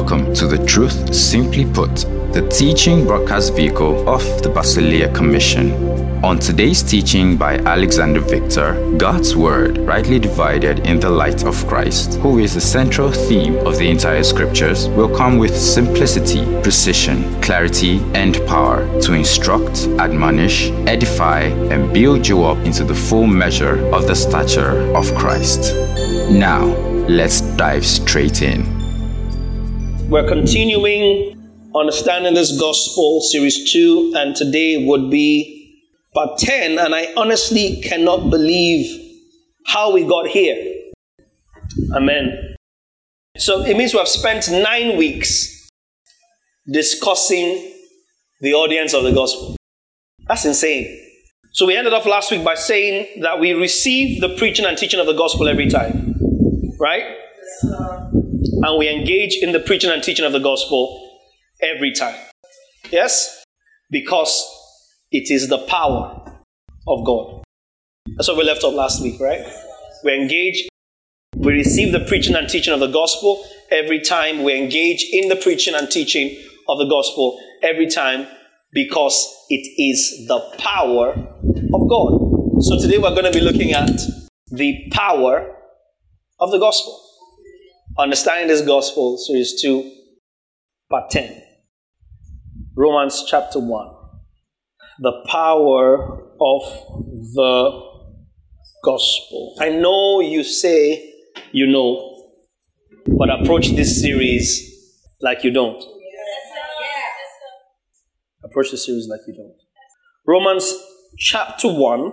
Welcome to the Truth Simply Put, the teaching broadcast vehicle of the Basileia Commission. On today's teaching by Alexander Victor, God's Word rightly divided in the light of Christ, who is the central theme of the entire scriptures, will come with simplicity, precision, clarity, and power to instruct, admonish, edify, and build you up into the full measure of the stature of Christ. Now, let's dive straight in. We're continuing understanding this gospel series 2 and today would be part 10 and I honestly cannot believe how we got here. Amen. So it means we have spent 9 weeks discussing the audience of the gospel. That's insane. So we ended off last week by saying that we receive the preaching and teaching of the gospel every time. Right? Yes, and we engage in the preaching and teaching of the gospel every time. Yes? Because it is the power of God. That's what we left off last week, right? We engage, we receive the preaching and teaching of the gospel every time. We engage in the preaching and teaching of the gospel every time because it is the power of God. So today we're going to be looking at the power of the gospel. Understanding this Gospel, Series 2, Part 10. Romans chapter 1. The power of the gospel. I know you say you know, but approach this series like you don't. Approach the series like you don't. Romans chapter 1.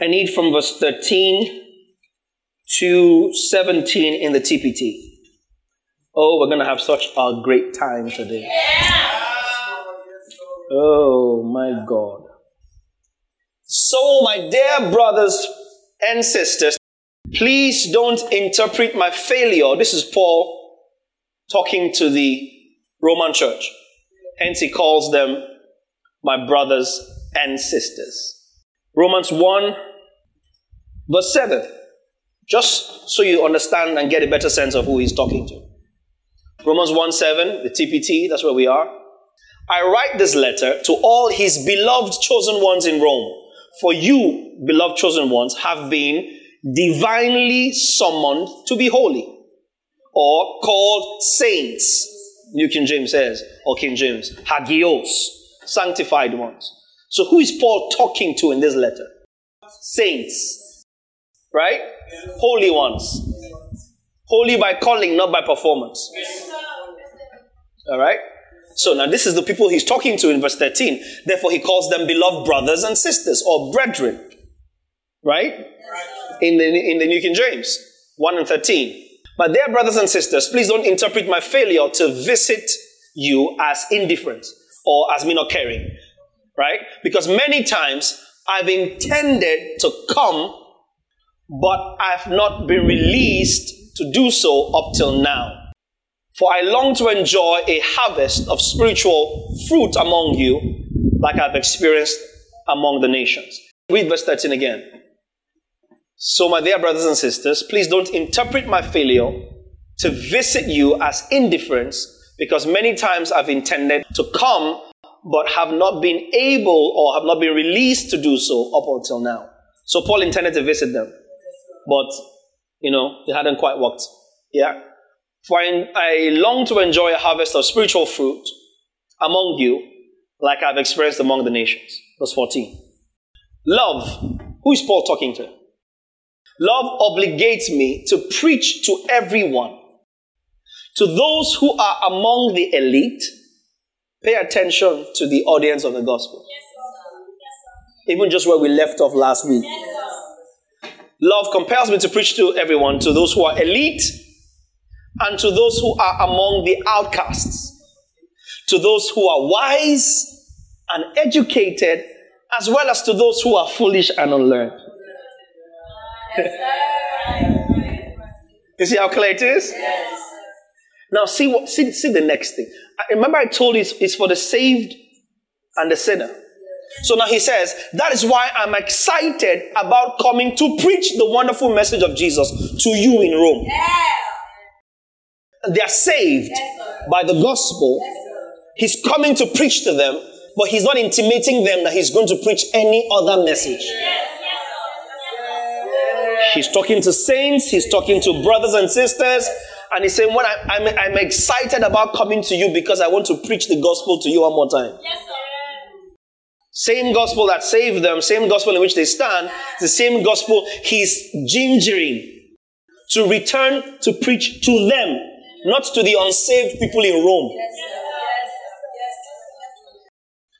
I need from verse 13 to 17 in the TPT. Oh, we're going to have such a great time today. Oh, my God. So, my dear brothers and sisters, please don't interpret my failure. This is Paul talking to the Roman church. Hence, he calls them my brothers and sisters. Romans 1, verse 7 just so you understand and get a better sense of who he's talking to. Romans 1 7, the TPT, that's where we are. I write this letter to all his beloved chosen ones in Rome. For you, beloved chosen ones, have been divinely summoned to be holy or called saints. New King James says, or King James, hagios, sanctified ones. So who is Paul talking to in this letter? Saints. Right? Holy ones. Holy by calling, not by performance. All right? So now this is the people he's talking to in verse 13. Therefore, he calls them beloved brothers and sisters or brethren. Right? In the, in the New King James, 1 and 13. But dear brothers and sisters, please don't interpret my failure to visit you as indifferent or as me not caring. Right? Because many times I've intended to come but I've not been released to do so up till now. For I long to enjoy a harvest of spiritual fruit among you, like I've experienced among the nations. Read verse 13 again. So, my dear brothers and sisters, please don't interpret my failure to visit you as indifference, because many times I've intended to come, but have not been able or have not been released to do so up until now. So, Paul intended to visit them but you know, it hadn't quite worked. Yeah. For I, I long to enjoy a harvest of spiritual fruit among you, like I've experienced among the nations. Verse 14. Love. Who is Paul talking to? Love obligates me to preach to everyone. To those who are among the elite, pay attention to the audience of the gospel. Yes, Even just where we left off last week. Yes, Love compels me to preach to everyone, to those who are elite and to those who are among the outcasts, to those who are wise and educated, as well as to those who are foolish and unlearned. you see how clear it is? Yes. Now see what see, see the next thing. Remember I told you it's, it's for the saved and the sinner. So now he says, that is why I'm excited about coming to preach the wonderful message of Jesus to you in Rome. Yeah. they are saved by the gospel, he's coming to preach to them, but he's not intimating them that he's going to preach any other message. Yes, He's talking to saints, he's talking to brothers and sisters, and he's saying, What I, I'm, I'm excited about coming to you because I want to preach the gospel to you one more time. Yes, same gospel that saved them, same gospel in which they stand, the same gospel he's gingering to return to preach to them, not to the unsaved people in Rome.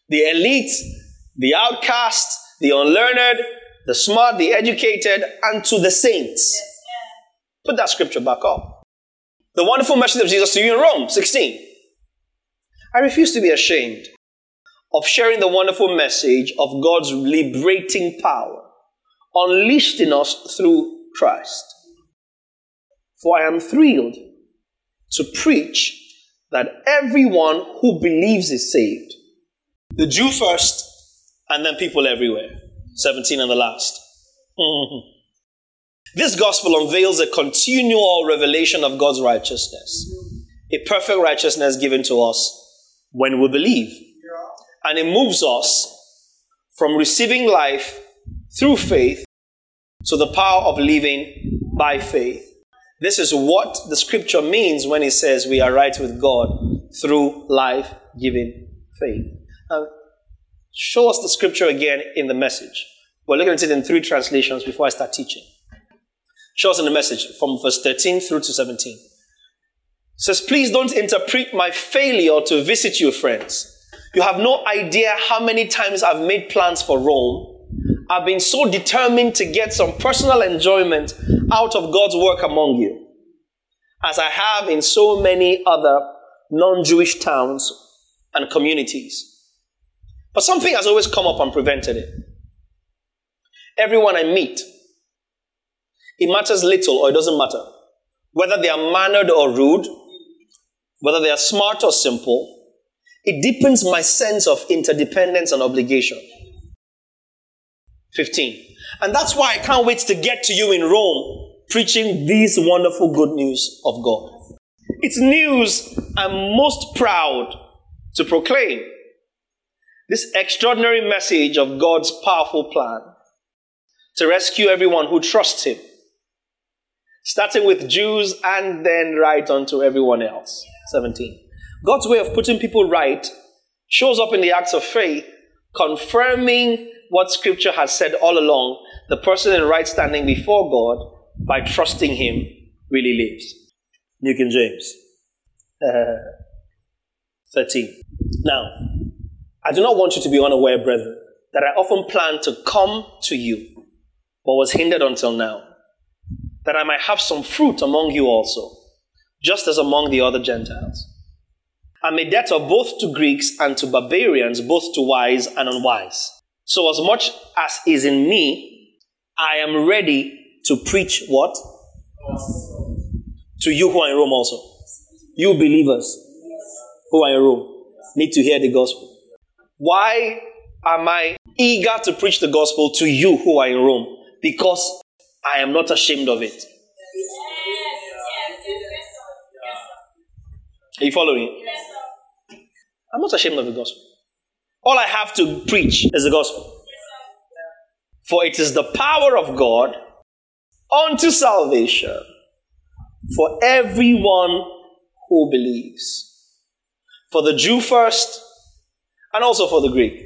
The elite, the outcast, the unlearned, the smart, the educated, and to the saints. Put that scripture back up. The wonderful message of Jesus to you in Rome, 16. I refuse to be ashamed of sharing the wonderful message of God's liberating power unleashed in us through Christ. For I am thrilled to preach that everyone who believes is saved. The Jew first, and then people everywhere. 17 and the last. Mm-hmm. this gospel unveils a continual revelation of God's righteousness, a perfect righteousness given to us when we believe and it moves us from receiving life through faith to the power of living by faith. This is what the scripture means when it says we are right with God through life giving faith. Now, show us the scripture again in the message. We're looking at it in three translations before I start teaching. Show us in the message from verse 13 through to 17. It says, Please don't interpret my failure to visit you, friends you have no idea how many times I've made plans for Rome. I've been so determined to get some personal enjoyment out of God's work among you, as I have in so many other non Jewish towns and communities. But something has always come up and prevented it. Everyone I meet, it matters little or it doesn't matter. Whether they are mannered or rude, whether they are smart or simple, it deepens my sense of interdependence and obligation. 15. And that's why I can't wait to get to you in Rome preaching this wonderful good news of God. It's news I'm most proud to proclaim. This extraordinary message of God's powerful plan to rescue everyone who trusts Him, starting with Jews and then right on to everyone else. 17. God's way of putting people right shows up in the acts of faith, confirming what Scripture has said all along. The person in right standing before God, by trusting Him, really lives. New King James. Uh, 13. Now, I do not want you to be unaware, brethren, that I often planned to come to you, but was hindered until now, that I might have some fruit among you also, just as among the other Gentiles. I'm a debtor both to Greeks and to barbarians, both to wise and unwise. So, as much as is in me, I am ready to preach what? To you who are in Rome also. You believers who are in Rome need to hear the gospel. Why am I eager to preach the gospel to you who are in Rome? Because I am not ashamed of it. Are you following? I'm not ashamed of the gospel. All I have to preach is the gospel. For it is the power of God unto salvation for everyone who believes. For the Jew first, and also for the Greek.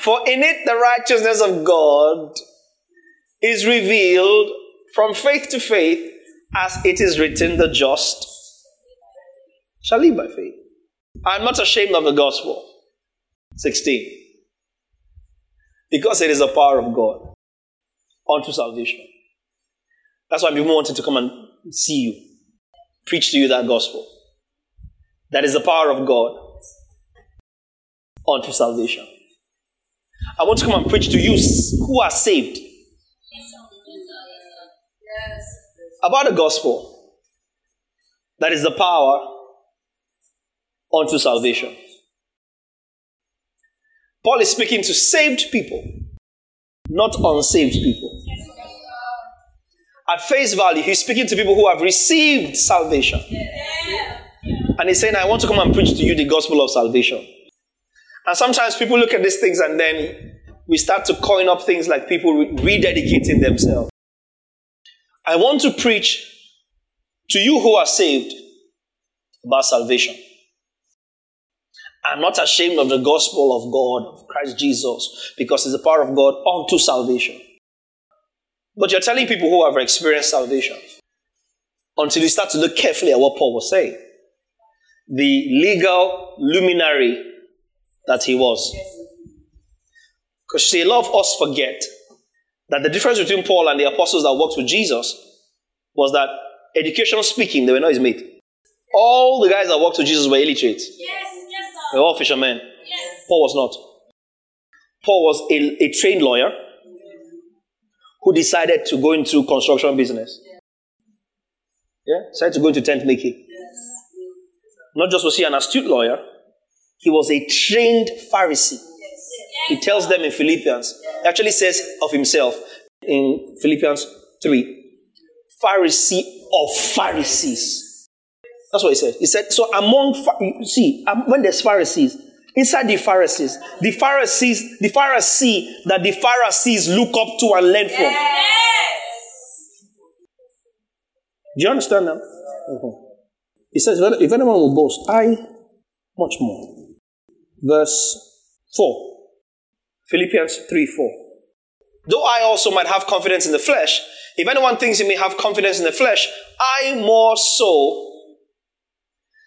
For in it the righteousness of God is revealed from faith to faith, as it is written, the just shall live by faith. I'm not ashamed of the gospel. 16. Because it is the power of God unto salvation. That's why people wanted to come and see you, preach to you that gospel. That is the power of God unto salvation. I want to come and preach to you who are saved about the gospel. That is the power unto salvation. Paul is speaking to saved people, not unsaved people. At face value, he's speaking to people who have received salvation. And he's saying, I want to come and preach to you the gospel of salvation. And sometimes people look at these things and then we start to coin up things like people rededicating themselves. I want to preach to you who are saved about salvation. I'm not ashamed of the gospel of God, of Christ Jesus, because it's the power of God unto salvation. But you're telling people who have experienced salvation until you start to look carefully at what Paul was saying. The legal luminary that he was. Because see, a lot of us forget that the difference between Paul and the apostles that worked with Jesus was that educational speaking, they were not his mate. All the guys that worked with Jesus were illiterate. Yes. They were all fishermen. Yes. Paul was not. Paul was a, a trained lawyer who decided to go into construction business. Yeah, decided to go into tent making. Not just was he an astute lawyer, he was a trained Pharisee. He tells them in Philippians, he actually says of himself in Philippians 3, Pharisee of Pharisees. That's what he said. He said, so among, see, um, when there's Pharisees, inside the Pharisees, the Pharisees, the Pharisee that the Pharisees look up to and learn from. Yes. Do you understand now? Mm-hmm. He says, if anyone will boast, I much more. Verse 4. Philippians 3 4. Though I also might have confidence in the flesh, if anyone thinks he may have confidence in the flesh, I more so,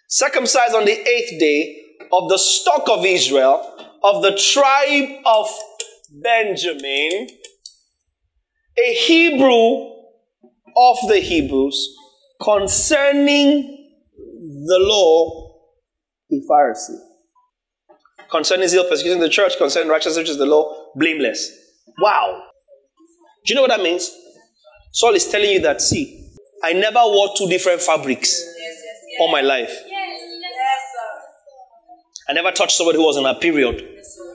circumcised on the eighth day of the stock of Israel, of the tribe of Benjamin, a Hebrew of the Hebrews, concerning the law, a Pharisee. Concerning zeal, persecuting the church, concerning righteousness, which is the law, blameless. Wow. Do you know what that means? Saul is telling you that, see, I never wore two different fabrics yes, yes, yes. all my life. I never touched somebody who was on a period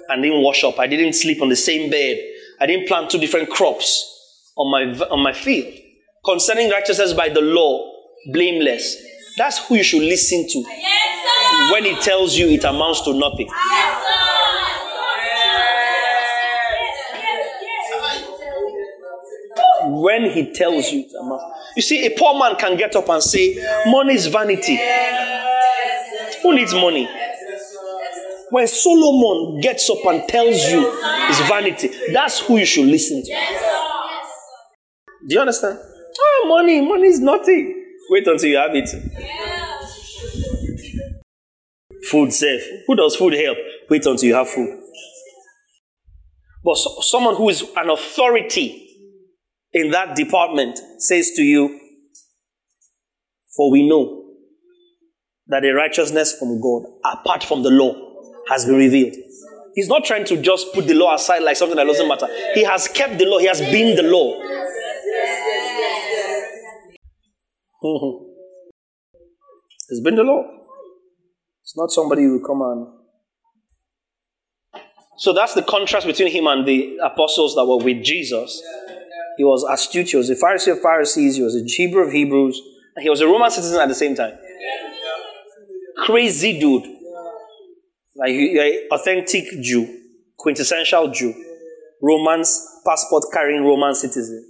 and didn't wash up. I didn't sleep on the same bed. I didn't plant two different crops on my, on my field. Concerning righteousness by the law, blameless. That's who you should listen to. when he tells you it amounts to nothing. when he tells you it amounts. You see, a poor man can get up and say, Money is vanity. Who needs money? When Solomon gets up and tells you it's vanity, that's who you should listen to. Do you understand? Oh, money, money is nothing. Wait until you have it. Food safe. Who does food help? Wait until you have food. But so, someone who is an authority in that department says to you, For we know that a righteousness from God, apart from the law, has been revealed. He's not trying to just put the law aside like something that doesn't matter. He has kept the law, he has been the law. It's been the law. It's not somebody who come and. So that's the contrast between him and the apostles that were with Jesus. He was astute. He was a Pharisee of Pharisees. He was a Hebrew of Hebrews. He was a Roman citizen at the same time. Crazy dude. Like you're an authentic Jew, quintessential Jew, Romans passport carrying Roman citizen.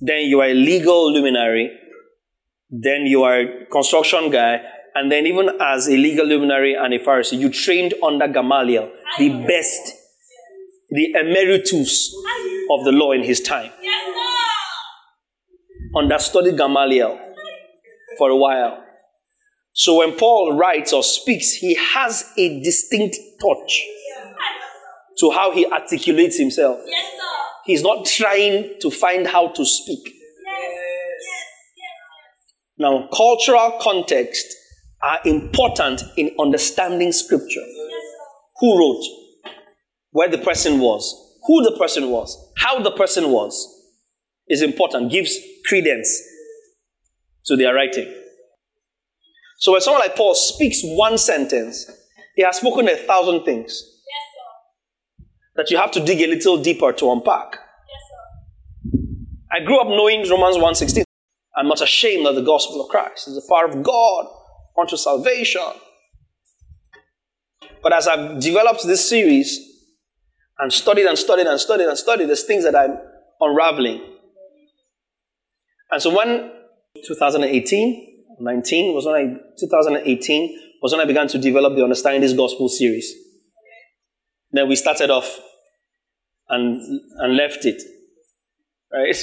Then you are a legal luminary. Then you are a construction guy. And then even as a legal luminary and a Pharisee, you trained under Gamaliel, the best, the emeritus of the law in his time. Understudied Gamaliel for a while. So when Paul writes or speaks, he has a distinct touch to how he articulates himself. He's not trying to find how to speak. Now, cultural context are important in understanding scripture. Who wrote? Where the person was, who the person was, how the person was is important, gives credence to their writing. So when someone like Paul speaks one sentence, he has spoken a thousand things yes, that you have to dig a little deeper to unpack. Yes, I grew up knowing Romans 1.16. I'm not ashamed of the gospel of Christ. It's the power of God unto salvation. But as I've developed this series and studied and studied and studied and studied, there's things that I'm unraveling. And so when 2018, 19 was when I 2018 was when I began to develop the Understanding This Gospel series. Then we started off and and left it. Right?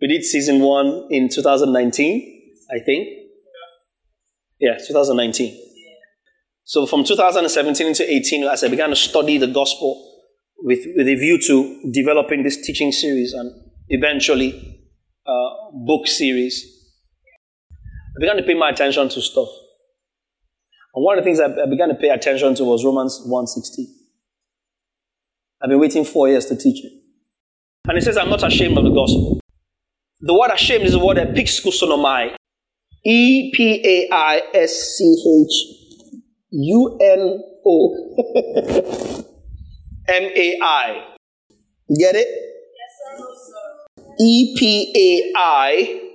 We did season one in 2019, I think. Yeah, 2019. So from 2017 into 18, as I began to study the gospel with, with a view to developing this teaching series and eventually uh, book series, I began to pay my attention to stuff. And one of the things I, began to pay attention to was Romans 1.16. I've been waiting four years to teach it. And it says, I'm not ashamed of the gospel. The word ashamed is the word epaischunomai. E P A I S C H U N O M A I. Get it? Yes, sir. E P A I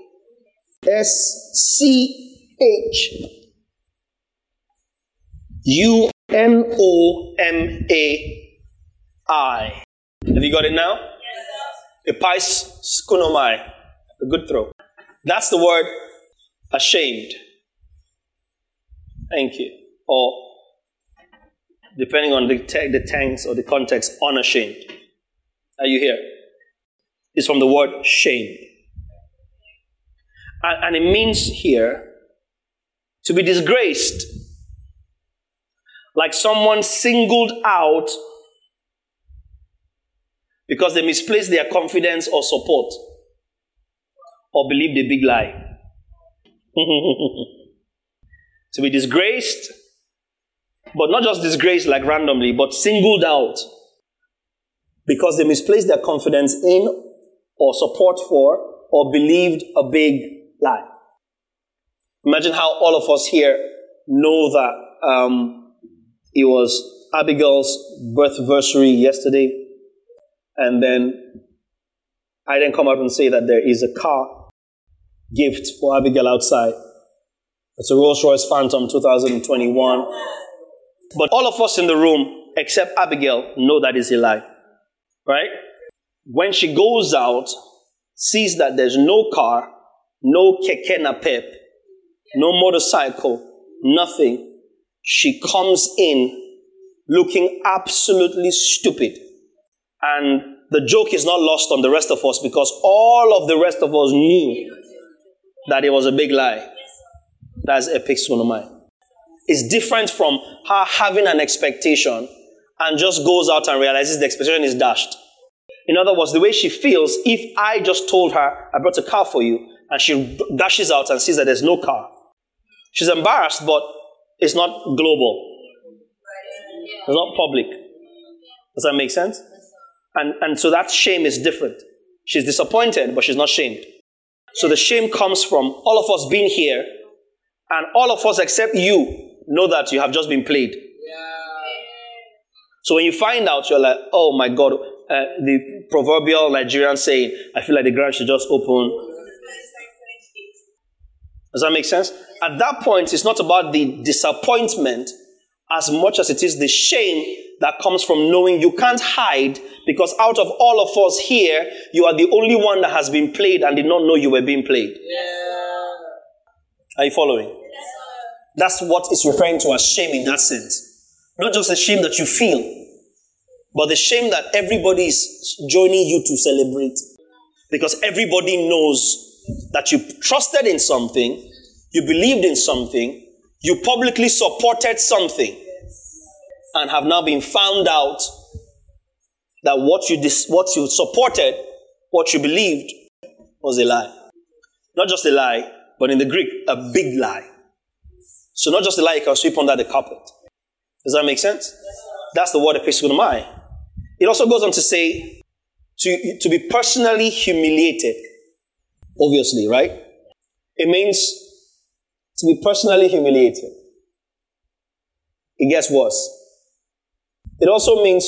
S C H U N O M A I. Have you got it now? Yes. Epais skunomai. A good throw. That's the word ashamed. Thank you. Or, depending on the, te- the tense or the context, unashamed. Are you here? It's from the word shame. And, it means here to be disgraced. Like someone singled out because they misplaced their confidence or support or believed a big lie. to be disgraced, but not just disgraced like randomly, but singled out because they misplaced their confidence in or support for or believed a big lie. Imagine how all of us here know that um, it was Abigail's birthversary yesterday, and then I then come out and say that there is a car gift for Abigail outside. It's a Rolls Royce Phantom 2021. But all of us in the room, except Abigail, know that is a lie. Right? When she goes out, sees that there's no car, no keke NAPEP, no motorcycle, nothing, she comes in looking absolutely stupid. And the joke is not lost on the rest of us because all of the rest of us knew that it was a big lie. That's epic epaischunomai. It's different from her having an expectation and just goes out and realizes the expectation is dashed. In other words, the way she feels, if I just told her, I brought a car for you, and she dashes out and sees that there's no car, she's embarrassed, but it's not global. It's not public. Does that make sense? And, and so that shame is different. She's disappointed, but she's not shamed. So the shame comes from all of us being here, and all of us except you know that you have just been played. So when you find out, you're like, oh my God, uh, the proverbial Nigerian saying, I feel like the ground should just open. Does that make sense? At that point, it's not about the disappointment as much as it is the shame that comes from knowing you can't hide because out of all of us here, you are the only one that has been played and did not know you were being played. Yeah. Are you following? That's what it's referring to as shame in that sense. Not just the shame that you feel, but the shame that everybody is joining you to celebrate. Because everybody knows that you trusted in something, you believed in something, you publicly supported something, and have now been found out that what you, dis- what you supported, what you believed, was a lie. Not just a lie, but in the Greek, a big lie. So not just a lie you can sweep under the carpet. Does that make sense? That's the word epaischunomai. It also goes on to say to, to be personally humiliated. Obviously, right? It means to be personally humiliated. It gets worse. It also means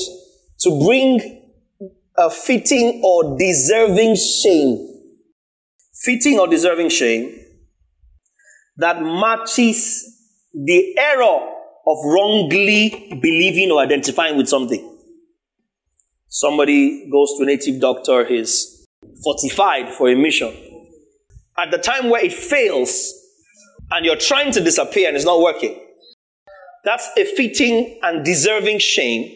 to bring a fitting or deserving shame. Fitting or deserving shame that matches the error of wrongly believing or identifying with something. Somebody goes to a native doctor, he's fortified for a mission. At the time where it fails and you're trying to disappear and it's not working, that's a fitting and deserving shame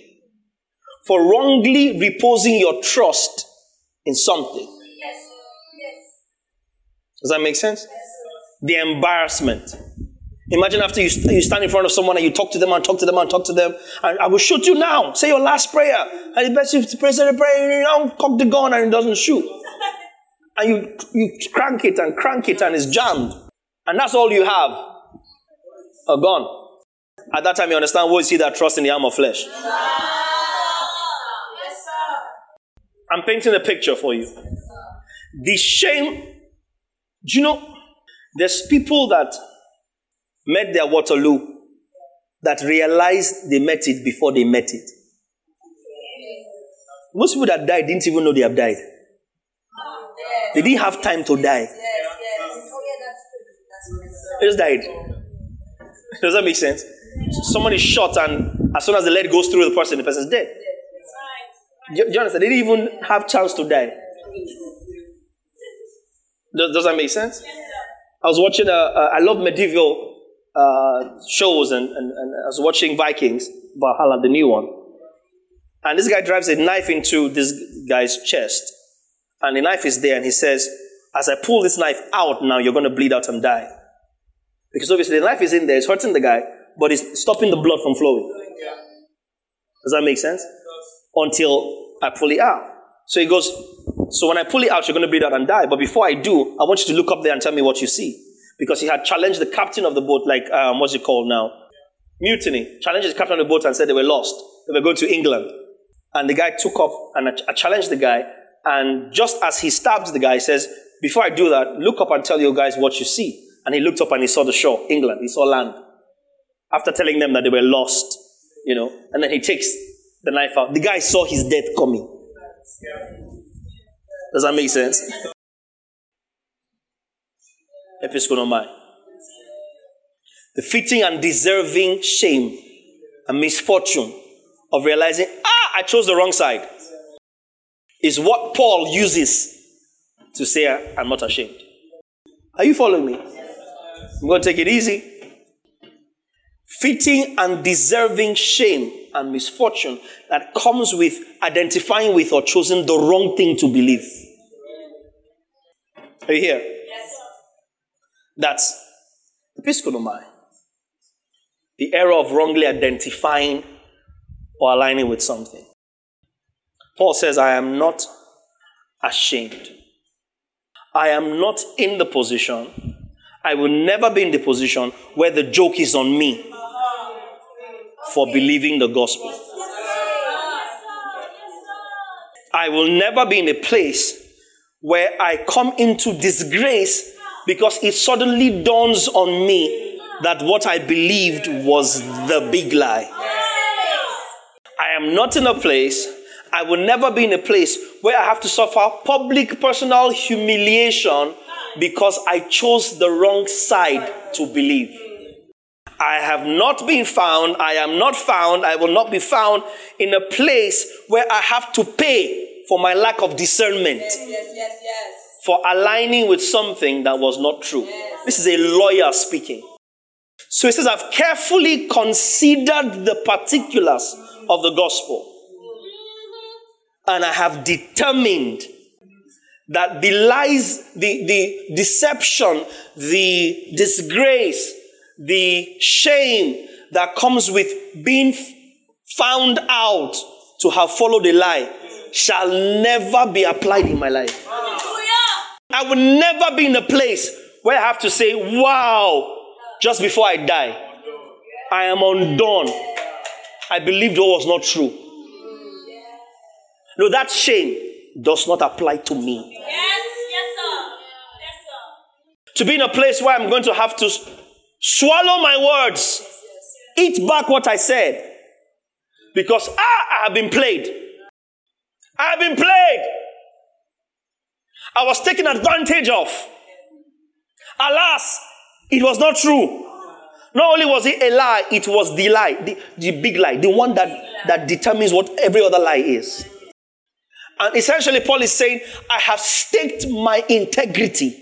for wrongly reposing your trust in something. Yes. Yes. Does that make sense? Yes, the embarrassment. Imagine after you, you stand in front of someone and you talk to them and talk to them and talk to them, and I will shoot you now. Say your last prayer. And the best you pray say the prayer, you don't cock the gun and it doesn't shoot. And you, you crank it and crank it and it's jammed. And that's all you have. A gun. At that time, you understand what is he that trusts in the arm of flesh? I'm painting a picture for you. The shame, do you know, there's people that met their Waterloo that realized they met it before they met it. Most people that died didn't even know they have died. They didn't have time to die. They just died. Does that make sense? Someone is shot, and as soon as the lead goes through the person, the person's dead. Do you understand? They didn't even have chance to die. Does, does that make sense? I was watching, a, a, I love medieval uh, shows, and, and, and I was watching Vikings, Valhalla, the new one. And this guy drives a knife into this guy's chest. And the knife is there, and he says, As I pull this knife out now, you're going to bleed out and die. Because obviously the knife is in there, it's hurting the guy, but it's stopping the blood from flowing. Does that make sense? Until I pull it out. So he goes, So when I pull it out, you're going to bleed out and die. But before I do, I want you to look up there and tell me what you see. Because he had challenged the captain of the boat, like, um, what's it called now? Mutiny. Challenged the captain of the boat and said they were lost. They were going to England. And the guy took up and I challenged the guy. And just as he stabs the guy, he says, Before I do that, look up and tell you guys what you see. And he looked up and he saw the shore, England. He saw land. After telling them that they were lost, you know, and then he takes the knife out. The guy saw his death coming. Does that make sense? Epaischunomai. The fitting and deserving shame and misfortune of realizing, ah, I chose the wrong side, is what Paul uses to say, I'm not ashamed. Are you following me? I'm going to take it easy. Fitting and deserving shame and misfortune that comes with identifying with or choosing the wrong thing to believe. Are you here? Yes. That's epaischunomai. The error of wrongly identifying or aligning with something. Paul says, I am not ashamed. I am not in the position, I will never be in the position where the joke is on me for believing the gospel. I will never be in a place where I come into disgrace because it suddenly dawns on me that what I believed was the big lie. I am not in a place, I will never be in a place where I have to suffer public personal humiliation because I chose the wrong side to believe. I have not been found, I am not found, I will not be found in a place where I have to pay for my lack of discernment. Yes, yes, yes. For aligning with something that was not true. This is a lawyer speaking. So he says, I've carefully considered the particulars of the gospel. And I have determined that the lies, the, the deception, the disgrace, the shame that comes with being found out to have followed a lie shall never be applied in my life. I will never be in a place where I have to say, wow, just before I die, I am undone. I believed what was not true. No, that shame does not apply to me. Yes, yes, sir. Yes, sir. To be in a place where I'm going to have to Swallow my words. Eat back what I said. Because ah, I have been played. I've been played. I was taken advantage of. Alas, it was not true. Not only was it a lie, it was the lie, the, the big lie, the one that, that determines what every other lie is. And essentially, Paul is saying, I have staked my integrity.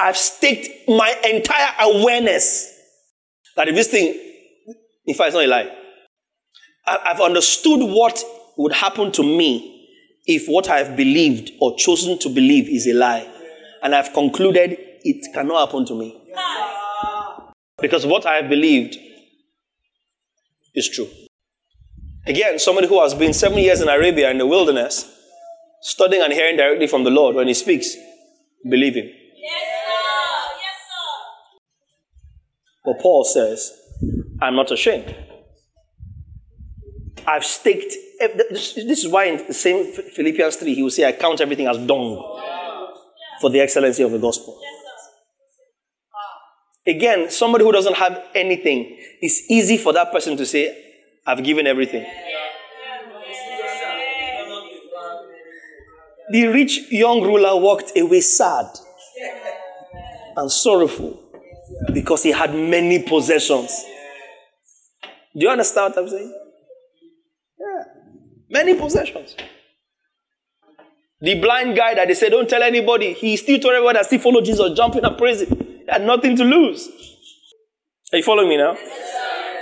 I've staked my entire awareness that if this thing, in fact, it's not a lie, I've understood what would happen to me if what I've believed or chosen to believe is a lie. And I've concluded it cannot happen to me. Because what I have believed is true. Again, somebody who has been seven years in Arabia in the wilderness, studying and hearing directly from the Lord when He speaks, believe Him. Yes, sir. Yes, sir. But Paul says, I'm not ashamed. I've staked. This is why in the same Philippians 3, he will say, I count everything as dung for the excellency of the gospel. Again, somebody who doesn't have anything, it's easy for that person to say, I've given everything. The rich young ruler walked away sad and sorrowful because he had many possessions. Do you understand what I'm saying? Yeah. Many possessions. The blind guy that they said, don't tell anybody, he still told everybody that still follow Jesus, jumping and praising had nothing to lose. Are you following me now?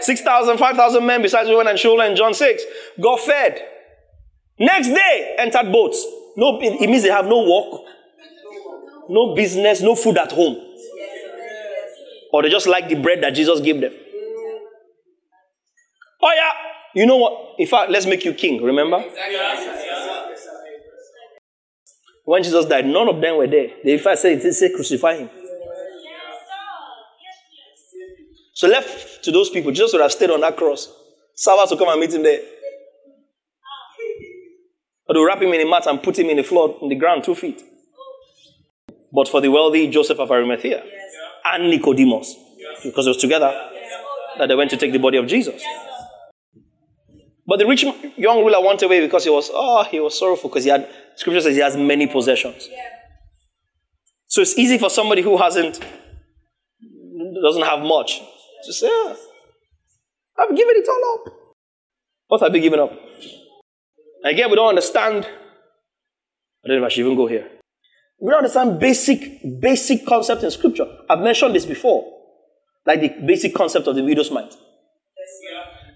6,000, 5,000 men besides women and children John 6 got fed. Next day, entered boats. No, it means they have no work, no business, no food at home. Or they just like the bread that Jesus gave them. Oh, yeah. You know what? In fact, let's make you king, remember? When Jesus died, none of them were there. They in fact said, they crucify him. So left to those people, Jesus would have stayed on that cross. Servants would come and meet him there. Or they wrap him in a mat and put him in the floor, in the ground, two feet. But for the wealthy Joseph of Arimathea yes. and Nicodemus, yes. because it was together yes. that they went to take the body of Jesus. But the rich young ruler went away because he was, oh, he was sorrowful because he had, scripture says he has many possessions. So it's easy for somebody who hasn't, doesn't have much to say, yeah, I've given it all up. What have you given up? Again, we don't understand. I don't know if I should even go here. We don't understand basic, basic concept in scripture. I've mentioned this before. Like the basic concept of the widow's mite.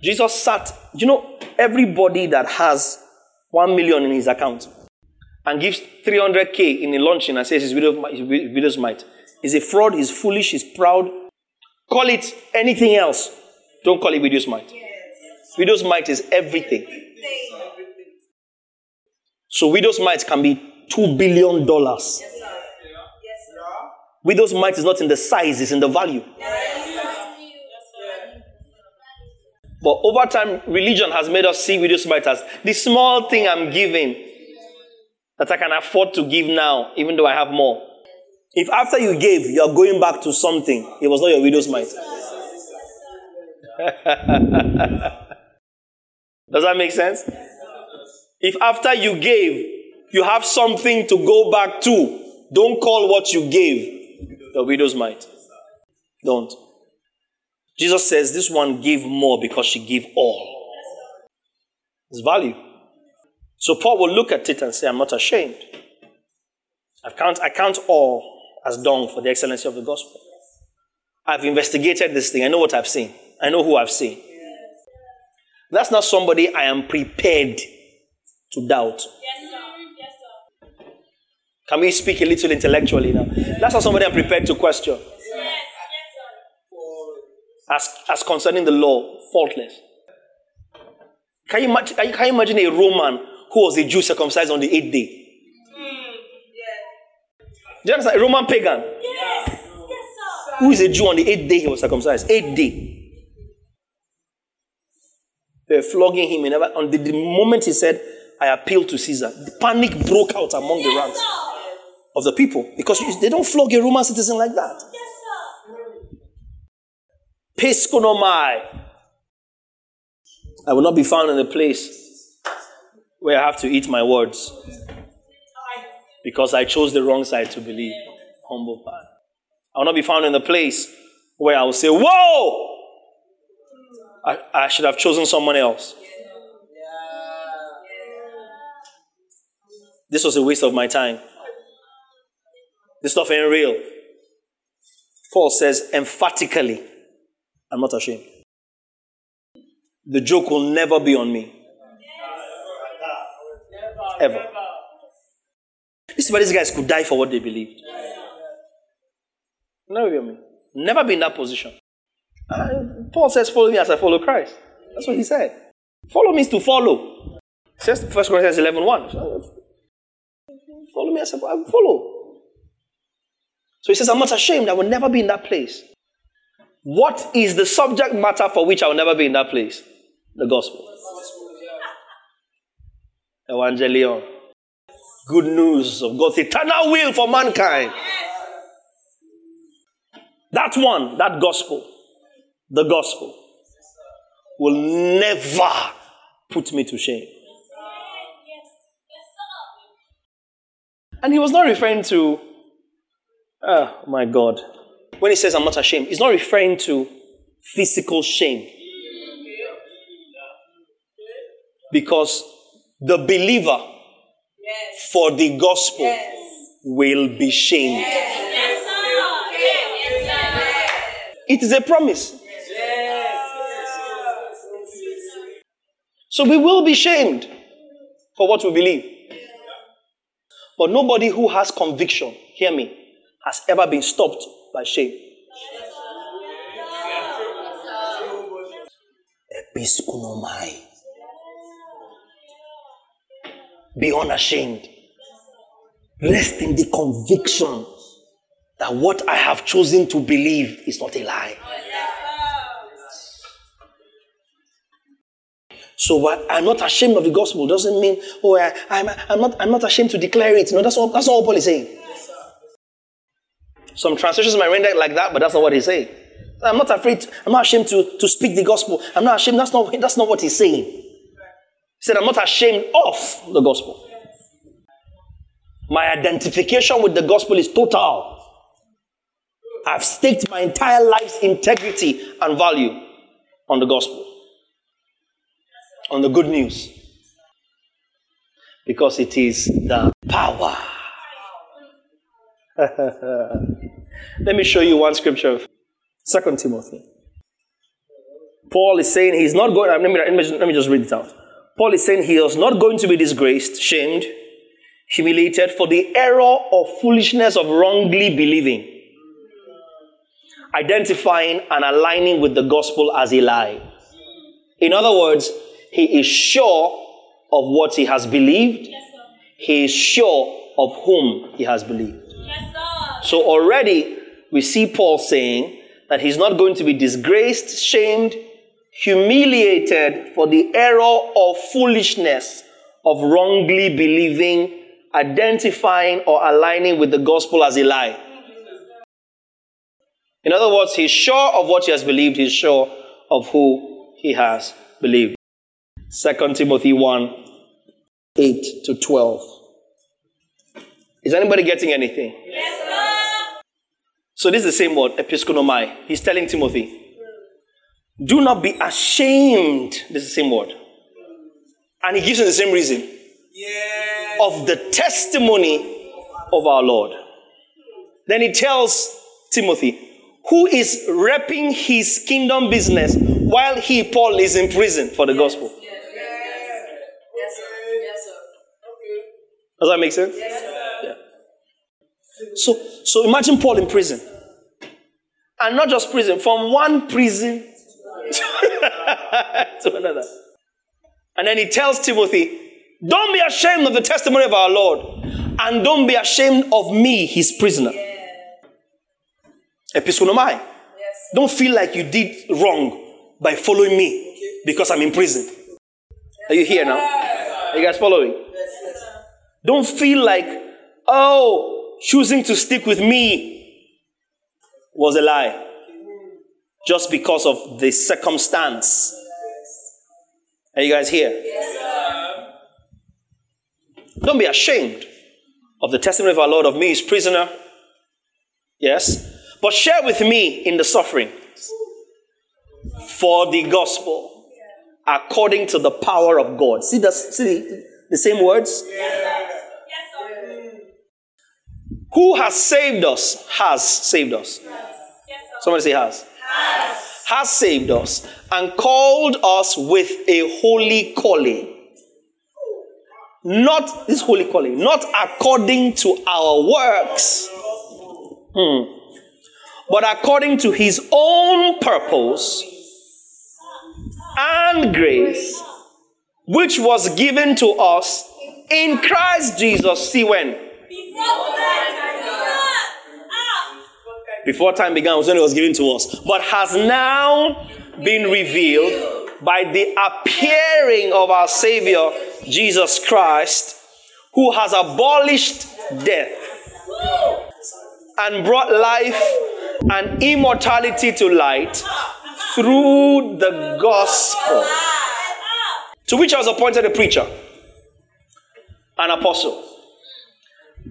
Jesus sat, you know, everybody that has one million in his account and gives 300k in a luncheon and says his widow's mite is a fraud, he's foolish, he's proud, Call it anything else. Don't call it widow's mite. Yes. Widow's mite is everything. So widow's mite can be two billion dollars. Yes, widow's mite is not in the size, it's in the value. But over time, religion has made us see widow's mite as the small thing I'm giving that I can afford to give now, even though I have more. If after you gave, you are going back to something, it was not your widow's mite. Does that make sense? If after you gave, you have something to go back to, don't call what you gave your widow's mite. Don't. Jesus says this one gave more because she gave all. It's value. So Paul will look at it and say, I'm not ashamed. I count, I count all as dung for the excellency of the gospel. I've investigated this thing. I know what I've seen. I know who I've seen. That's not somebody I am prepared to doubt. Yes, sir. Yes, sir. Can we speak a little intellectually now? That's not somebody I'm prepared to question. Yes, yes, sir. As, as concerning the law, faultless. Can you, imagine, can you imagine a Roman who was a Jew circumcised on the eighth day? Hmm, Do you understand? A Roman pagan. Yes. yes sir. Who is a Jew on the eighth day he was circumcised? Eighth day. They were flogging him. Never, on the, the, moment he said, I appeal to Caesar, the panic broke out among yes, the ranks sir. of the people because they don't flog a Roman citizen like that. Yes, sir. I will not be found in a place where I have to eat my words because I chose the wrong side to believe. Humble pie. I will not be found in the place where I will say, Whoa! I, I should have chosen someone else. This was a waste of my time. This stuff ain't real. Paul says emphatically, I'm not ashamed. The joke will never be on me. Ever. This is why these guys could die for what they believed. Never be on me. Never be in that position. Uh, Paul says, Follow me as I follow Christ. That's what he said. Follow means to follow. Says 1 Corinthians 11 1. Follow me as I follow. So he says, I'm not ashamed. I will never be in that place. What is the subject matter for which I will never be in that place? The gospel. Evangelion. Good news of God's eternal will for mankind. That one, that gospel, the gospel, will never put me to shame. And he was not referring to, oh my God. When he says, I'm not ashamed, he's not referring to physical shame. Because the believer for the gospel will be shamed. It is a promise. So we will be shamed for what we believe. But nobody who has conviction, hear me, has ever been stopped by shame. Be unashamed. Rest in the conviction that what I have chosen to believe is not a lie. So I'm not ashamed of the gospel doesn't mean, oh, I, am I'm, I'm, not, I'm not ashamed to declare it. No, that's all, that's all Paul is saying. Some translations might render it like that, but that's not what he's saying. I'm not afraid, I'm not ashamed to, to speak the gospel. I'm not ashamed. That's not, that's not what he's saying. He said, I'm not ashamed of the gospel. My identification with the gospel is total. I've staked my entire life's integrity and value on the gospel on the good news because it is the power. Let me show you one scripture Second Timothy. Paul is saying he's not going, uh, let me, let, me, let me just read it out. Paul is saying he is not going to be disgraced, shamed, humiliated for the error or foolishness of wrongly believing, identifying and aligning with the gospel as a lie. In other words, he is sure of what he has believed. Yes, he is sure of whom he has believed. Yes, so already we see Paul saying that he's not going to be disgraced, shamed, humiliated for the error or foolishness of wrongly believing, identifying or aligning with the gospel as a lie. In other words, he's sure of what he has believed, he's sure of who he has believed. 2 Timothy 1 8 to 12. Is anybody getting anything? Yes, sir. So this is the same word, epaischunomai. He's telling Timothy, do not be ashamed. This is the same word. And he gives him the same reason. Yes. Of the testimony of our Lord. Then he tells Timothy, who is repping his kingdom business while he, Paul, is in prison for the yes. gospel. Does that make sense? Yes, yeah. So, so imagine Paul in prison. And not just prison, from one prison to another. And then he tells Timothy, Don't be ashamed of the testimony of our Lord, and don't be ashamed of me, his prisoner. Epaischunomai. Yes. Don't feel like you did wrong by following me because I'm in prison. Are you here now? Are you guys following? Don't feel like, oh, choosing to stick with me was a lie. Just because of the circumstance. Are you guys here? Yes, Don't be ashamed of the testimony of our Lord of me, his prisoner. Yes. But share with me in the suffering for the gospel according to the power of God. See the, see the, the same words? Who has saved us? Has saved us. Somebody say has. Has. Has saved us and called us with a holy calling. Not this holy calling, not according to our works, hmm, but according to his own purpose and grace, which was given to us in Christ Jesus. See when? Before time began, was when it was given to us, but has now been revealed by the appearing of our Savior Jesus Christ, who has abolished death and brought life and immortality to light through the gospel. To which I was appointed a preacher, an apostle,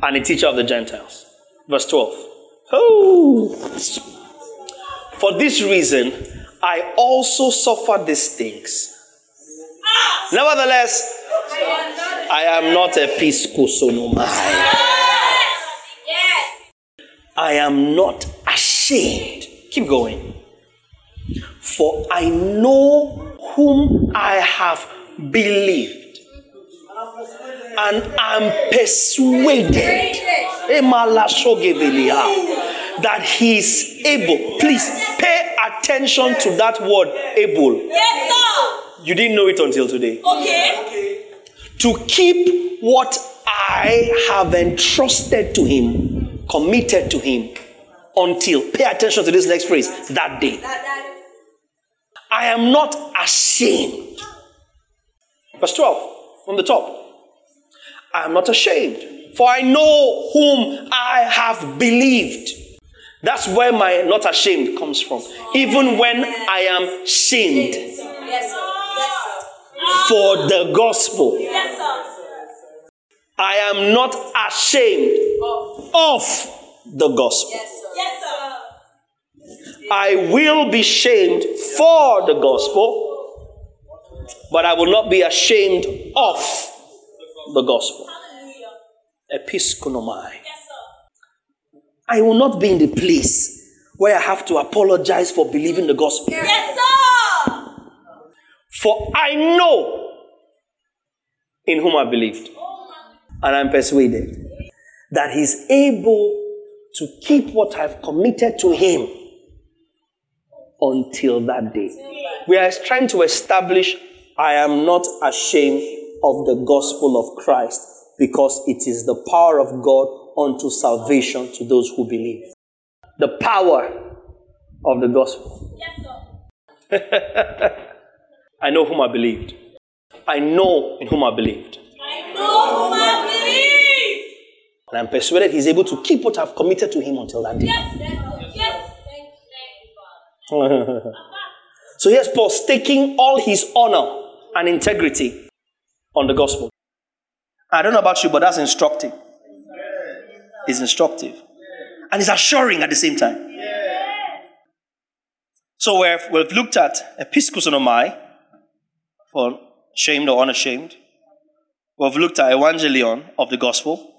and a teacher of the Gentiles. Verse 12. Oh. For this reason, I also suffered these things. Nevertheless, I am not a piscosonomai. I am not ashamed. Keep going. For I know whom I have believed. And I'm persuaded that he is able. Please pay attention to that word able. Yes, sir. You didn't know it until today. Okay. To keep what I have entrusted to him, committed to him, until, pay attention to this next phrase, that day. I am not ashamed. Verse 12, from the top. I am not ashamed, for I know whom I have believed. That's where my not ashamed comes from. Even when I am shamed Yes, sir. Yes, sir. for the gospel, I am not ashamed of the gospel. Yes, sir. Yes, sir. I will be shamed for the gospel, but I will not be ashamed of the gospel. Hallelujah. Epaischunomai. Yes, sir. I will not be in the place where I have to apologize for believing the gospel. Yes, sir. For I know in whom I believed, and I'm persuaded that He's able to keep what I've committed to Him until that day. We are trying to establish I am not ashamed of the gospel of Christ because it is the power of God unto salvation to those who believe. The power of the gospel. Yes, sir. I know whom I believed. I know in whom I believed. I know whom I believe. And I'm persuaded he's able to keep what I've committed to him until that day. Yes, yes, sir. Yes. Thank you, Father. so here's Paul staking all his honor and integrity on the gospel. I don't know about you, but that's instructive. It's instructive. And it's assuring at the same time. So we've, we've looked at epaischunomai for shamed or unashamed. We've looked at evangelion of the gospel.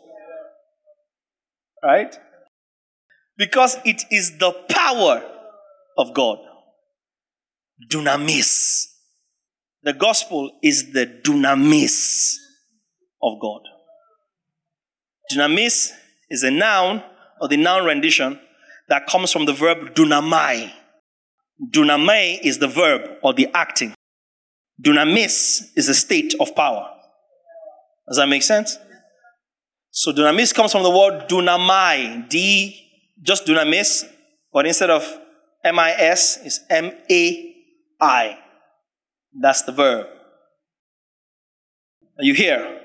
Right? Because it is the power of God. Dunamis. The gospel is the dunamis of God. Dunamis is a noun or the noun rendition that comes from the verb dunamai. Dunamai is the verb or the acting. Dunamis is a state of power. Does that make sense? So dunamis comes from the word dunamai, D, just dunamis, but instead of M-I-S, it's M-A-I. That's the verb. Are you here?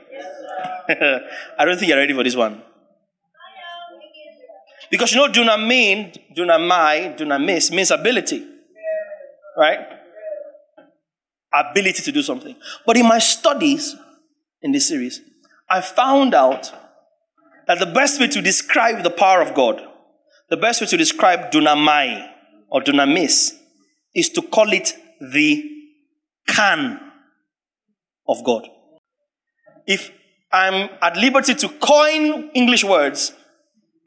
I don't think you're ready for this one. Because you know, do not mean, do not my, do not miss, means ability. Right? Ability to do something. But in my studies in this series, I found out that the best way to describe the power of God, the best way to describe dunamai or dunamis, is to call it the can of God. If I'm at liberty to coin English words,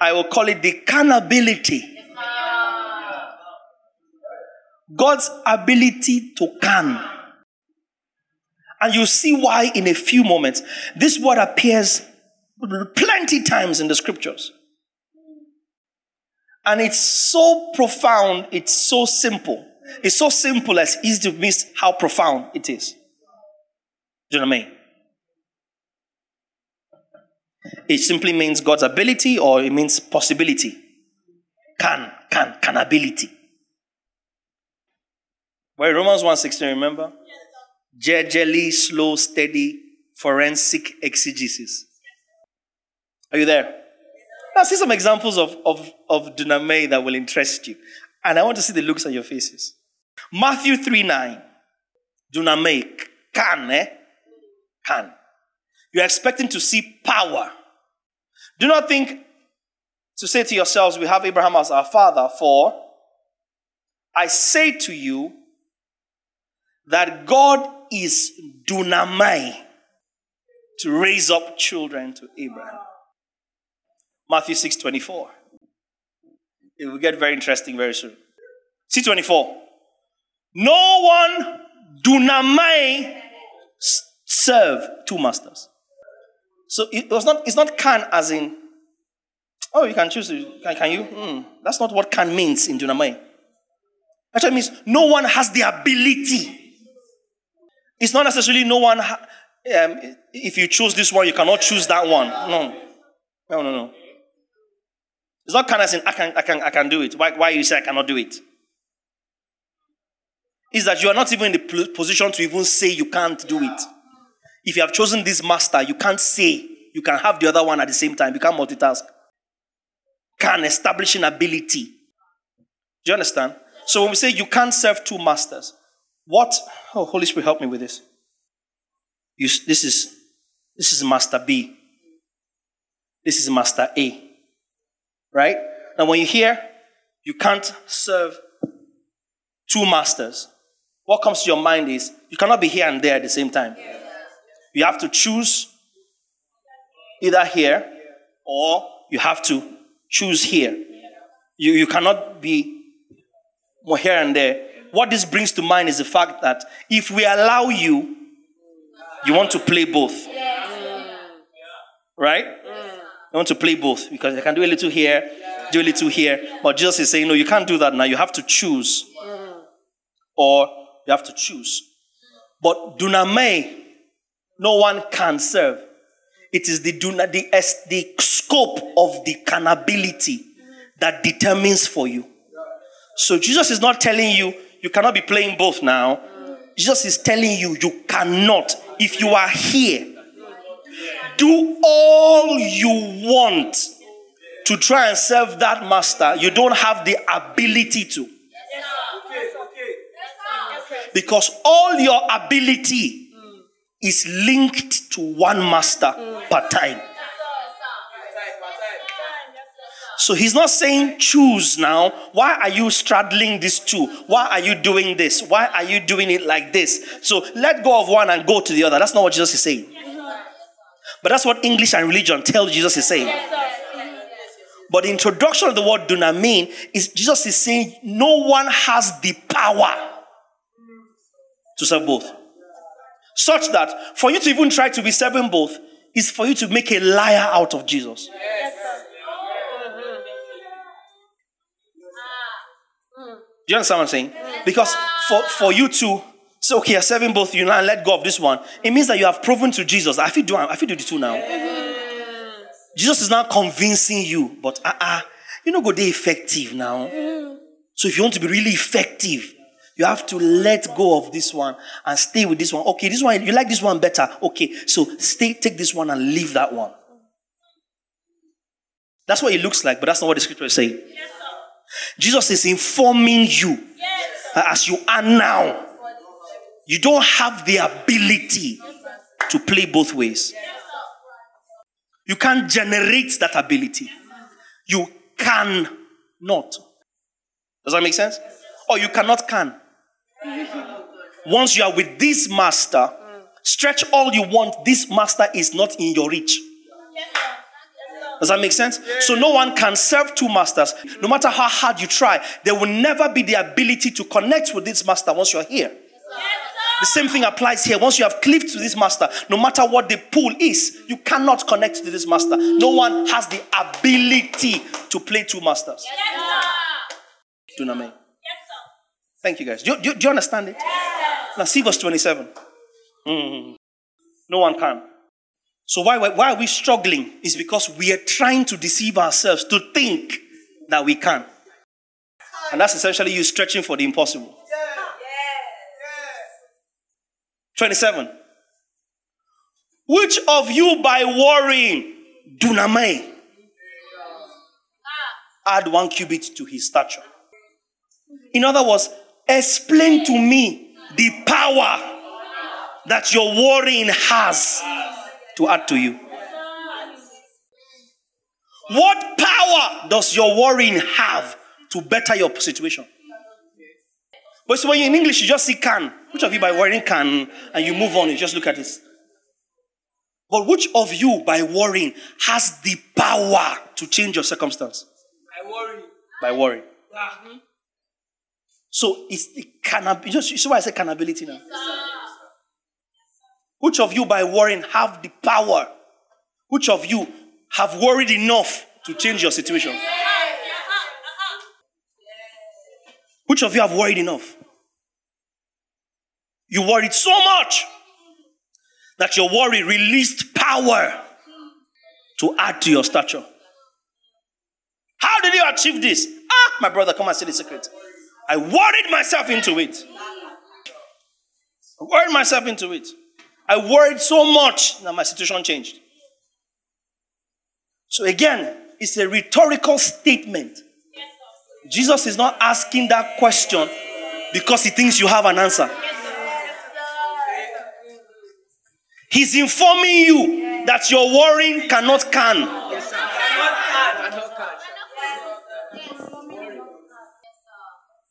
I will call it the canability. God's ability to can. And you see why in a few moments. This word appears plenty times in the scriptures. And it's so profound, it's so simple. It's so simple as easy to miss how profound it is. Do you know what I mean? It simply means God's ability or it means possibility. Can, can, can ability. Where Romans 1.16, remember? Gingerly, slow, steady, forensic exegesis. Are you there? Now see some examples of, of, of duname that will interest you. And I want to see the looks on your faces. Matthew 3 9. Duname, can, eh? Can. You're expecting to see power. Do not think to say to yourselves, We have Abraham as our father, for I say to you that God is dunamai to raise up children to Abraham. Matthew 6 24. It will get very interesting very soon. See 24. No one dunamai serve two masters. So it was not, it's not can as in, oh, you can choose, can, can you? Mm, that's not what can means in dunamai. Actually means no one has the ability it's not necessarily no one, ha- um, if you choose this one, you cannot choose that one. No. No, no, no. It's not kind of saying, I can, I can, I can do it. Why, why you say I cannot do it? Is that you are not even in the position to even say you can't do it. If you have chosen this master, you can't say you can have the other one at the same time. You can't multitask. Can establishing ability. Do you understand? So when we say you can't serve two masters, what? Oh, Holy Spirit, help me with this. You, this is this is Master B. This is Master A. Right? Now, when you hear you can't serve two masters, what comes to your mind is you cannot be here and there at the same time. You have to choose either here or you have to choose here. You, you cannot be more here and there what this brings to mind is the fact that if we allow you, you want to play both. Right? You want to play both because I can do a little here, do a little here. But Jesus is saying, no, you can't do that now. You have to choose. Or you have to choose. But duname, no one can serve. It is the, the, the scope of the canability that determines for you. So Jesus is not telling you you cannot be playing both now. Jesus is telling you, you cannot. If you are here, do all you want to try and serve that master. You don't have the ability to. Because all your ability is linked to one master per time. So he's not saying choose now. Why are you straddling these two? Why are you doing this? Why are you doing it like this? So let go of one and go to the other. That's not what Jesus is saying. But that's what English and religion tell Jesus is saying. But the introduction of the word dunamin is Jesus is saying no one has the power to serve both. Such that for you to even try to be serving both is for you to make a liar out of Jesus. Yes. Do you understand what I'm saying? Because for, for you to say, okay, you're serving both you now let go of this one, it means that you have proven to Jesus, I feel do I feel do the two now. Jesus is now convincing you, but uh uh you know go they effective now. So if you want to be really effective, you have to let go of this one and stay with this one. Okay, this one, you like this one better. Okay, so stay, take this one and leave that one. That's what it looks like, but that's not what the scripture is saying. Yes, Jesus is informing you as you are now. You don't have the ability to play both ways. You can't generate that ability. You can not. Does that make sense? Or you cannot can. Once you are with this master, stretch all you want, this master is not in your reach. Does that make sense? So no one can serve two masters. No matter how hard you try, there will never be the ability to connect with this master once you're here. The same thing applies here. Once you have cleaved to this master, no matter what the pull is, you cannot connect to this master. No one has the ability to play two masters. Do you know what I mean? Thank you, guys. Do, do, do you understand it? Now, see verse 27. Mm. No one can. So, why, why are we struggling? Is because we are trying to deceive ourselves to think that we can. And that's essentially you stretching for the impossible. 27. Which of you by worrying, dunamai, add one cubit to his stature? In other words, explain to me the power that your worrying has to add to you. What power does your worrying have to better your situation? But so when you're in English, you just see can. Which of you by worrying can, and you move on, you just look at this. But which of you by worrying has the power to change your circumstance? By worrying. By worrying. Mm-hmm. So it's the cannab. You, you see why I say cannability now? Which of you by worrying have the power? Which of you have worried enough to change your situation? Which of you have worried enough? You worried so much that your worry released power to add to your stature. How did you achieve this? Ah, my brother, come and see the secret. I worried myself into it. I worried myself into it. I worried so much that my situation changed. So again, it's a rhetorical statement. Jesus is not asking that question because he thinks you have an answer. He's informing you that your worrying cannot can.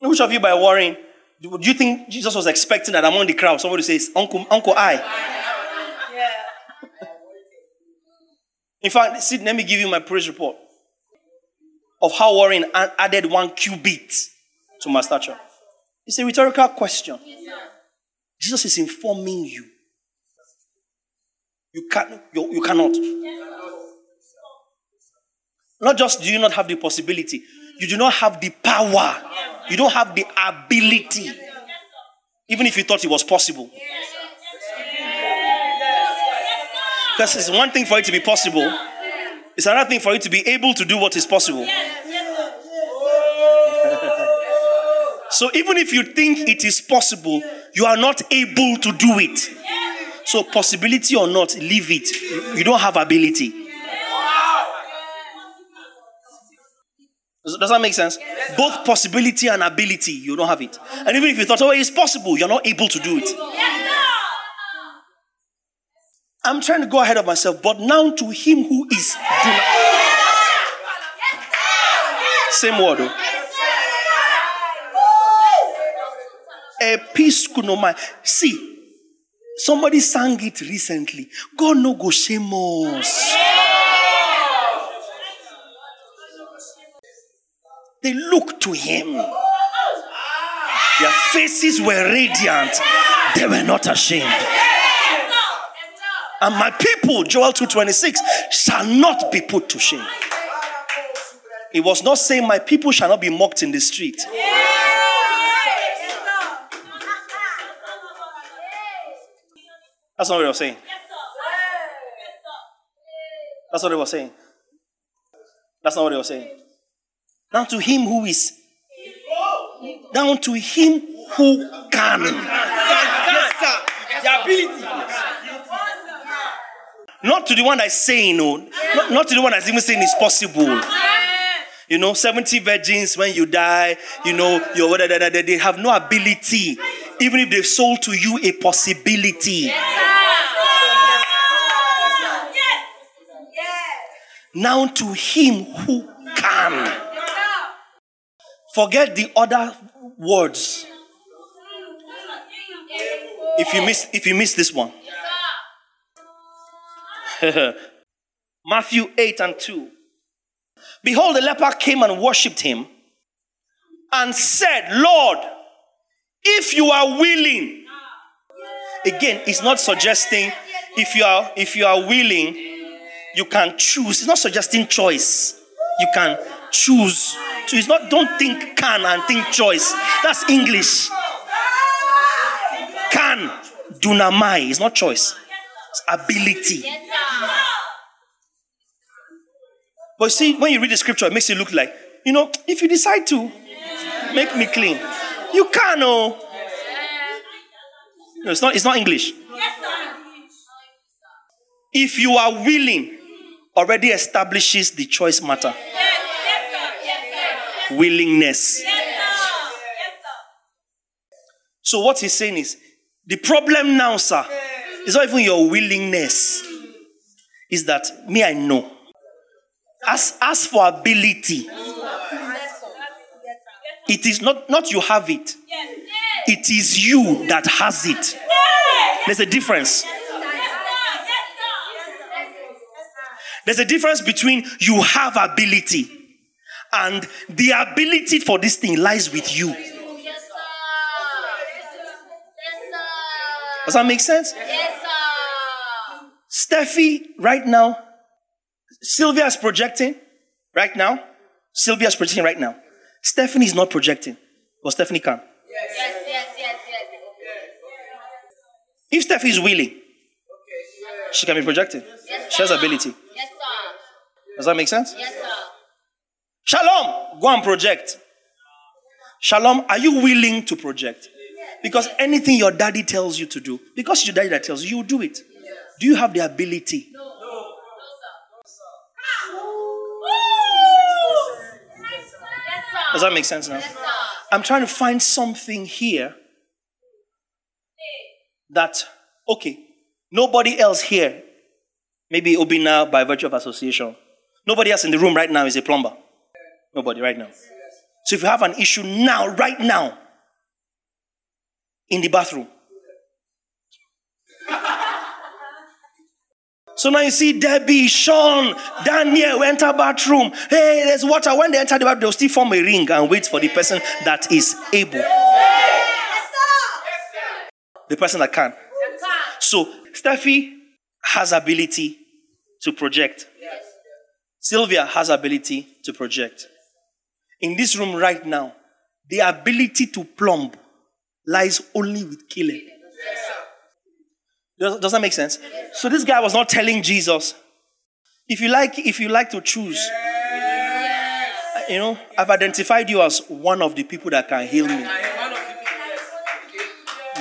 Which of you by worrying, do you think Jesus was expecting that among the crowd somebody says, Uncle, Uncle I? In fact, see, let me give you my praise report of how worrying added one cubit to my stature. It's a rhetorical question. Jesus is informing you. You, can, you, you cannot. Not just do you not have the possibility, you do not have the power. You don't have the ability. Even if you thought it was possible. Because it's one thing for it to be possible, it's another thing for you to be able to do what is possible. so even if you think it is possible, you are not able to do it. So, possibility or not, leave it. You don't have ability. Does that make sense? Both possibility and ability, you don't have it. And even if you thought, oh, it's possible, you're not able to do it. I'm trying to go ahead of myself, but now to him who is Same word. Episkunoma. See, somebody sang it recently. God no go shame us. They looked to him. Their faces were radiant. They were not ashamed. And my people, Joel 2:26, shall not be put to shame. It was not saying my people shall not be mocked in the street. That's not what it was saying. That's not what it was saying. That's not what it was saying. Now to him who is. Down to him who can. Yes, sir. The ability. Not to the one that's saying no. Not, not to the one that's even saying it's possible. You know, 70 virgins when you die, you know, you're, they have no ability. Even if they've sold to you a possibility. Yes. Now to him who can. Forget the other words. If you miss if you miss this one. Matthew 8 and 2. Behold, the leper came and worshipped him and said, Lord, if you are willing. Again, it's not suggesting if you are if you are willing, you can choose. It's not suggesting choice. You can choose. So it's not don't think can and think choice. That's English. Can dunamai. It's not choice. It's ability. But see, when you read the scripture, it makes it look like, you know, if you decide to make me clean, you can, oh. No, it's not, it's not English. If you are willing, already establishes the choice matter. Willingness. So what he's saying is, the problem now, sir, is not even your willingness. Is that me, I know. As, as for ability, it is not, not you have it, it is you that has it. There's a difference. There's a difference between you have ability and the ability for this thing lies with you. Does that make sense? Steffi, right now, Sylvia is projecting right now. Sylvia is projecting right now. Stephanie is not projecting, but Stephanie can. Yes, yes, yes, yes. yes. If Steffi is willing, she can be projecting. She has ability. Yes, sir. Does that make sense? Yes, sir. Shalom, go and project. Shalom, are you willing to project? Because anything your daddy tells you to do, because it's your daddy that tells you, you do it. Do you have the ability? Does that make sense now? I'm trying to find something here that, okay, nobody else here, maybe now by virtue of association, nobody else in the room right now is a plumber. Nobody right now. So if you have an issue now, right now, in the bathroom, So now you see Debbie, Sean, Daniel enter bathroom. Hey, there's water. When they enter the bathroom, they'll still form a ring and wait for the person that is able. The person that can. So Steffi has ability to project. Sylvia has ability to project. In this room right now, the ability to plumb lies only with Caleb. Does, does that make sense? So this guy was not telling Jesus, if you like, if you like to choose, uh, you know, I've identified you as one of the people that can heal me.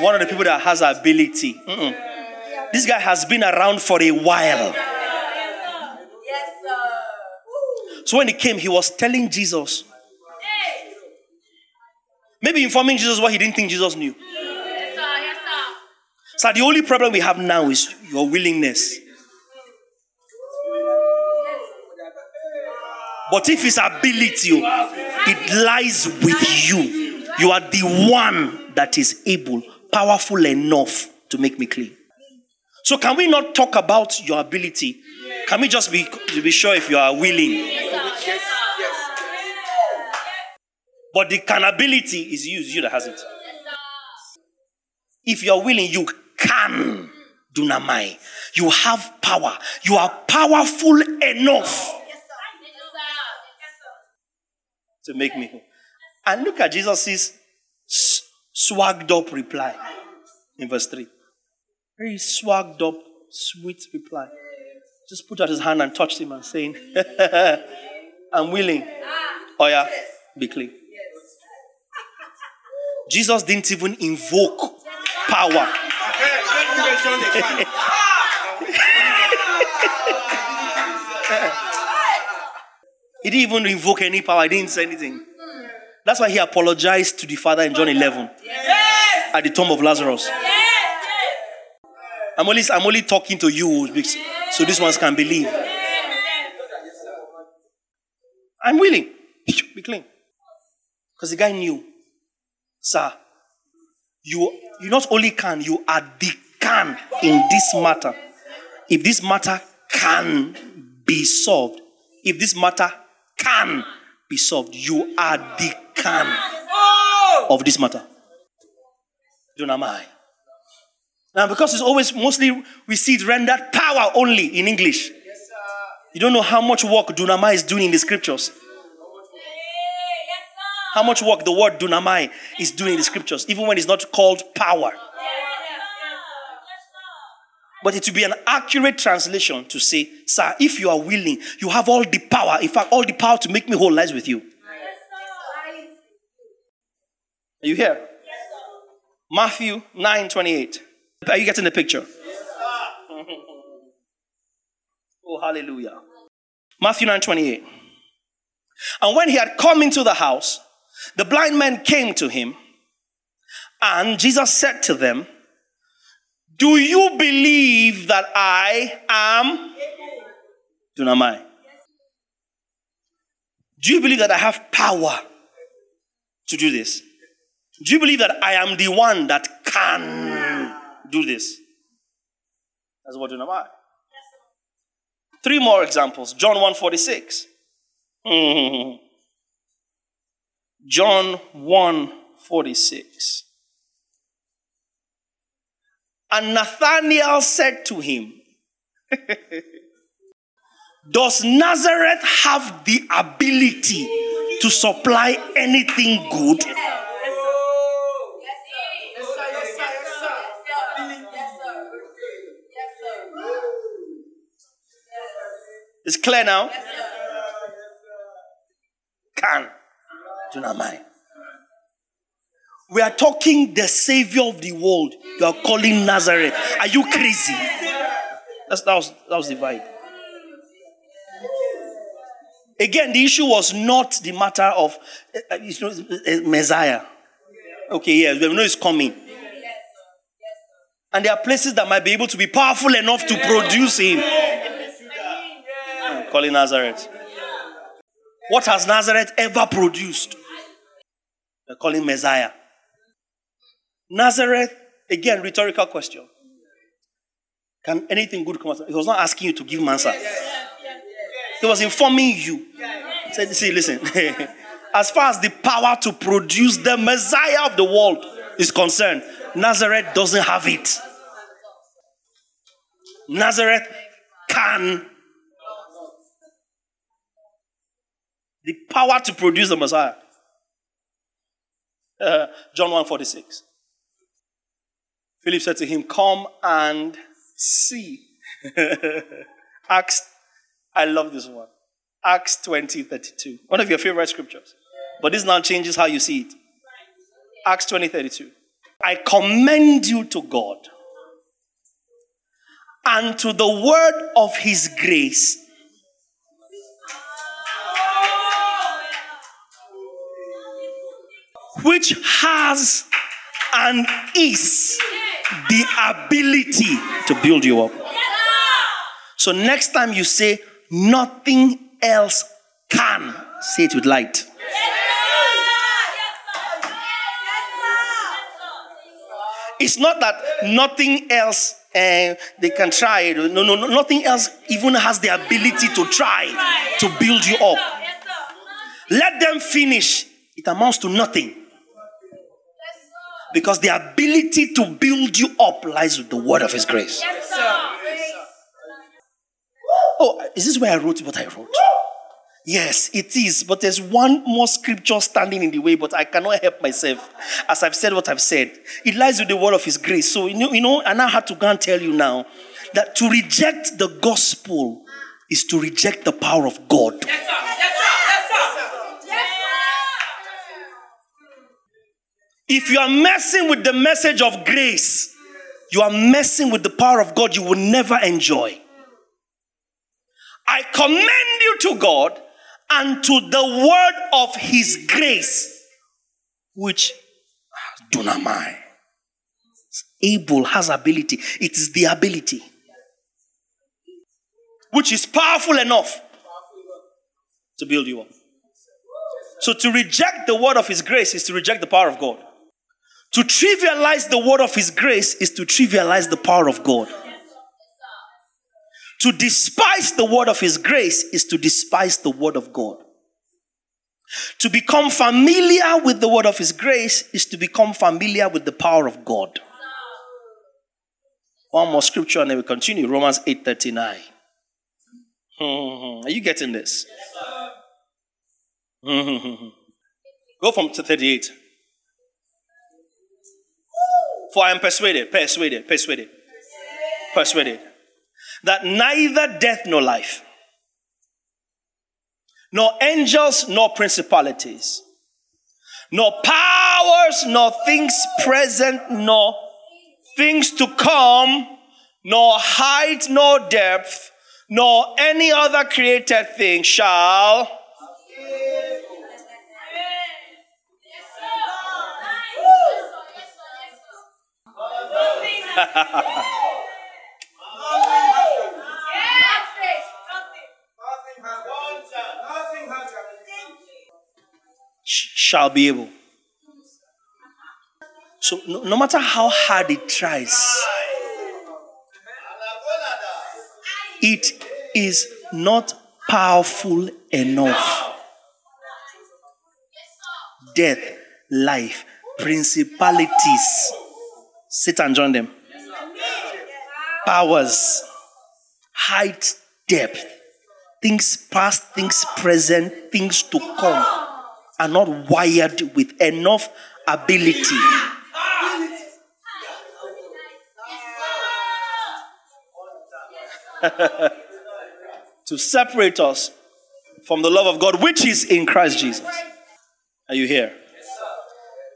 One of the people that has ability. Mm-mm. This guy has been around for a while. So when he came, he was telling Jesus. Maybe informing Jesus what he didn't think Jesus knew. So the only problem we have now is your willingness. But if it's ability, oh, it lies with you. You are the one that is able, powerful enough to make me clean. So can we not talk about your ability? Can we just be, be sure if you are willing? But the canability is you, you that has it. If you're willing, you can dunamai. You have power. You are powerful enough to make me. And look at Jesus' swagged up reply in verse 3. Very swagged up, sweet reply. Just put out his hand and touched him and saying, I'm willing. Oh, yeah, be clean. Jesus didn't even invoke power. He didn't even invoke any power. He didn't say anything. That's why he apologized to the Father in John 11 yes. at the tomb of Lazarus. Yes. I'm only, I'm only talking to you so these ones can believe. I'm willing. Be clean. Because the guy knew, sir, you, you not only can, you are the can in this matter. If this matter can be solved, if this matter can be solved, you are the can of this matter. Do not Dunamai. Now, because it's always mostly we see it rendered power only in English. You don't know how much work Dunamai is doing in the scriptures. How much work the word Dunamai is doing in the scriptures, even when it's not called power. But it will be an accurate translation to say, Sir, if you are willing, you have all the power. In fact, all the power to make me whole lies with you. Are you here? Matthew 9 28. Are you getting the picture? oh, hallelujah. Matthew 9 28. And when he had come into the house, the blind men came to him, and Jesus said to them, Do you believe that I am Dunamai? Do you believe that I have power to do this? Do you believe that I am the one that can do this? That's what Dunamai. Three more examples. John 146. John 1 46. And Nathanael said to him, Does Nazareth have the ability to supply anything good? It's clear now? Can. Do not mind. We are talking the Savior of the world. You are calling Nazareth. Are you crazy? That's, that, was, that was the vibe. Again, the issue was not the matter of uh, Messiah. Okay, yeah, we know it's coming. And there are places that might be able to be powerful enough to produce him. Calling Nazareth. What has Nazareth ever produced? They're calling Messiah. Nazareth, again, rhetorical question. Can anything good come out? He was not asking you to give him answer. He was informing you. He said, see, listen. as far as the power to produce the Messiah of the world is concerned, Nazareth doesn't have it. Nazareth can. The power to produce the Messiah. Uh, John 1 46. Philip said to him, Come and see. Acts, I love this one. Acts 20 32. One of your favorite scriptures. But this now changes how you see it. Acts 20 32. I commend you to God and to the word of his grace. Which has and is the ability to build you up. So next time you say nothing else can, say it with light. It's not that nothing else uh, they can try. No, no, no, nothing else even has the ability to try to build you up. Let them finish. It amounts to nothing. Because the ability to build you up lies with the word of His grace. Yes, sir. Oh, is this where I wrote what I wrote? Yes, it is. But there's one more scripture standing in the way, but I cannot help myself. As I've said what I've said, it lies with the word of His grace. So, you know, you know and I had to go and tell you now that to reject the gospel is to reject the power of God. Yes, sir. Yes, sir. Yes, sir. If you are messing with the message of grace, you are messing with the power of God you will never enjoy. I commend you to God and to the word of his grace, which dunamai. Able has ability. It is the ability which is powerful enough to build you up. So to reject the word of his grace is to reject the power of God. To trivialize the word of his grace is to trivialize the power of God. To despise the word of his grace is to despise the word of God. To become familiar with the word of his grace is to become familiar with the power of God. One more scripture and then we continue. Romans 8:39. Hmm, are you getting this? Hmm, hmm, Go from to 38. For I am persuaded, persuaded, persuaded, persuaded that neither death nor life, nor angels nor principalities, nor powers, nor things present, nor things to come, nor height, nor depth, nor any other created thing shall. Shall be able. So, no, no matter how hard it tries, it is not powerful enough. Death, life, principalities. Sit and join them. Powers, height, depth, things past, things present, things to come are not wired with enough ability. to separate us from the love of God which is in Christ Jesus. Are you here?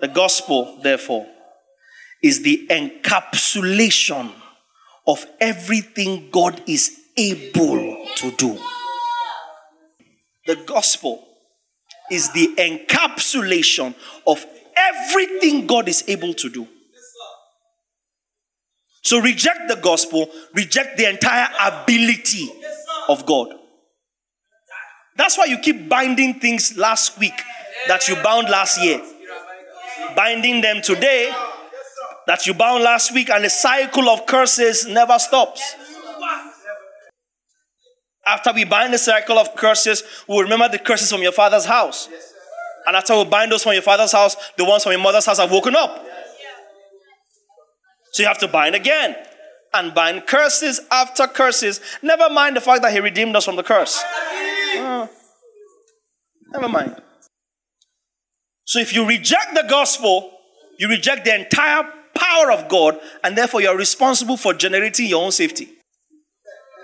The gospel, therefore, is the encapsulation of everything God is able to do. The gospel is the encapsulation of everything God is able to do. So reject the gospel, reject the entire ability of God. That's why you keep binding things last week that you bound last year. Binding them today that you bound last week, and the cycle of curses never stops. After we bind the cycle of curses, we'll remember the curses from your father's house. And after we bind those from your father's house, the ones from your mother's house have woken up. So you have to bind again. And bind curses after curses. Never mind the fact that he redeemed us from the curse. Uh, never mind. So if you reject the gospel, you reject the entire power of God, and therefore you're responsible for generating your own safety.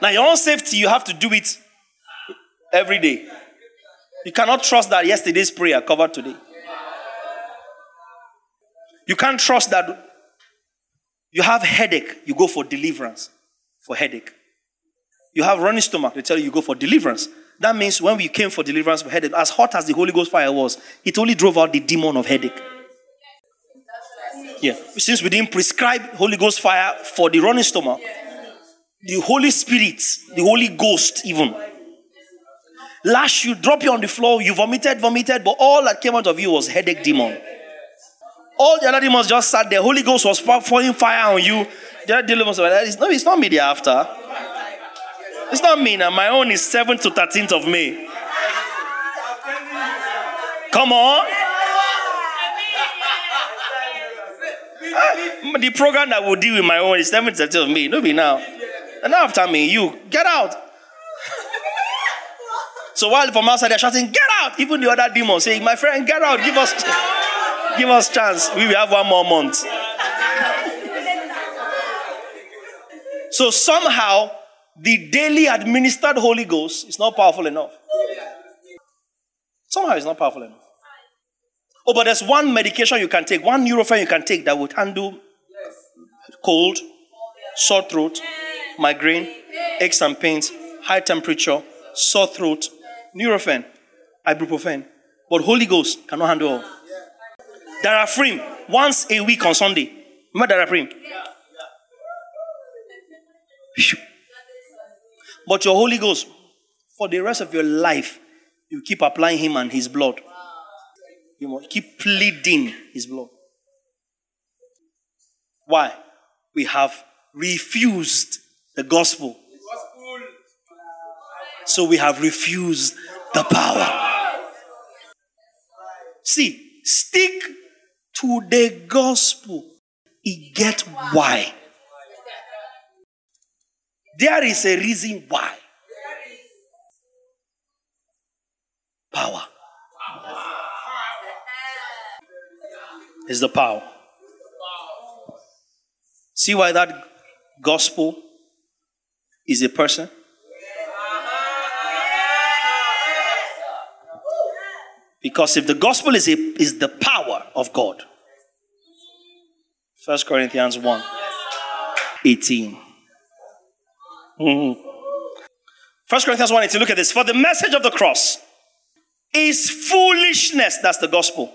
Now, your own safety, you have to do it every day. You cannot trust that yesterday's prayer covered today. You can't trust that you have headache, you go for deliverance for headache. You have running stomach, they tell you you go for deliverance. That means when we came for deliverance for headache, as hot as the Holy Ghost fire was, it only drove out the demon of headache. Yeah. Since we didn't prescribe Holy Ghost fire for the running stomach, the Holy Spirit, the Holy Ghost, even. Lash you, drop you on the floor, you vomited, vomited, but all that came out of you was headache demon. All the other demons just sat there. Holy Ghost was pouring fire on you. The other demons were like, no, it's not me the after. It's not me now. My own is 7th to 13th of May. Come on. Ah, the program that will deal with my own is 7th to 13th of May. No be now. And after me, you get out. so while from outside they're shouting, get out, even the other demons saying, My friend, get out, give us give us chance. We will have one more month. so somehow the daily administered Holy Ghost is not powerful enough. Somehow it's not powerful enough. Oh, but there's one medication you can take, one Nurofen you can take that would handle cold, sore throat, migraine, aches and pains, high temperature, sore throat, Nurofen, ibuprofen. But Holy Ghost cannot handle all. Daraprim, once a week on Sunday. Remember Daraprim? But your Holy Ghost, for the rest of your life, you keep applying Him and His blood. You must keep pleading his blood. Why? We have refused the gospel. So we have refused the power. See, stick to the gospel. You get why. There is a reason why. Power. Is the power. See why that gospel is a person? Because if the gospel is, a, is the power of God, 1 Corinthians 1 18. Mm-hmm. 1 Corinthians 1 18, look at this. For the message of the cross is foolishness. That's the gospel.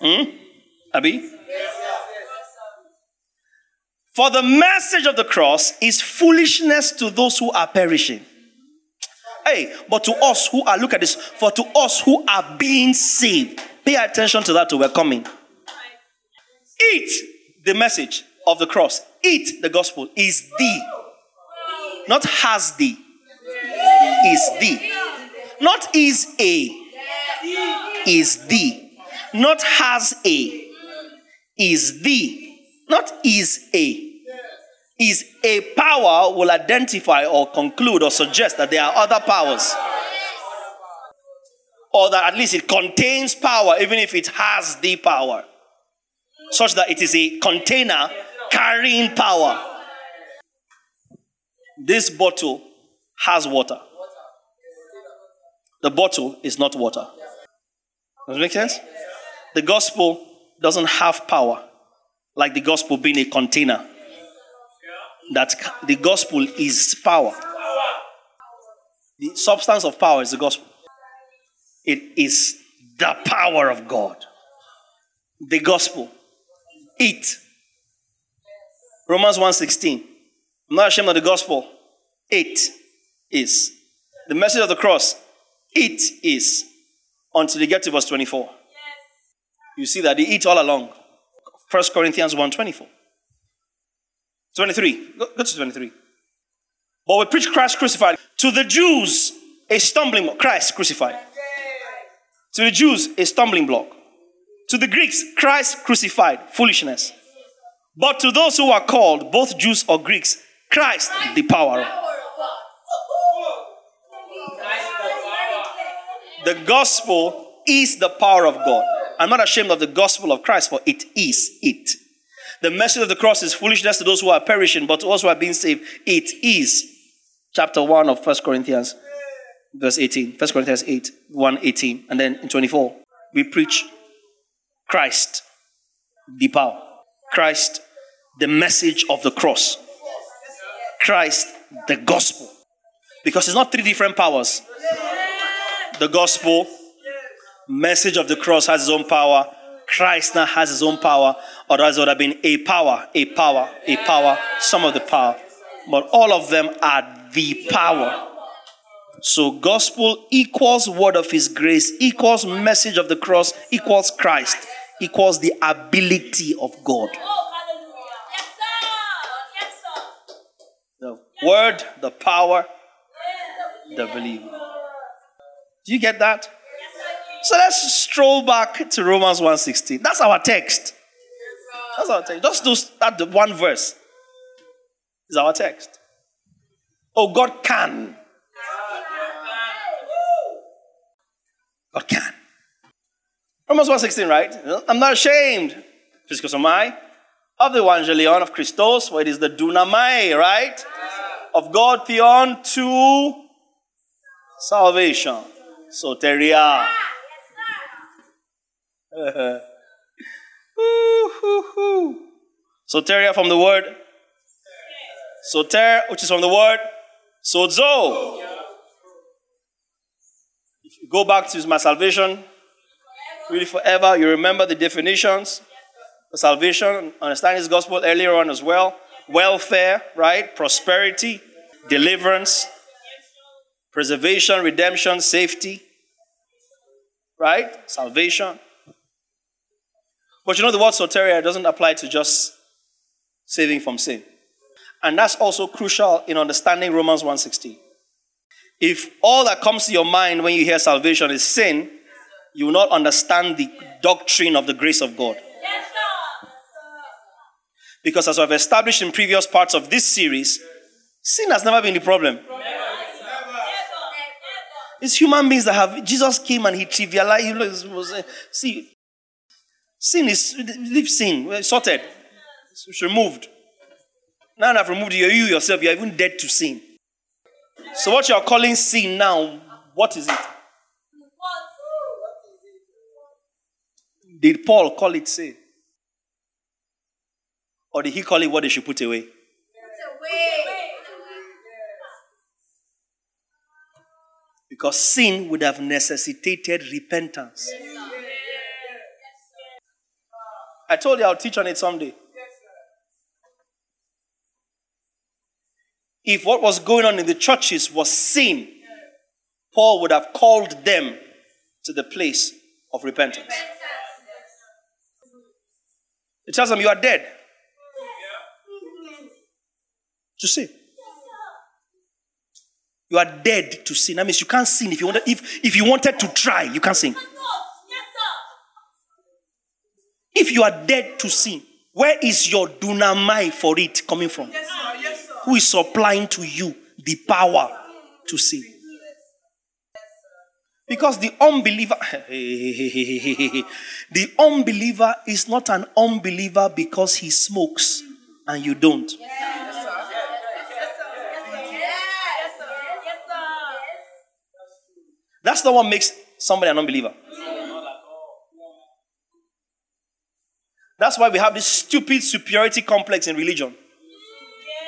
Hmm? Abby? For the message of the cross is foolishness to those who are perishing. Hey, but to us who are, look at this, for to us who are being saved, pay attention to that, we're coming. Eat the message of the cross, eat the gospel. Is the, not has the, is the, not is a, is the, not has a, is the, not is a is a power will identify or conclude or suggest that there are other powers. Or that at least it contains power, even if it has the power. Such that it is a container carrying power. This bottle has water. The bottle is not water. Does it make sense? The gospel doesn't have power like the gospel being a container that the gospel is power. The substance of power is the gospel. It is the power of God. The gospel. It. Romans 1:16. I'm not ashamed of the gospel. It is. The message of the cross. It is. Until they get to verse 24. You see that they eat all along. 1 Corinthians 1:24. 23. Go, go to 23. But we preach Christ crucified. To the Jews, a stumbling block. Christ crucified. To the Jews, a stumbling block. To the Greeks, Christ crucified. Foolishness. But to those who are called, both Jews or Greeks, Christ the power. Of. The gospel is the power of God. I'm not ashamed of the gospel of Christ, for it is it. The message of the cross is foolishness to those who are perishing, but to us who are being saved, it is. Chapter 1 of 1 Corinthians, verse 18. 1 Corinthians 8, 1 18. And then in 24, we preach Christ, the power. Christ, the message of the cross. Christ, the gospel. Because it's not three different powers. The gospel, message of the cross has its own power, Christ now has his own power, otherwise, it would have been a power, a power, a power, some of the power. But all of them are the power. So, gospel equals word of his grace, equals message of the cross, equals Christ, equals the ability of God. The word, the power, the believer. Do you get that? So let's stroll back to Romans 1:16. That's our text. That's our text. Just do that the one verse. Is our text. Oh, God can. God can. Romans 1:16, right? I'm not ashamed, because am I, of the evangelion of Christos, where it is the dunamai, right? Of God beyond to salvation. Soteria. Soteria from the word soter, which is from the word sozo. If you go back to my salvation, really forever, you remember the definitions salvation, understanding his gospel earlier on as well. Welfare, right? Prosperity, deliverance, preservation, redemption, safety, right? Salvation. But you know, the word soteria doesn't apply to just saving from sin. And that's also crucial in understanding Romans 1:16. If all that comes to your mind when you hear salvation is sin, you will not understand the doctrine of the grace of God. Because as I've established in previous parts of this series, sin has never been the problem. It's human beings that have Jesus came and he trivialized. See, sin is leave sin eh, sorted, it's removed. Now I've removed you, you yourself, you're even dead to sin. So what you're calling sin now, what is it? Did Paul call it sin? Or did he call it what they should put away? Put away. Because sin would have necessitated repentance. I told you I'll teach on it someday. If what was going on in the churches was sin, Paul would have called them to the place of repentance. It tells them, You are dead. To sin. You are dead to sin. That means you can't sin. If you wanted, if, if you wanted to try, you can't sin. If you are dead to sin, where is your dunamai for it coming from? Who is supplying to you the power to sin? Because the unbeliever, the unbeliever is not an unbeliever because he smokes and you don't. That's not what makes somebody an unbeliever. That's why we have this stupid superiority complex in religion.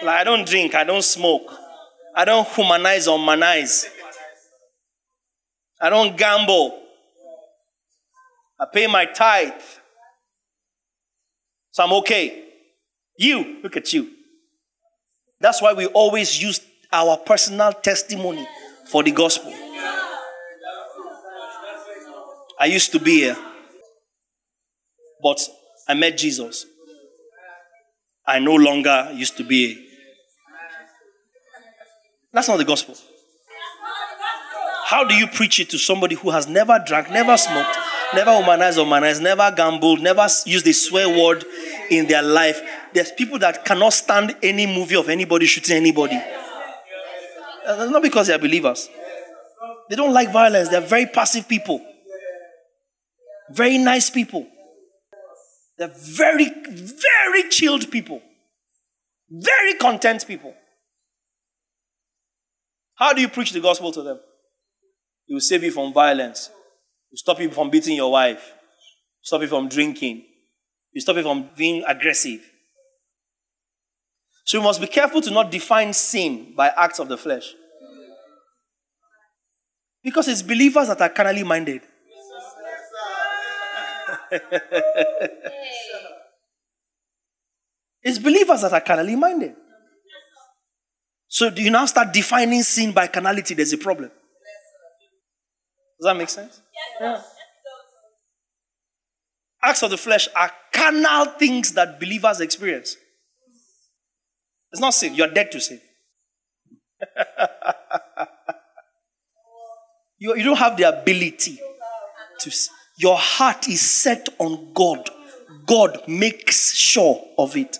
Like, I don't drink, I don't smoke, I don't humanize or humanize, I don't gamble, I pay my tithe. So I'm okay. You, look at you. That's why we always use our personal testimony for the gospel. I used to be here, but I met Jesus. I no longer used to be. That's not the gospel. How do you preach it to somebody who has never drank, never smoked, never humanized or humanized, never gambled, never used a swear word in their life? There's people that cannot stand any movie of anybody shooting anybody. Uh, that's not because they are believers. They don't like violence. They're very passive people. Very nice people. They're very, very chilled people. Very content people. How do you preach the gospel to them? He will save you from violence. He will stop you from beating your wife. Stop you from drinking. Will stop you from being aggressive. So we must be careful to not define sin by acts of the flesh. Because it's believers that are carnally minded. it's believers that are carnally minded. So do you now start defining sin by carnality? There's a problem. Does that make sense? Yeah. Acts of the flesh are carnal things that believers experience. It's not sin. You're dead to sin. you, you don't have the ability to sin. Your heart is set on God. God makes sure of it.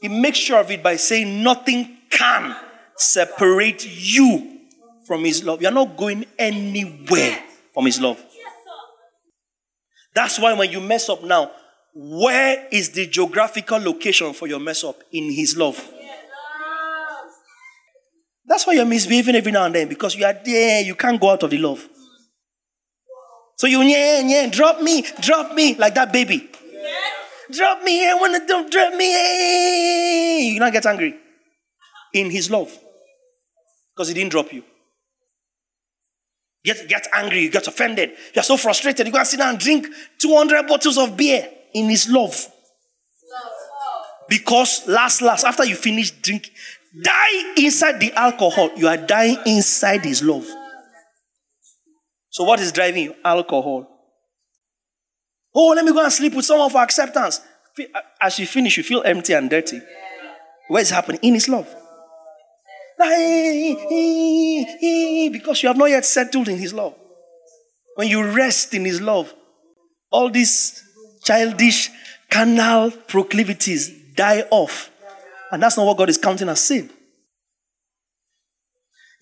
He makes sure of it by saying nothing can separate you from His love. You're not going anywhere from His love. That's why when you mess up now, where is the geographical location for your mess up? In His love. That's why you're misbehaving every now and then because you are there, you can't go out of the love. So you, yeah, yeah, drop me, drop me, like that baby. Drop me, I want to don't drop me. You not get angry. In his love. Because he didn't drop you. Get, get angry, you get offended. You're so frustrated. You go and sit down and drink 200 bottles of beer in his love. Because last, last, after you finish drinking, die inside the alcohol, you are dying inside his love. So, what is driving you? Alcohol. Oh, let me go and sleep with someone for acceptance. Uh, as you finish, you feel empty and dirty. What is happening? In His love. Because you have not yet settled in His love. When you rest in His love, all these childish, carnal proclivities die off. And that's not what God is counting as sin.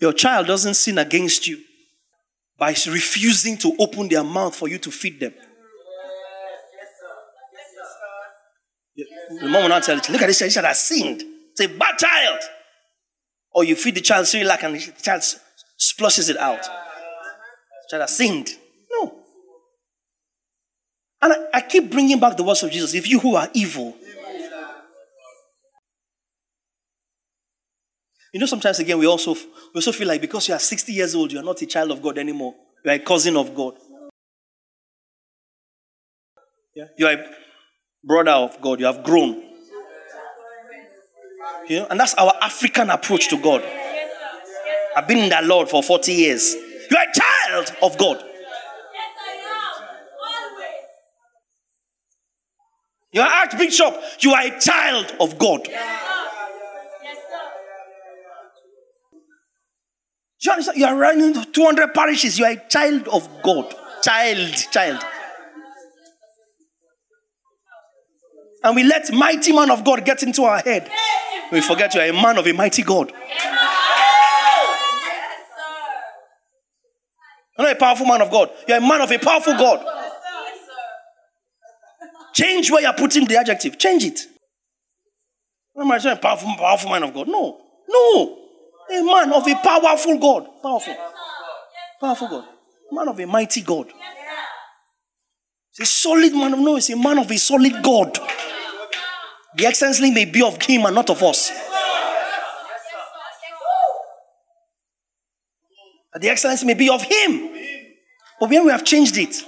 Your child doesn't sin against you by refusing to open their mouth for you to feed them. The mom will not tell you, look at this child, has sinned. It's a bad child. Or you feed the child like and the child splashes it out. The child has sinned. No. And I, I keep bringing back the words of Jesus. If you who are evil, You know, sometimes again, we also, we also feel like because you are 60 years old, you are not a child of God anymore. You are a cousin of God. Yeah? You are a brother of God. You have grown. You know? And that's our African approach to God. I've been in that Lord for 40 years. You are a child of God. You are Archbishop. You are a child of God. You understand? You are running 200 parishes. You are a child of God. Child, child. And we let mighty man of God get into our head. We forget you are a man of a mighty God. You're not a powerful man of God. You're a man of a powerful God. Change where you're putting the adjective. Change it. I'm not a powerful, powerful man of God. No. No. A man of a powerful God. Powerful. Powerful God. Man of a mighty God. It's a solid man. Of no, it's a man of a solid God. The excellency may be of him and not of us. The excellency may be of him. But when we have changed it,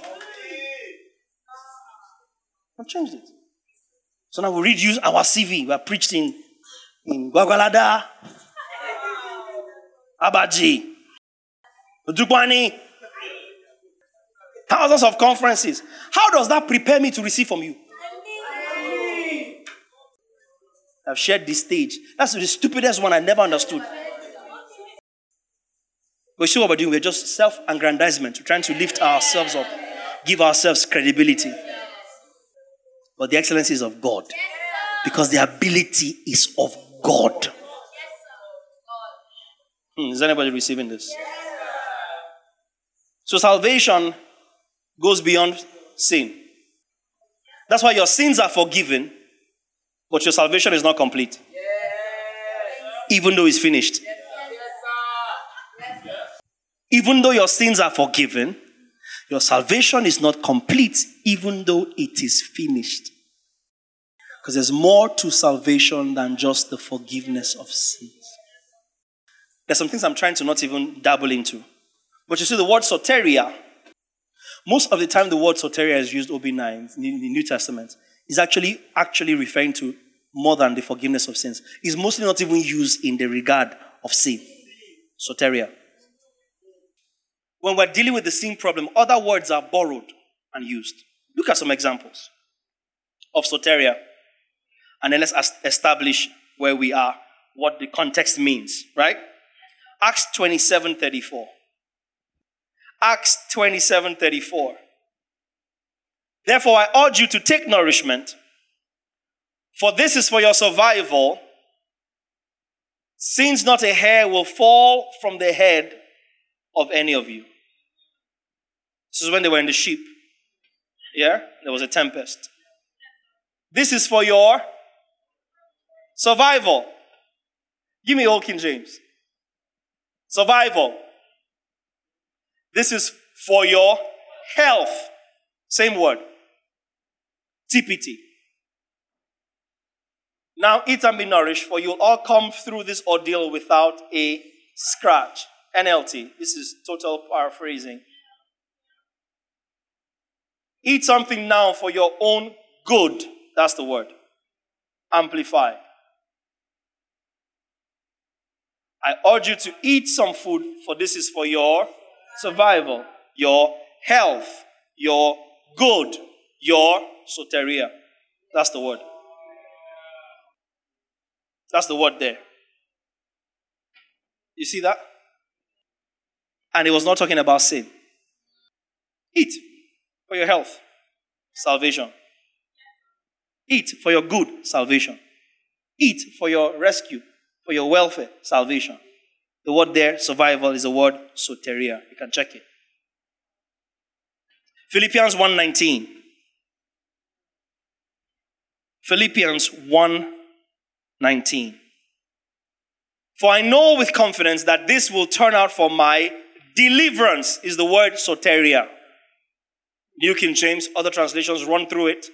I've changed it. So now we read use our CV. We are preached in, in Gwagwalada, Abaji, Dupani, thousands of conferences. How does that prepare me to receive from you? I've shared this stage. That's the stupidest one I never understood. We see what we're doing. We're just self aggrandizement. We're trying to lift ourselves up, give ourselves credibility. But the excellencies of God. Because the ability is of God. Hmm, is anybody receiving this? So salvation goes beyond sin. That's why your sins are forgiven, but your salvation is not complete. Even though it's finished. Even though your sins are forgiven, your salvation is not complete, even though it is finished. Because there's more to salvation than just the forgiveness of sins. There's some things I'm trying to not even dabble into. But you see, the word soteria, most of the time the word soteria is used OB9 in the New Testament, is actually actually referring to more than the forgiveness of sins. It's mostly not even used in the regard of sin. Soteria. When we're dealing with the sin problem, other words are borrowed and used. Look at some examples of soteria. And then let's establish where we are, what the context means, right? Acts 27 34. Acts 27 34. Therefore, I urge you to take nourishment, for this is for your survival, since not a hair will fall from the head of any of you. This is when they were in the ship. Yeah? There was a tempest. This is for your survival. Give me old King James. Survival. This is for your health. Same word. TPT. Now eat and be nourished, for you'll all come through this ordeal without a scratch. NLT. This is total paraphrasing. Eat something now for your own good. That's the word. Amplify. I urge you to eat some food, for this is for your survival. your health, your good, your soteria. That's the word. That's the word there. You see that? And he was not talking about sin. Eat for your health, salvation. Eat for your good, salvation. Eat for your rescue, for your welfare, eh, salvation. The word there, survival, is the word soteria. You can check it. Philippians 1:19. Philippians 1:19. For I know with confidence that this will turn out for my deliverance is the word soteria. New King James, other translations run through it.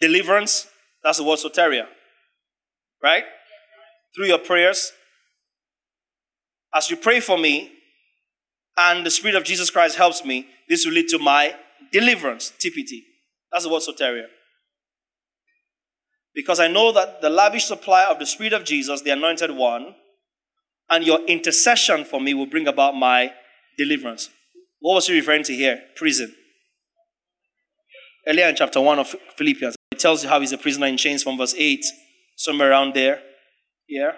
Deliverance, that's the word soteria. Right? Through your prayers. As you pray for me, and the Spirit of Jesus Christ helps me, this will lead to my deliverance, TPT. That's the word soteria. Because I know that the lavish supply of the Spirit of Jesus, the anointed one, and your intercession for me will bring about my deliverance. What was he referring to here? Prison. Earlier in chapter 1 of Philippians, it tells you how he's a prisoner in chains from verse 8, somewhere around there. Yeah?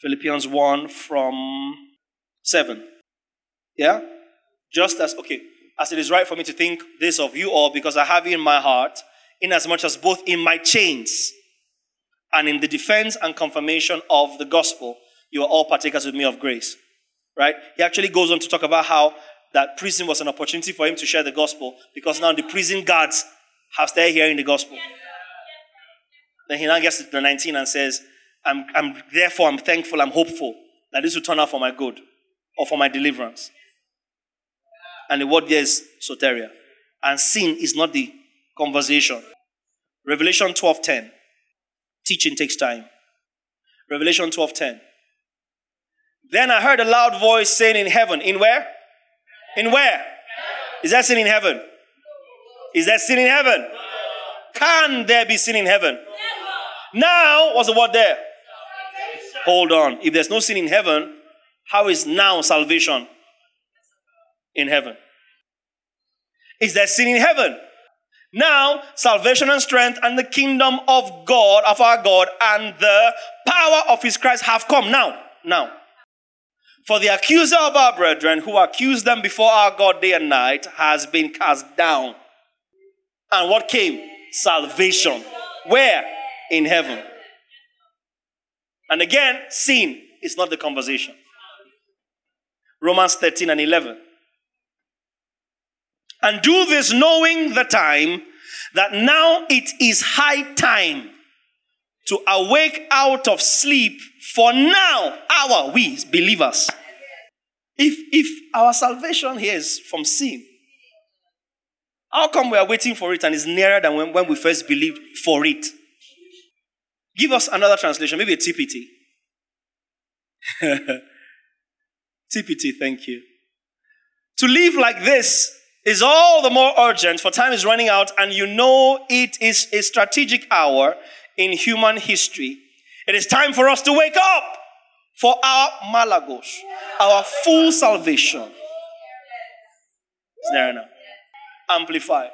Philippians 1 from 7. Yeah? Just as, okay, as it is right for me to think this of you all, because I have you in my heart, inasmuch as both in my chains and in the defense and confirmation of the gospel, you are all partakers with me of grace. Right? He actually goes on to talk about how that prison was an opportunity for him to share the gospel because now the prison guards have started hearing the gospel. Then he now gets to the 19 and says, I'm, I'm therefore I'm thankful, I'm hopeful that this will turn out for my good or for my deliverance. And the word there is soteria. And sin is not the conversation. Revelation 12:10. Teaching takes time. Revelation 12:10. Then I heard a loud voice saying in heaven, in where? In where? Is that sin in heaven? Is that sin in heaven? Can there be sin in heaven? Now, what's the word there? Hold on. If there's no sin in heaven, how is now salvation in heaven? Is there sin in heaven? Now, salvation and strength and the kingdom of God, of our God, and the power of his Christ have come. Now, now. For the accuser of our brethren, who accused them before our God day and night, has been cast down. And what came? Salvation. Where? In heaven. And again, sin is not the conversation. Romans 13 and 11. And do this knowing the time that now it is high time to awake out of sleep for now our we believers if if our salvation here is from sin how come we are waiting for it and it's nearer than when, when we first believed for it give us another translation maybe a tpt tpt thank you to live like this is all the more urgent for time is running out and you know it is a strategic hour in human history. It is time for us to wake up for our malagos, our full salvation. There enough? Amplify.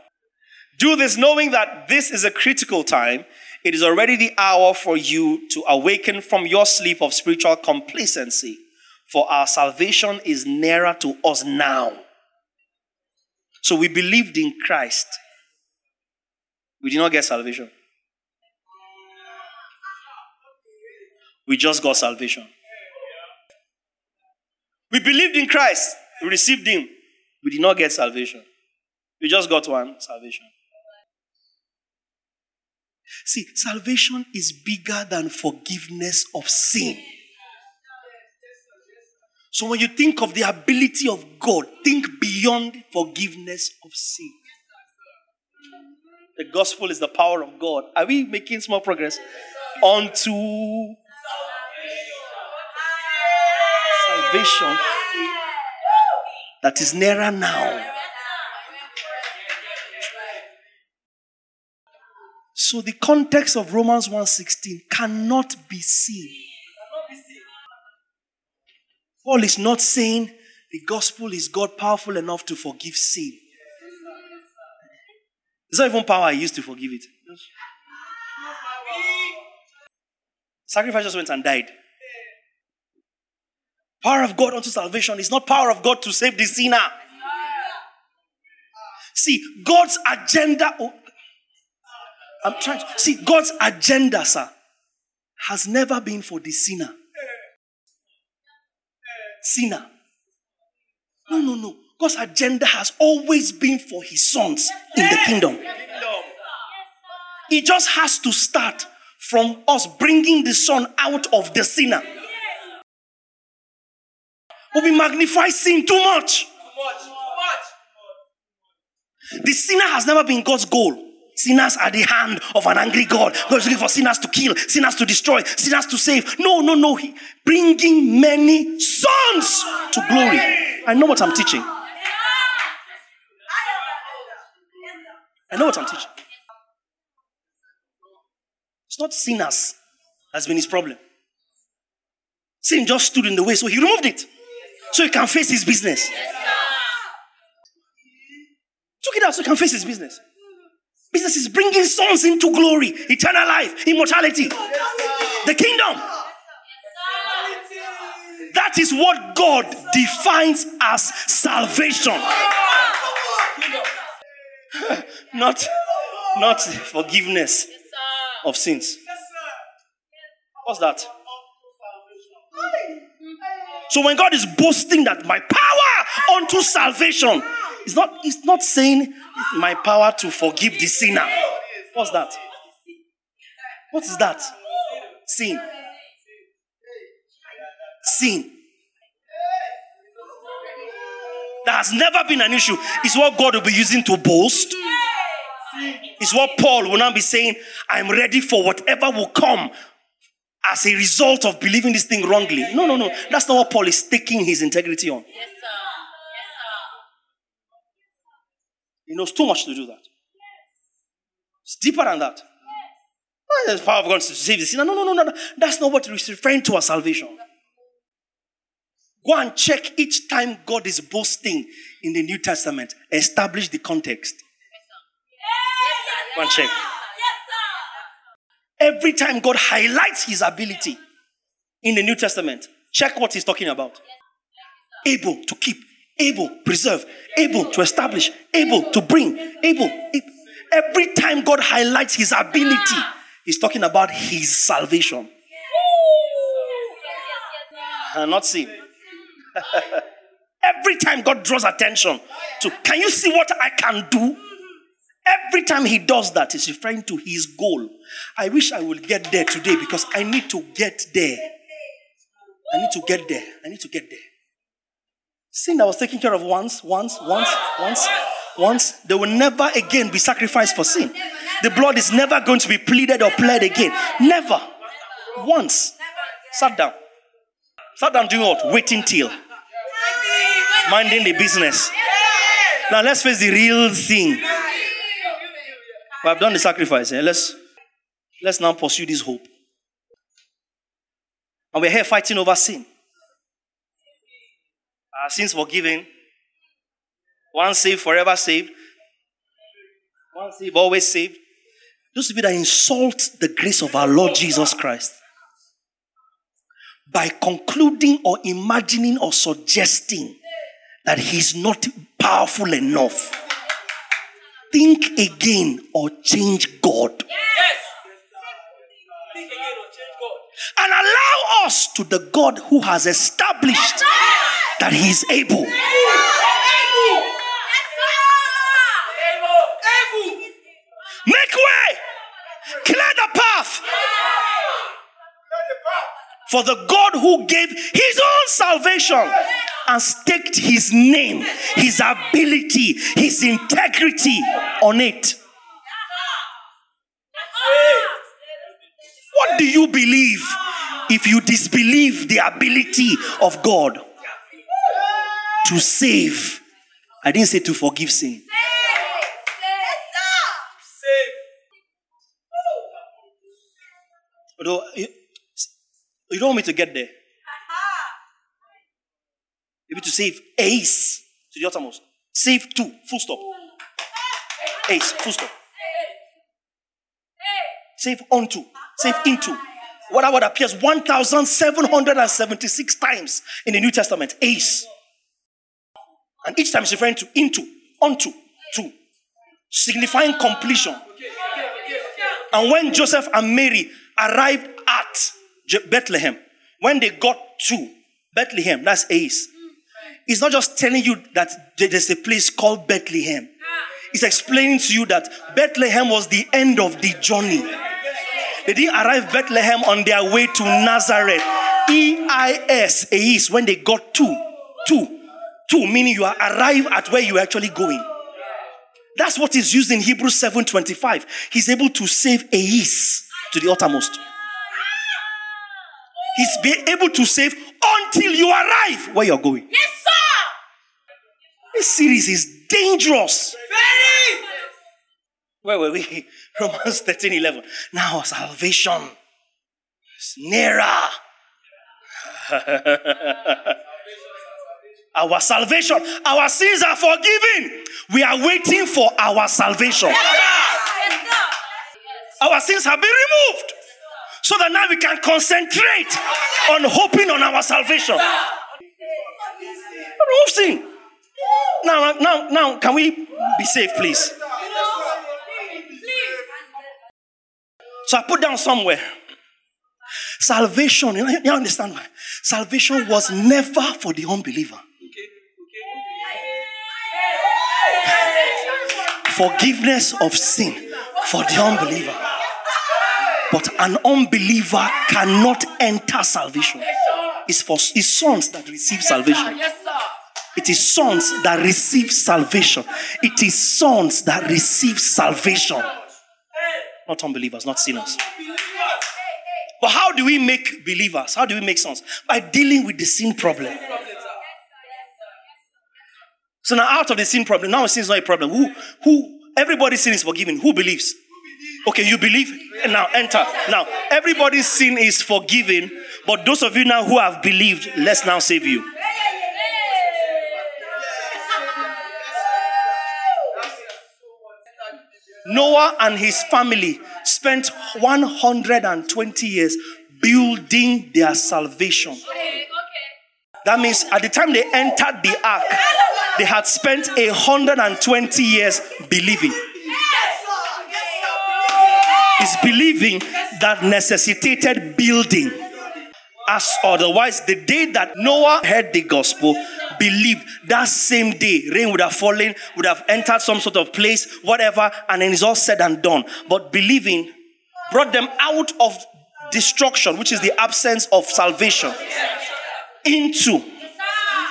Do this knowing that this is a critical time. It is already the hour for you to awaken from your sleep of spiritual complacency, for our salvation is nearer to us now. So we believed in Christ. We did not get salvation. We just got salvation. We believed in Christ, we received Him. We did not get salvation. We just got one salvation. See, salvation is bigger than forgiveness of sin. So when you think of the ability of God, think beyond forgiveness of sin. The gospel is the power of God. Are we making small progress? Unto salvation that is nearer now. So the context of Romans 1:16 cannot be seen. Paul is not saying the gospel is God powerful enough to forgive sin. It's not even power I used to forgive it. Sacrifice just went and died. Power of God unto salvation is not power of God to save the sinner. See, God's agenda I'm trying to see God's agenda, sir, has never been for the sinner. Sinner. No, no, no. God's agenda has always been for his sons in the kingdom. It just has to start from us bringing the son out of the sinner. But we magnify sin too much. The sinner has never been God's goal. Sinners are the hand of an angry God. God is looking for sinners to kill, sinners to destroy, sinners to save. No, no, no. He, bringing many sons to glory. I know what I'm teaching. I know what I'm teaching. It's not sinners has been his problem. Sin just stood in the way, so he removed it. So he can face his business. Took it out so he can face his business business is bringing sons into glory, eternal life, immortality, the kingdom. That is what God defines as salvation. Not, not forgiveness of sins. What's that? So when God is boasting that my power unto salvation it's not, it's not saying my power to forgive the sinner. What's that? What is that? Sin. Sin. That has never been an issue. It's what God will be using to boast. It's what Paul will now be saying, I'm ready for whatever will come as a result of believing this thing wrongly. No, no, no. That's not what Paul is taking his integrity on. Yes, sir. He knows too much to do that. It's deeper than that. Well, the power of God to save the sinner. No, no, no, no. That's not what he's referring to our salvation. Go and check each time God is boasting in the New Testament. Establish the context. Go and check. Every time God highlights his ability in the New Testament, check what he's talking about. Able to keep, able, preserve, able to establish, able to bring, able. Every time God highlights his ability, he's talking about his salvation. And not see. Every time God draws attention to, can you see what I can do? Every time he does that, he's referring to his goal. I wish I would get there today because I need to get there. I need to get there. I need to get there. Sin that was taken care of once, once, once, once, once, they will never again be sacrificed for sin. The blood is never going to be pleaded or pled again. Never. Once. Sat down. Sat down doing what? Waiting till. Minding the business. Now let's face the real thing. We have done the sacrifice. Eh? Let's let's now pursue this hope. And we're here fighting over sin. Our sins forgiven. Once saved, forever saved. Once saved, always saved. Those people that insult the grace of our Lord Jesus Christ by concluding or imagining or suggesting that he's not powerful enough. Think again or change God. Yes. And allow us to the God who has established that he is able. Make way. Clear the path. For the God who gave his own salvation and staked his name, his ability, his integrity on it. What do you believe if you disbelieve the ability of God? to save. I didn't say to forgive sin. Save. Save. Although, you, you don't want me to get there. You need to save eis to the uttermost. Save two, full stop. eis, full stop. Save unto, save into. What I would appears 1,776 times in the New Testament. eis. And each time is referring to into, onto, to, signifying completion. And when Joseph and Mary arrived at Bethlehem, when they got to Bethlehem, that's eis. It's not just telling you that there's a place called Bethlehem. It's explaining to you that Bethlehem was the end of the journey. They didn't arrive Bethlehem on their way to Nazareth. E I S, when they got to, to, to, meaning you are arrive at where you're actually going. That's what is used in Hebrews 7:25. He's able to save Eis to the uttermost. He's be able to save until you arrive where you're going. Yes, sir. This series is dangerous. Very. Where were we? Romans 13 11. Now salvation is nearer. our salvation, our sins are forgiven. We are waiting for our salvation. Our sins have been removed. So that now we can concentrate on hoping on our salvation. Remove sin. Now, now, now, can we be safe, please? So I put down somewhere. Salvation, you, know, you understand why? Salvation was never for the unbeliever. Forgiveness of sin for the unbeliever. But an unbeliever cannot enter salvation. It's for his sons that receive salvation. It is sons that receive salvation. It is sons that receive salvation. Not unbelievers, not sinners. But how do we make believers? How do we make sons? By dealing with the sin problem. So now, out of the sin problem, now sin is not a problem. Who, who, everybody's sin is forgiven. Who believes? Okay, you believe? Now enter. Now, everybody's sin is forgiven, but those of you now who have believed, let's now save you. Noah and his family spent 120 years building their salvation. That means at the time they entered the ark, they had spent 120 years believing. It's believing that necessitated building. As otherwise, the day that Noah heard the gospel, believed that same day, rain would have fallen, would have entered some sort of place, whatever, and then it's all said and done. But believing brought them out of destruction, which is the absence of salvation, into.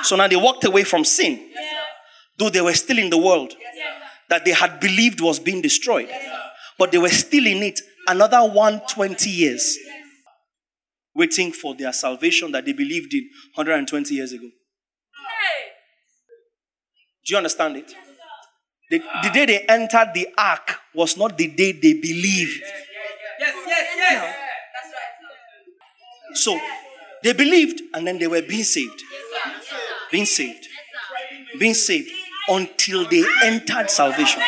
So now they walked away from sin, though they were still in the world that they had believed was being destroyed, but they were still in it another 120 years, waiting for their salvation that they believed in 120 years ago. Do you understand it? The, the day they entered the ark was not the day they believed. Yes, yes, yes. So they believed and then they were being saved. Being saved. Being saved until they entered salvation.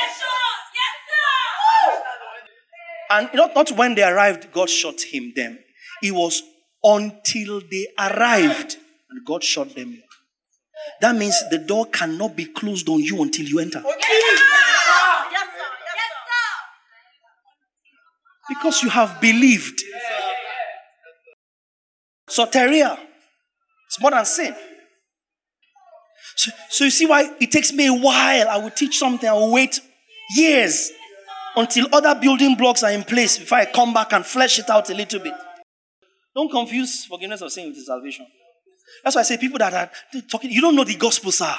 And not, not when they arrived, God shot him them. It was until they arrived and God shot them. That means the door cannot be closed on you until you enter. Because you have believed. Soteria. It's more than sin. So, so you see why it takes me a while. I will teach something, I will wait years until other building blocks are in place before I come back and flesh it out a little bit. Don't confuse forgiveness of sin with salvation. That's why I say people that are talking, you don't know the gospel, sir.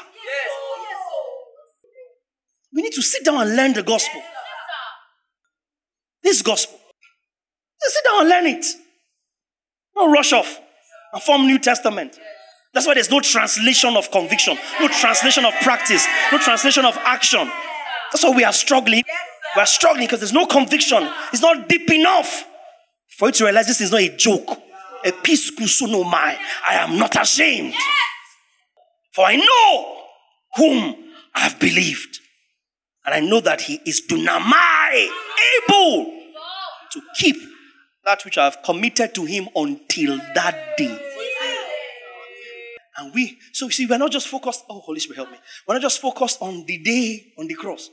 We need to sit down and learn the gospel. This gospel. Just sit down and learn it. Don't rush off and form New Testament. That's why there's no translation of conviction, no translation of practice, no translation of action. That's why we are struggling. We are struggling because there's no conviction. It's not deep enough for you to realize this is not a joke. A peace my. I am not ashamed. For I know whom I have believed. And I know that he is dunamai, able to keep that which I have committed to him until that day. And we, so you see, we're not just focused, oh, Holy Spirit, help me. We're not just focused on the day on the cross.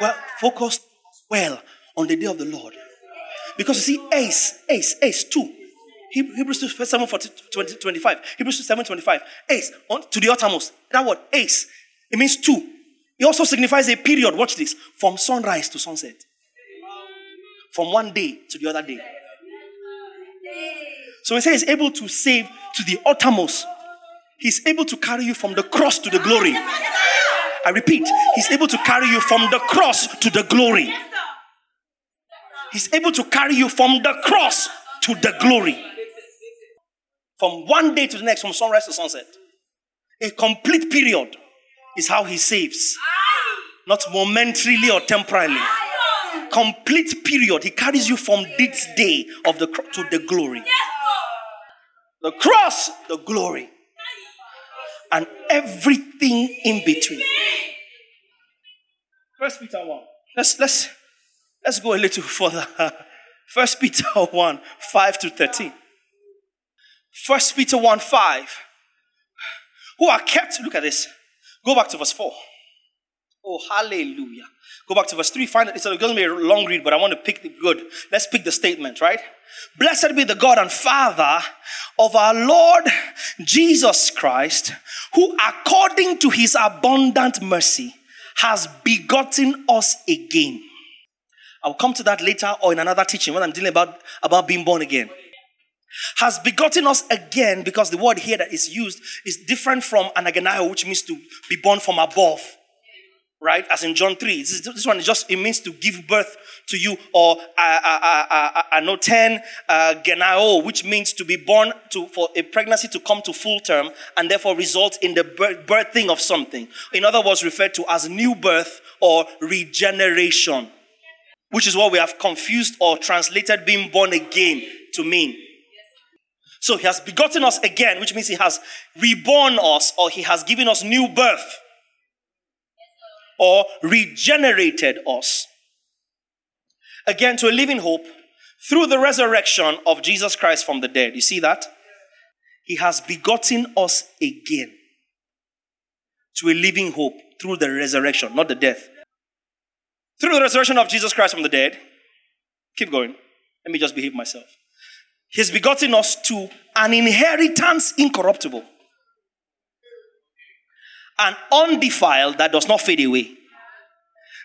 We're focused well on the day of the Lord. Because you see, eis, eis, eis, to. Hebrews 2, 7, 20, 25. Hebrews 2, 7, 25. Eis, on, to the uttermost. That word, eis, it means to. It also signifies a period, watch this, from sunrise to sunset. From one day to the other day. So he says he's able to save to the uttermost. He's able to carry you from the cross to the glory. I repeat, he's able to carry you from the cross to the glory. He's able to carry you from the cross to the glory. From one day to the next, from sunrise to sunset. A complete period is how he saves. Not momentarily or temporarily. Complete period. He carries you from this day of the to the glory. The cross, the glory. And everything in between. First Peter 1. Let's let's let's go a little further. First Peter 1, 5 to 13. First Peter 1, 5. Who are kept, look at this. Go back to verse 4. Oh, hallelujah. Go back to verse 3. Find it. It's going to be a long read, but I want to pick the good. Let's pick the statement, right? Blessed be the God and Father of our Lord Jesus Christ, who according to his abundant mercy has begotten us again. I'll come to that later or in another teaching when I'm dealing about, about being born again. Has begotten us again because the word here that is used is different from anagenao, which means to be born from above right? As in John 3. This, this one just, it means to give birth to you, or uh, uh, uh, anoten genao, which means to be born to, for a pregnancy to come to full term and therefore result in the birthing of something. In other words, referred to as new birth or regeneration, which is what we have confused or translated being born again to mean. So he has begotten us again, which means he has reborn us or he has given us new birth or regenerated us again to a living hope through the resurrection of Jesus Christ from the dead. You see that? He has begotten us again to a living hope through the resurrection, not the death. Through the resurrection of Jesus Christ from the dead. Keep going. Let me just behave myself. He's begotten us to an inheritance incorruptible and undefiled that does not fade away.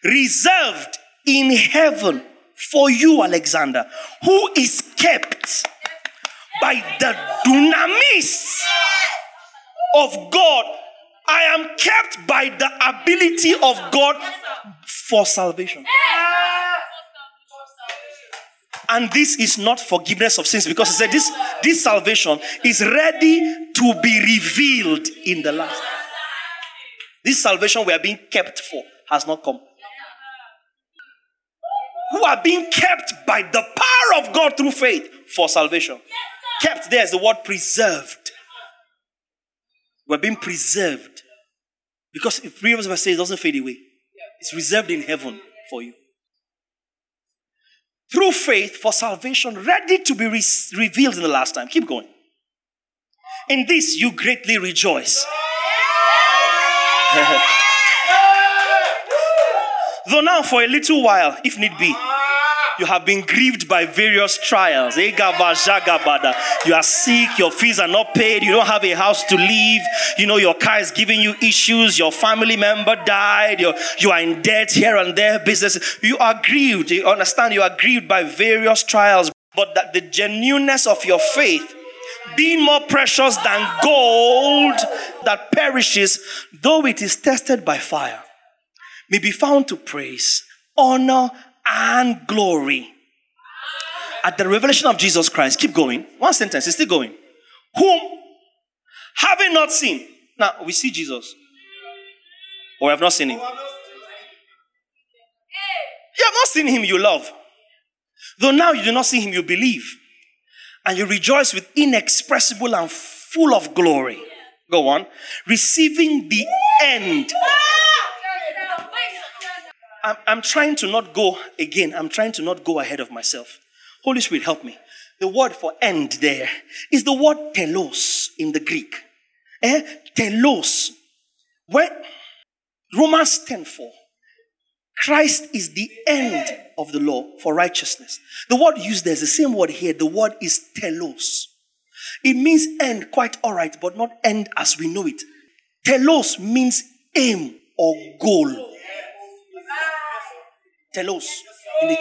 Reserved in heaven for you, Alexander, who is kept by the dunamis of God. I am kept by the ability of God for salvation. And this is not forgiveness of sins because he said this, this salvation is ready to be revealed in the last. This salvation we are being kept for has not come. Who are being kept by the power of God through faith for salvation. Kept there is the word preserved. We're being preserved. Because if previous verse says it doesn't fade away, it's reserved in heaven for you. Through faith for salvation, ready to be re- revealed in the last time. Keep going. In this you greatly rejoice. Though now, for a little while, if need be, you have been grieved by various trials. Eh, you are sick, your fees are not paid, you don't have a house to live, you know, your car is giving you issues, your family member died, you're, you are in debt here and there, business. You are grieved. You understand? You are grieved by various trials, but that the genuineness of your faith being more precious than gold that perishes, though it is tested by fire, may be found to praise, honor, and glory at the revelation of Jesus Christ. Keep going. One sentence, it's still going. Whom, having not seen, now we see Jesus, or have not seen him. You have not seen him, you love. Though now you do not see him, you believe and you rejoice with inexpressible and full of glory. Go on. Receiving the end. I'm, I'm trying to not go again. I'm trying to not go ahead of myself. Holy Spirit, help me. The word for end there is the word telos in the Greek. Eh? Telos. Where Romans 10 4. Christ is the end of the law for righteousness. The word used there is the same word here. The word is telos. It means end, quite all right, but not end as we know it. Telos means aim or goal. Telos in the.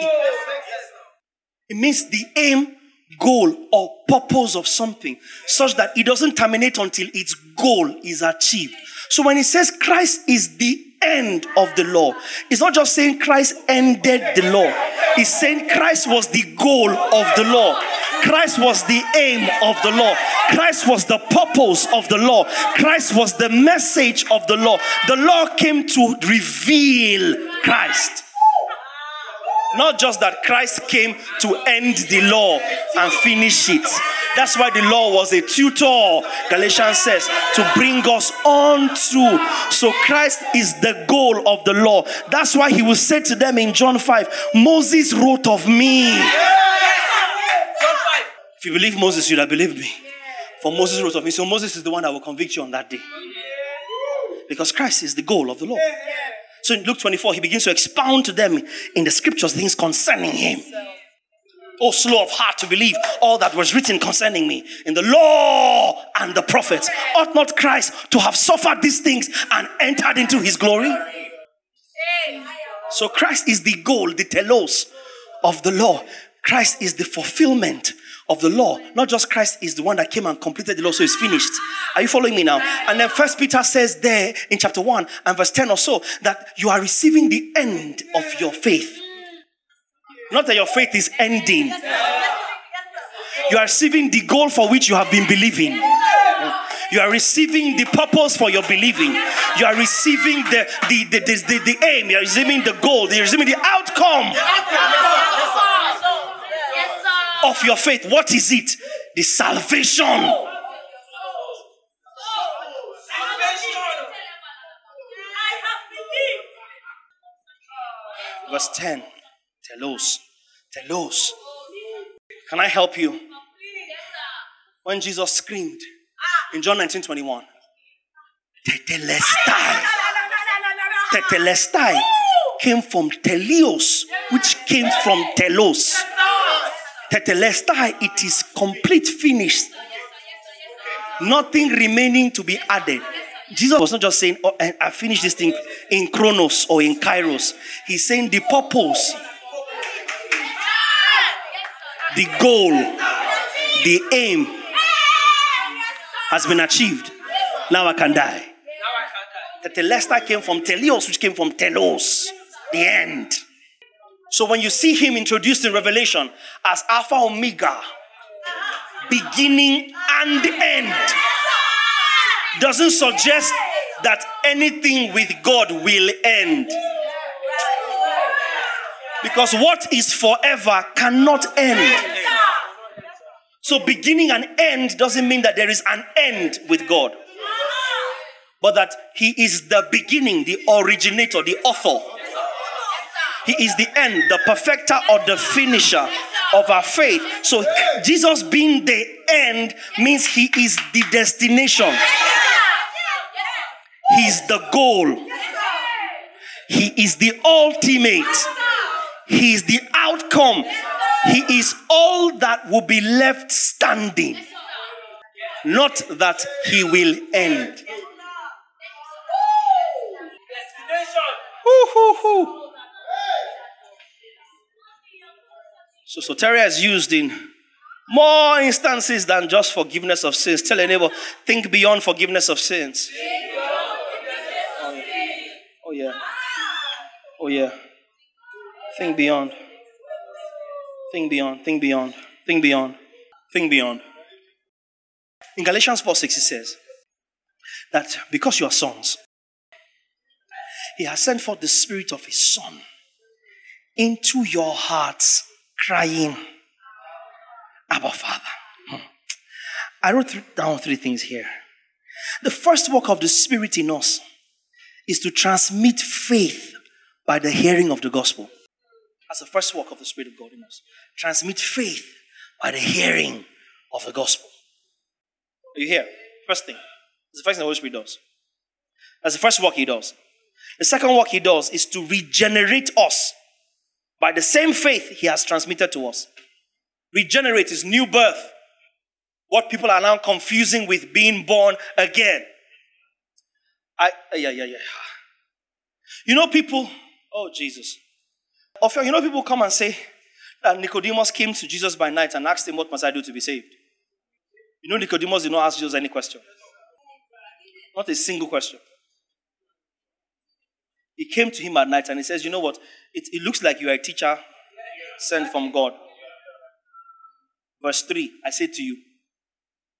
It means the aim, goal, or purpose of something, such that it doesn't terminate until its goal is achieved. So when it says Christ is the end of the law, it's not just saying Christ ended the law, it's saying Christ was the goal of the law. Christ was the aim of the law. Christ was the purpose of the law. Christ was the message of the law. The law came to reveal Christ. Not just that Christ came to end the law and finish it. That's why the law was a tutor, Galatians says, to bring us on through. So Christ is the goal of the law. That's why he will say to them in John 5 Moses wrote of me. If you believe Moses, you'd have believed me. For Moses wrote of me. So Moses is the one that will convict you on that day. Because Christ is the goal of the law. So in Luke 24, he begins to expound to them in the scriptures things concerning him. Oh, slow of heart to believe all that was written concerning me in the law and the prophets. Ought not Christ to have suffered these things and entered into his glory? So Christ is the goal, the telos of the law. Christ is the fulfillment of the law. Not just Christ is the one that came and completed the law, so it's finished. Are you following me now? And then First Peter says there in chapter 1 and verse 10 or so that you are receiving the end of your faith. Not that your faith is ending. You are receiving the goal for which you have been believing. You are receiving the purpose for your believing. You are receiving the, the, the, the, aim. You are receiving the goal. You are receiving the outcome of your faith. What is it? The salvation. Verse 10. Telos. Telos. Can I help you? When Jesus screamed in John 19 21, Tetelestai. Tetelestai came from Telios, which came from Telos. Tetelestai, it is complete, finished. Nothing remaining to be added. Jesus was not just saying, Oh, I finished this thing in Chronos or in Kairos. He's saying the purpose, the goal, the aim has been achieved. Now I can die. Tetelestai came from Telios, which came from Telos, the end. So when you see him introduced in Revelation as Alpha Omega, beginning and end, doesn't suggest that anything with God will end. Because what is forever cannot end. So, beginning and end doesn't mean that there is an end with God, but that He is the beginning, the originator, the author. He is the end, the perfecter or the finisher of our faith. So, Jesus being the end means He is the destination, He's the goal, He is the ultimate, He is the outcome. He is all that will be left standing, not that he will end. Ooh, So soteria is used in more instances than just forgiveness of sins. Tell a neighbor, think beyond forgiveness of oh, sins. Oh yeah. Oh yeah. Think beyond. Think beyond, think beyond, think beyond, think beyond. In Galatians 4 6, it says that because you are sons, He has sent forth the Spirit of His Son into your hearts, crying, Abba Father. Hmm. I wrote th- down three things here. The first work of the Spirit in us is to transmit faith by the hearing of the gospel. That's the first work of the Spirit of God in us. Transmit faith by the hearing of the gospel. Are you here? First thing. That's the first thing the Holy Spirit does. That's the first work He does. The second work He does is to regenerate us by the same faith He has transmitted to us. Regenerate is new birth. What people are now confusing with being born again. I yeah yeah yeah. You know people. Oh Jesus. You know people come and say that Nicodemus came to Jesus by night and asked him, "What must I do to be saved?" You know Nicodemus did not ask Jesus any question. Not a single question. He came to him at night and he says, You know what? It, it looks like you are a teacher sent from God. Verse 3 I say to you,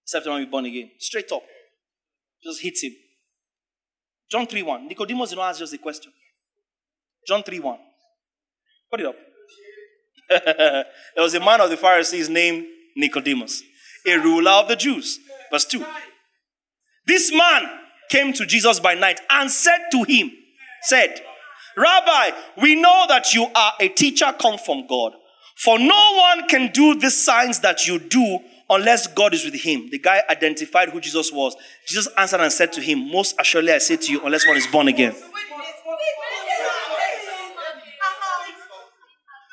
except when we born again. Straight up. Just hits him. John 3 1. Nicodemus did not ask just a question. John 3 1. Put it up. there was a man of the Pharisees named Nicodemus, a ruler of the Jews. Verse 2. This man came to Jesus by night and said to him, said, Rabbi, we know that you are a teacher come from God. For no one can do the signs that you do unless God is with him. The guy identified who Jesus was. Jesus answered and said to him, Most assuredly I say to you, unless one is born again.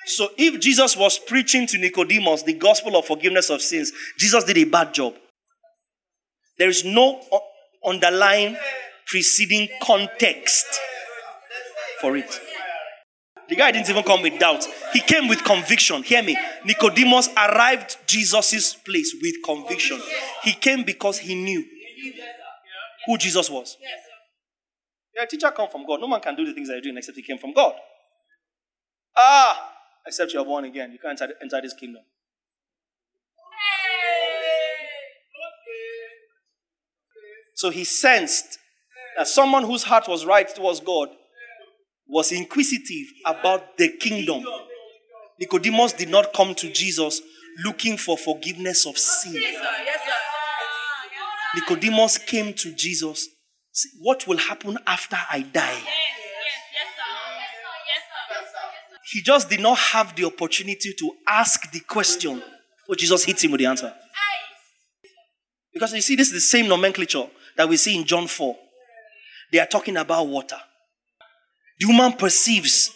So if Jesus was preaching to Nicodemus the gospel of forgiveness of sins, Jesus did a bad job. There is no underlying preceding context for it. The guy didn't even come with doubt. He came with conviction. Hear me. Nicodemus arrived Jesus' place with conviction. He came because he knew who Jesus was. Yeah, teacher come from God. No man can do the things that you're doing except he came from God. Ah, except you are born again. You can't enter this kingdom. So he sensed that someone whose heart was right towards God was inquisitive about the kingdom. Nicodemus did not come to Jesus looking for forgiveness of sin. Nicodemus came to Jesus. What will happen after I die? He just did not have the opportunity to ask the question. But Jesus hits him with the answer. Because you see, this is the same nomenclature that we see in John 4. They are talking about water. The woman perceives.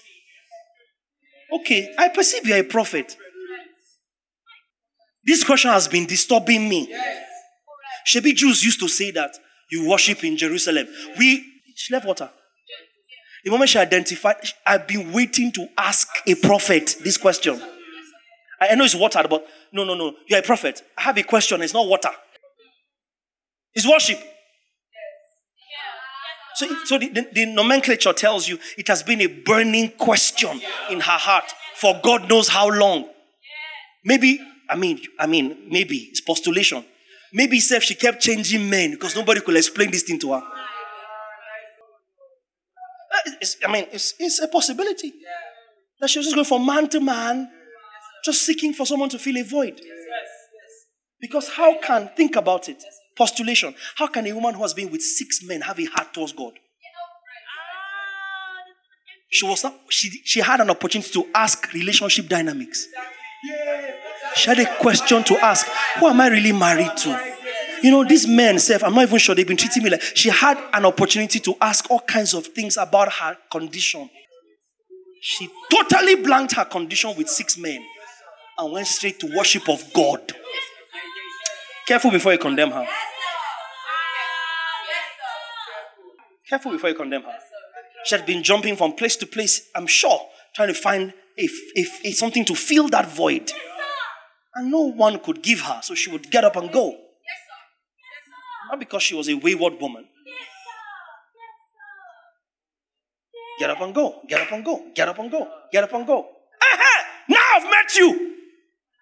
Okay, I perceive you're a prophet. This question has been disturbing me. Shebi Jews used to say that you worship in Jerusalem. We she left water. The moment she identified, I've been waiting to ask a prophet this question. I know it's water, but no, no, no. You're a prophet. I have a question. It's not water. It's worship. So, so the, the, the, nomenclature tells you it has been a burning question in her heart for God knows how long. Maybe, I mean, I mean, maybe it's postulation. Maybe if she kept changing men because nobody could explain this thing to her. Uh, it's, I mean, it's, it's a possibility that she was just going from man to man, just seeking for someone to fill a void. Because how can, think about it, postulation, how can a woman who has been with six men have a heart towards God? She was not, she, she had an opportunity to ask relationship dynamics. She had a question to ask Who am I really married to? You know, these men, self, I'm not even sure they've been treating me like she had an opportunity to ask all kinds of things about her condition. She totally blanked her condition with six men and went straight to worship of God. Careful before you condemn her. Careful before you condemn her. She had been jumping from place to place, I'm sure, trying to find if, if, if something to fill that void. And no one could give her, so she would get up and go. Not because she was a wayward woman. Get up and go. Get up and go. Get up and go. Get up and go. Aha! Now I've met you.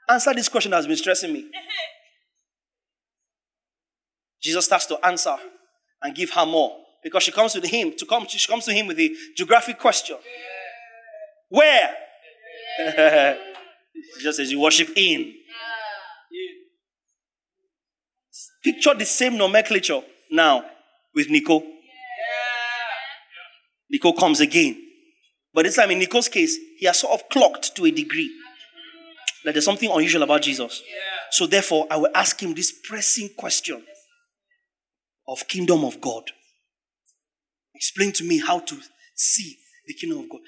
Answer this question that has been stressing me. Jesus starts to answer and give her more because she comes to him to come. She comes to him with the geographic question. Where? she just says you worship in. Picture the same nomenclature now with Nico. Nico comes again. But this time, in Nico's case, he has sort of clocked to a degree that there's something unusual about Jesus. So, therefore, I will ask him this pressing question of kingdom of God. Explain to me how to see the kingdom of God.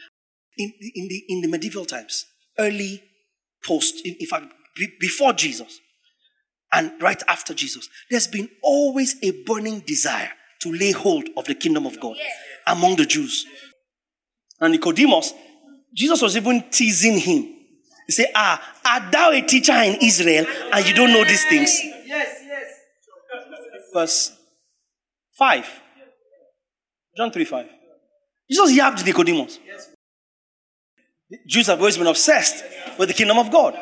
In, in, the, in the medieval times, early, post, in, in fact, be- before Jesus, and right after Jesus, there's been always a burning desire to lay hold of the kingdom of God among the Jews. And Nicodemus, Jesus was even teasing him. He said, Ah, art thou a teacher in Israel and you don't know these things? Yes, yes. Verse 5. John 3 5. Jesus yapped Nicodemus. Jews have always been obsessed with the kingdom of God.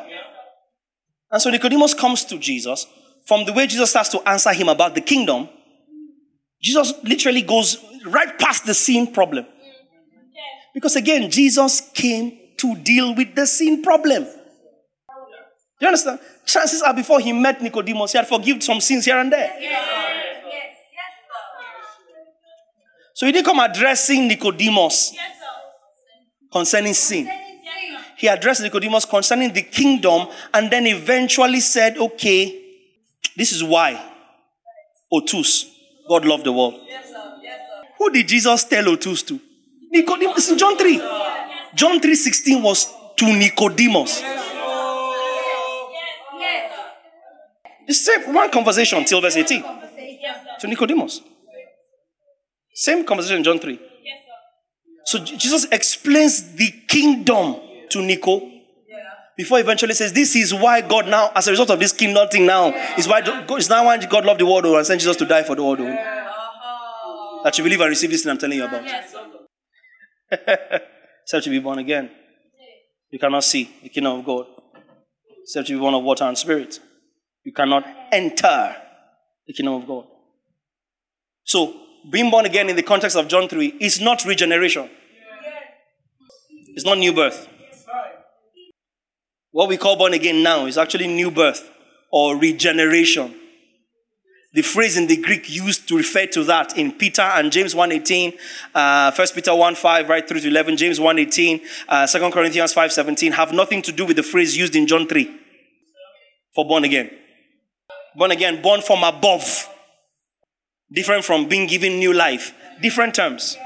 And so Nicodemus comes to Jesus. From the way Jesus starts to answer him about the kingdom, Jesus literally goes right past the sin problem. Because again, Jesus came to deal with the sin problem. Do you understand? Chances are before he met Nicodemus, he had forgiven some sins here and there. So he didn't come addressing Nicodemus concerning sin. He addressed Nicodemus concerning the kingdom and then eventually said, okay, this is why. Otus, God loved the world. Who did Jesus tell Otus to? Nicodemus in John 3. John 3:16 was to Nicodemus. The same one conversation till verse 18. To Nicodemus. Same conversation in John 3. So Jesus explains the kingdom to Nico before eventually says, This is why God now, as a result of this kingdom thing now, is why God is now why God loved the world and sent Jesus to die for the world. oh. That you believe and receive this thing I'm telling you about. Except to be born again. You cannot see the kingdom of God. Except to be born of water and spirit. You cannot enter the kingdom of God. So, being born again in the context of John 3 is not regeneration. It's not new birth. What we call born again now is actually new birth or regeneration. The phrase in the Greek used to refer to that in Peter and James 1.18, uh, 1 Peter 1.5 right through to 11, James 1.18, uh, 2 Corinthians 5.17 have nothing to do with the phrase used in John 3 for born again. Born again, born from above. Different from being given new life. Different terms.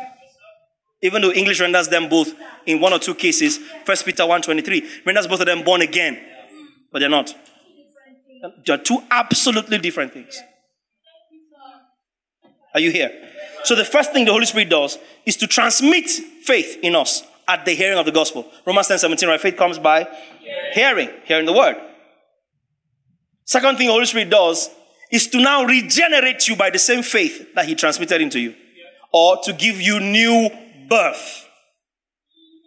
Even though English renders them both in one or two cases, 1 Peter 1.23 renders both of them born again. But they're not. They're two absolutely different things. Are you here? So the first thing the Holy Spirit does is to transmit faith in us at the hearing of the gospel. Romans 10 17, right? Faith comes by hearing, hearing the word. Second thing the Holy Spirit does is to now regenerate you by the same faith that He transmitted into you, or to give you new birth.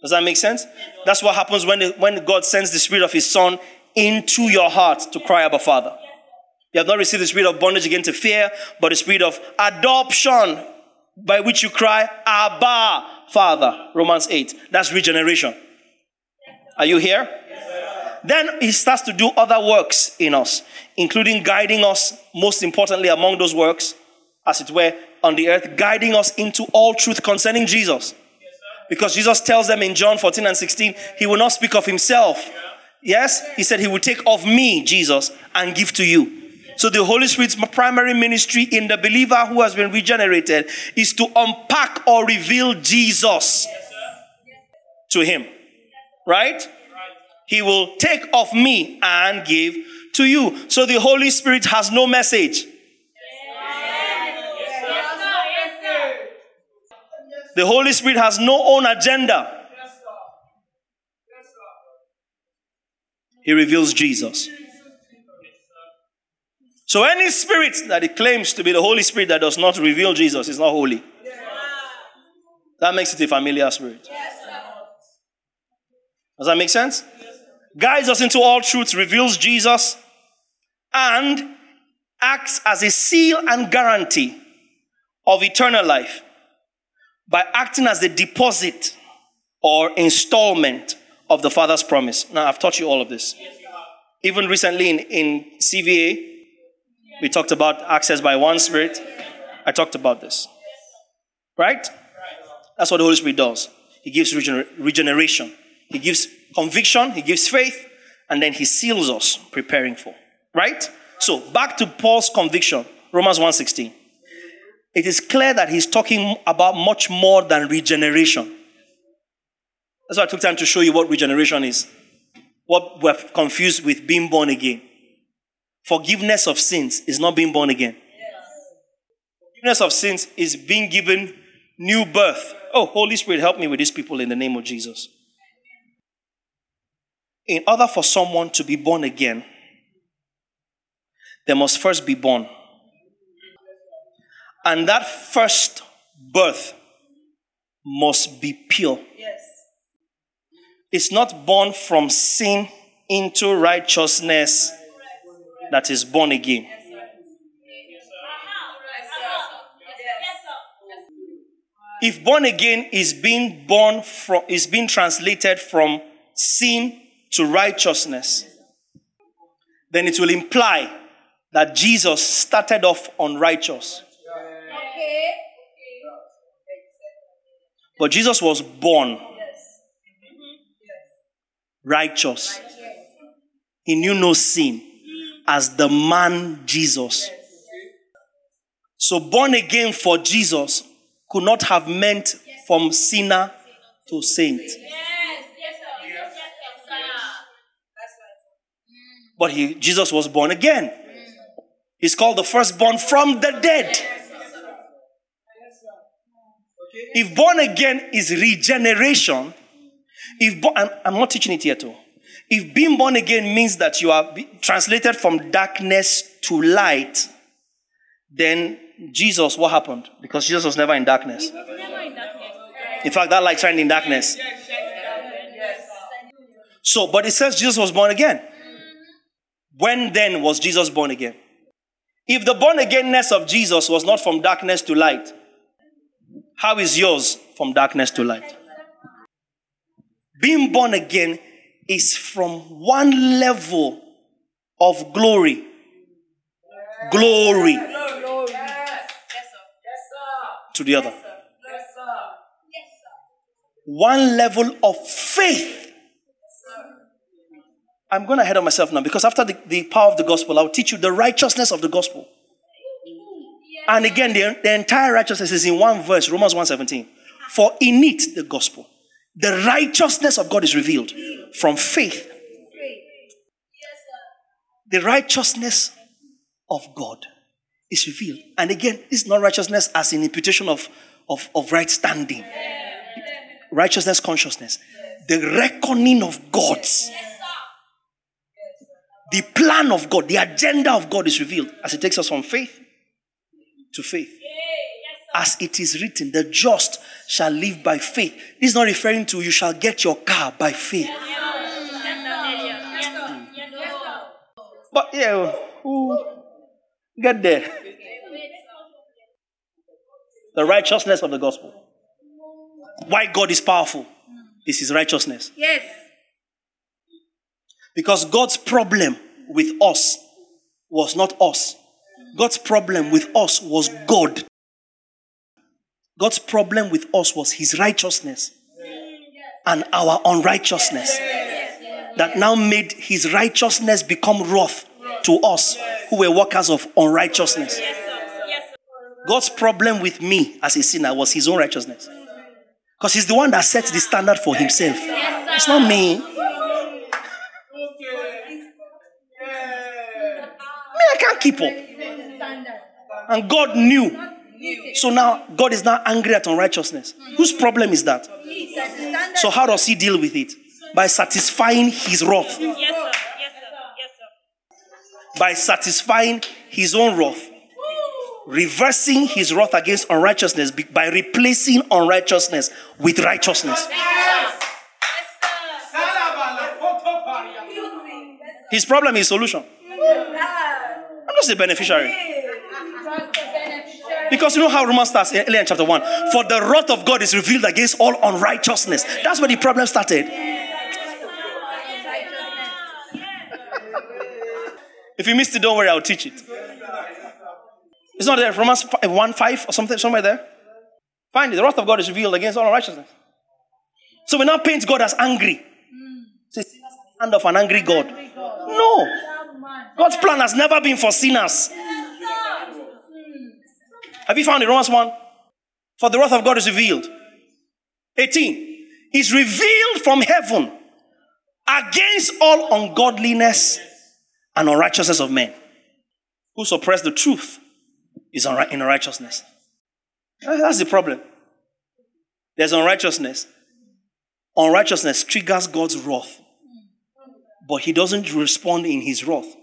Does that make sense? That's what happens when, when God sends the Spirit of His Son into your heart to cry, Abba, Father. You have not received the spirit of bondage again to fear, but the spirit of adoption by which you cry, Abba, Father. Romans 8. That's regeneration. Are you here? Then he starts to do other works in us, including guiding us, most importantly, among those works, as it were, on the earth, guiding us into all truth concerning Jesus. Because Jesus tells them in John 14 and 16, he will not speak of himself. Yes? He said he will take of me, Jesus, and give to you. So the Holy Spirit's primary ministry in the believer who has been regenerated is to unpack or reveal Jesus to him. Right? He will take of me and give to you. So the Holy Spirit has no message. The Holy Spirit has no own agenda. He reveals Jesus. So any spirit that it claims to be the Holy Spirit that does not reveal Jesus is not holy. That makes it a familiar spirit. Does that make sense? Guides us into all truth, reveals Jesus, and acts as a seal and guarantee of eternal life by acting as the deposit or installment of the Father's promise. Now, I've taught you all of this. Even recently in, in CVA, We talked about access by one spirit. I talked about this. Right? That's what the Holy Spirit does. He gives regener- regeneration, He gives conviction, He gives faith, and then He seals us, preparing for. Right? So back to Paul's conviction, Romans 1:16. It is clear that he's talking about much more than regeneration. That's why I took time to show you what regeneration is. What we're confused with being born again. Forgiveness of sins is not being born again. Forgiveness of sins is being given new birth. Oh, Holy Spirit, help me with these people in the name of Jesus. In order for someone to be born again, they must first be born. And that first birth must be pure. Yes. It's not born from sin into righteousness that is born again. If born again is being born from is being translated from sin to righteousness, then it will imply that Jesus started off unrighteous. But Jesus was born righteous. He knew no sin as the man Jesus. So, born again for Jesus could not have meant from sinner to saint. Yes, yes, sir. Yes, yes, sir. But he, Jesus was born again. He's called the firstborn from the dead. If born again is regeneration, if bo- I'm, I'm not teaching it here oh. too. If being born again means that you are translated from darkness to light, then Jesus, what happened? Because Jesus was never in darkness. In fact, that light shined in darkness. So, but it says Jesus was born again. When then was Jesus born again? If the born againness of Jesus was not from darkness to light, how is yours from darkness to light? Being born again is from one level of glory. Glory to the other. One level of faith. I'm going ahead of myself now because after the, the power of the gospel, I'll teach you the righteousness of the gospel. And again, the, the entire righteousness is in one verse, Romans 1:17. For in it, the gospel, the righteousness of God is revealed from faith. The righteousness of God is revealed. And again, this is not righteousness as an imputation of, of, of right standing. Righteousness, consciousness. The reckoning of God's. The plan of God, the agenda of God is revealed as it takes us from faith to faith. As it is written, the just shall live by faith. This is not referring to you shall get your car by faith. But yeah, get there? The righteousness of the gospel. Why God is powerful is his righteousness. Yes. Because God's problem with us was not us. God's problem with us was God. God's problem with us was his righteousness and our unrighteousness that now made his righteousness become wrath to us who were workers of unrighteousness. God's problem with me as a sinner was his own righteousness. Because he's the one that sets the standard for himself. It's not me. Me, keep up. And God knew. So now God is now angry at unrighteousness. Whose problem is that? So how does he deal with it? By satisfying his wrath. Yes, sir. Yes, sir. Yes, sir. By satisfying his own wrath. Reversing his wrath against unrighteousness by replacing unrighteousness with righteousness. His problem is solution. I'm just a beneficiary. Because you know how Romans starts eh, earlier in chapter 1. For the wrath of God is revealed against all unrighteousness. That's where the problem started. If you missed it, don't worry, I'll teach it. It's not there. Romans 1 5 or something, somewhere there. Find it. The wrath of God is revealed against all unrighteousness. So we now paint God as angry. The hand of an angry God. No. God's plan has never been for sinners. Have you found it? Romans 1? For the wrath of God is revealed. 18. Is revealed from heaven against all ungodliness and unrighteousness of men who suppress the truth is in unrighteousness. That's the problem. There's unrighteousness. Unrighteousness triggers God's wrath. But He doesn't respond in His wrath,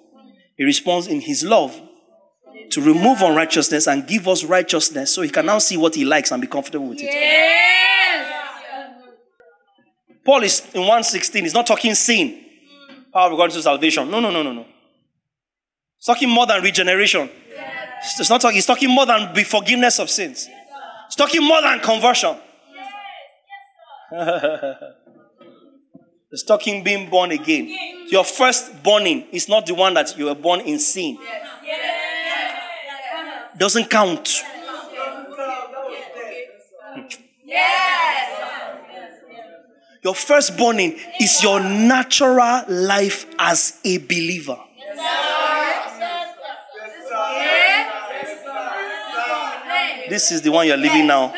He responds in His love to remove unrighteousness and give us righteousness so He can now see what He likes and be comfortable with it. Yes. Paul is in 116, he's not talking sin, power of God to salvation. No, no, no, no, no. He's talking more than regeneration. It's not talking, he's talking more than the forgiveness of sins. He's talking more than conversion. It's talking being born again. Your first borning is not the one that you were born in sin. Doesn't count. Your first borning is your natural life as a believer. This is the one you're living now.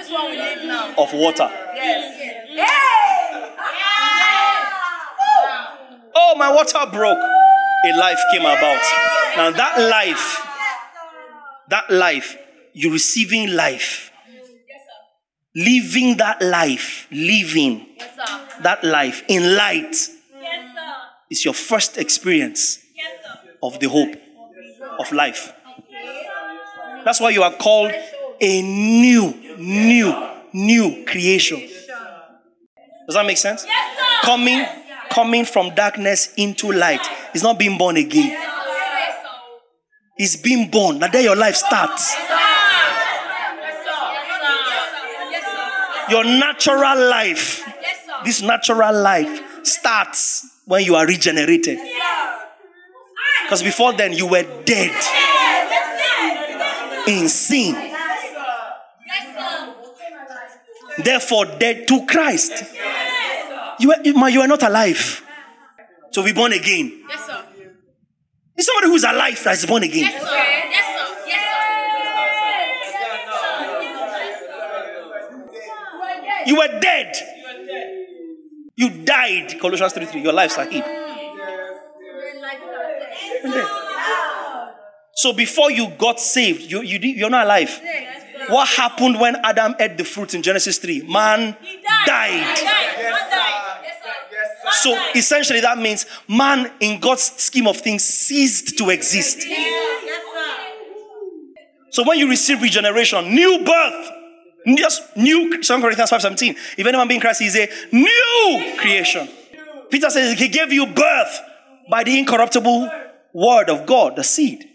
of water. Yes. Oh, my water broke. A life came about. Now, that life, that life, you're receiving life. Living that life, living that life in light is your first experience of the hope of life. That's why you are called a new, new, new creation. Does that make sense? Coming, coming from darkness into light. It's not being born again. It's being born. Now there your life starts. Your natural life, this natural life starts when you are regenerated. Because before then you were dead in sin. Therefore dead to Christ. You were, you, are not alive. To be born again. Yes, sir. It's somebody who's alive that is born again. Yes, sir. Yes, sir. Yes, sir. You were dead. You died. Colossians 3 3. Your lives are hid. So before you got saved, you, you, you're not alive. What happened when Adam ate the fruit in Genesis 3? Man He died. died. He died. Man died. Yes, sir. Man So essentially, that means man, in God's scheme of things, ceased to exist. Yes, sir. So when you receive regeneration, new birth, just new, 2 Corinthians 5.17, if anyone be in Christ, he's a new creation. Peter says he gave you birth by the incorruptible word of God, the seed.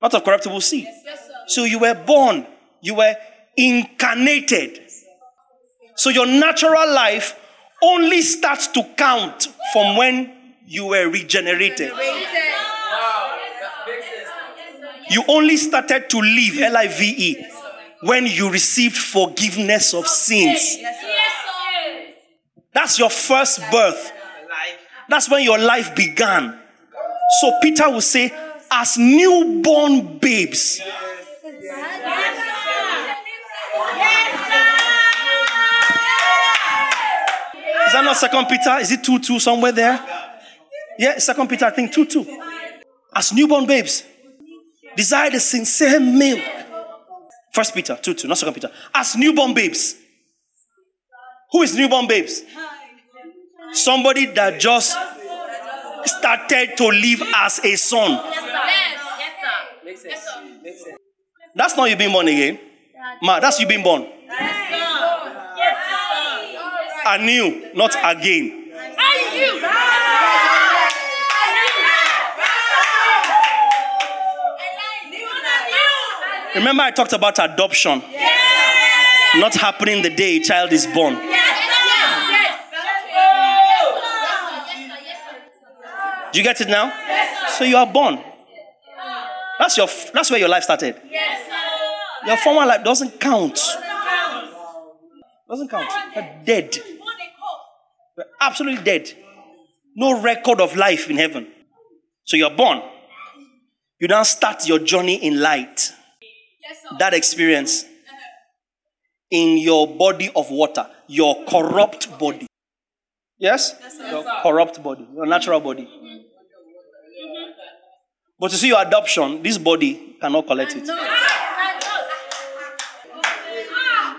Not of corruptible seed. Yes, sir. So you were born, you were incarnated. So your natural life only starts to count from when you were regenerated. You only started to live, L I V E, when you received forgiveness of sins. That's your first birth. That's when your life began. So Peter will say, as newborn babes, Is that not Second Peter? Is it 2 2 somewhere there? Yeah, Second Peter, I think 2 2. As newborn babes, desire the sincere milk. First Peter 2 2, not Second Peter. As newborn babes. Who is newborn babes? Somebody that just started to live as a son. Yes, yes, sir. Yes. That's not you being born again. Ma, that's you being born. Yes, sir. Yes, sir. Anew, not again. Remember, I talked about adoption not happening the day a child is born. Do you get it now? So you are born. That's your that's where your life started. Yes, sir. Your former life doesn't count. Doesn't count. You're dead. You're absolutely dead. No record of life in heaven. So you're born. You now start your journey in light. That experience in your body of water, your corrupt body. Yes? Your corrupt body, your natural body. But to see your adoption, this body cannot collect it.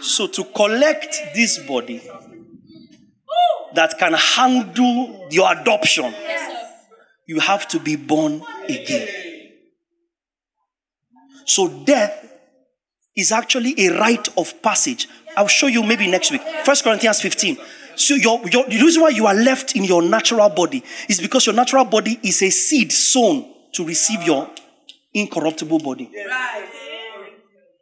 So to collect this body that can handle your adoption, you have to be born again. So death is actually a rite of passage. I'll show you maybe next week. First Corinthians 15. So your, your, the reason why you are left in your natural body is because your natural body is a seed sown to receive your incorruptible body.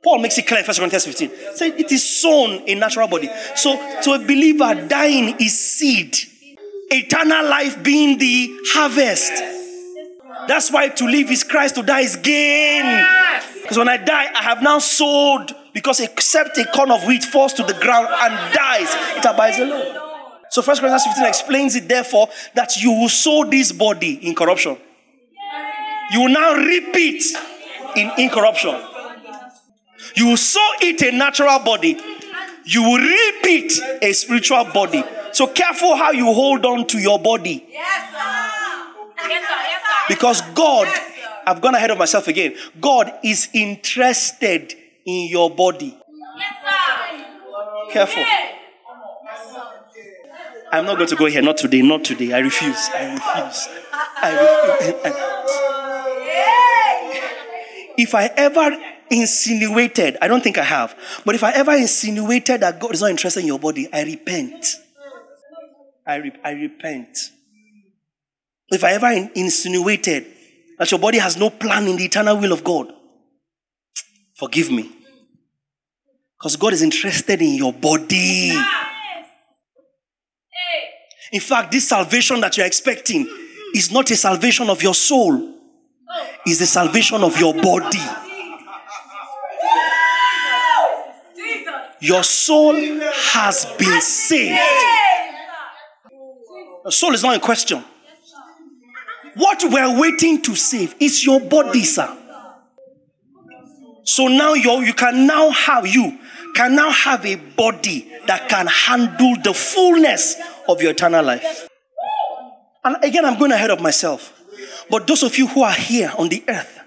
Paul makes it clear in 1 Corinthians 15. Say it is sown in natural body. So to a believer, dying is seed. Eternal life being the harvest. That's why to live is Christ, to die is gain. Because when I die, I have now sowed. Because except a corn of wheat falls to the ground and dies, it abides alone. So 1 Corinthians 15 explains it, therefore, that you will sow this body in corruption. You will now reap it in incorruption. You will sow it a natural body. You will reap it a spiritual body. So careful how you hold on to your body. Yes, sir. Yes, sir. Because God, I've gone ahead of myself again. God is interested in your body. Yes, sir. Careful. I'm not going to go here. Not today. Not today. I refuse. I refuse. I refuse. If I ever insinuated, I don't think I have, but if I ever insinuated that God is not interested in your body, I repent. I, re- I repent. If I ever in- insinuated that your body has no plan in the eternal will of God, forgive me. Because God is interested in your body. In fact, this salvation that you're expecting is not a salvation of your soul, it's the salvation of your body. Your soul has been saved. The soul is not in question. What we're waiting to save is your body, sir. So now you can now have you can now have a body that can handle the fullness of your eternal life. And again, I'm going ahead of myself. But those of you who are here on the earth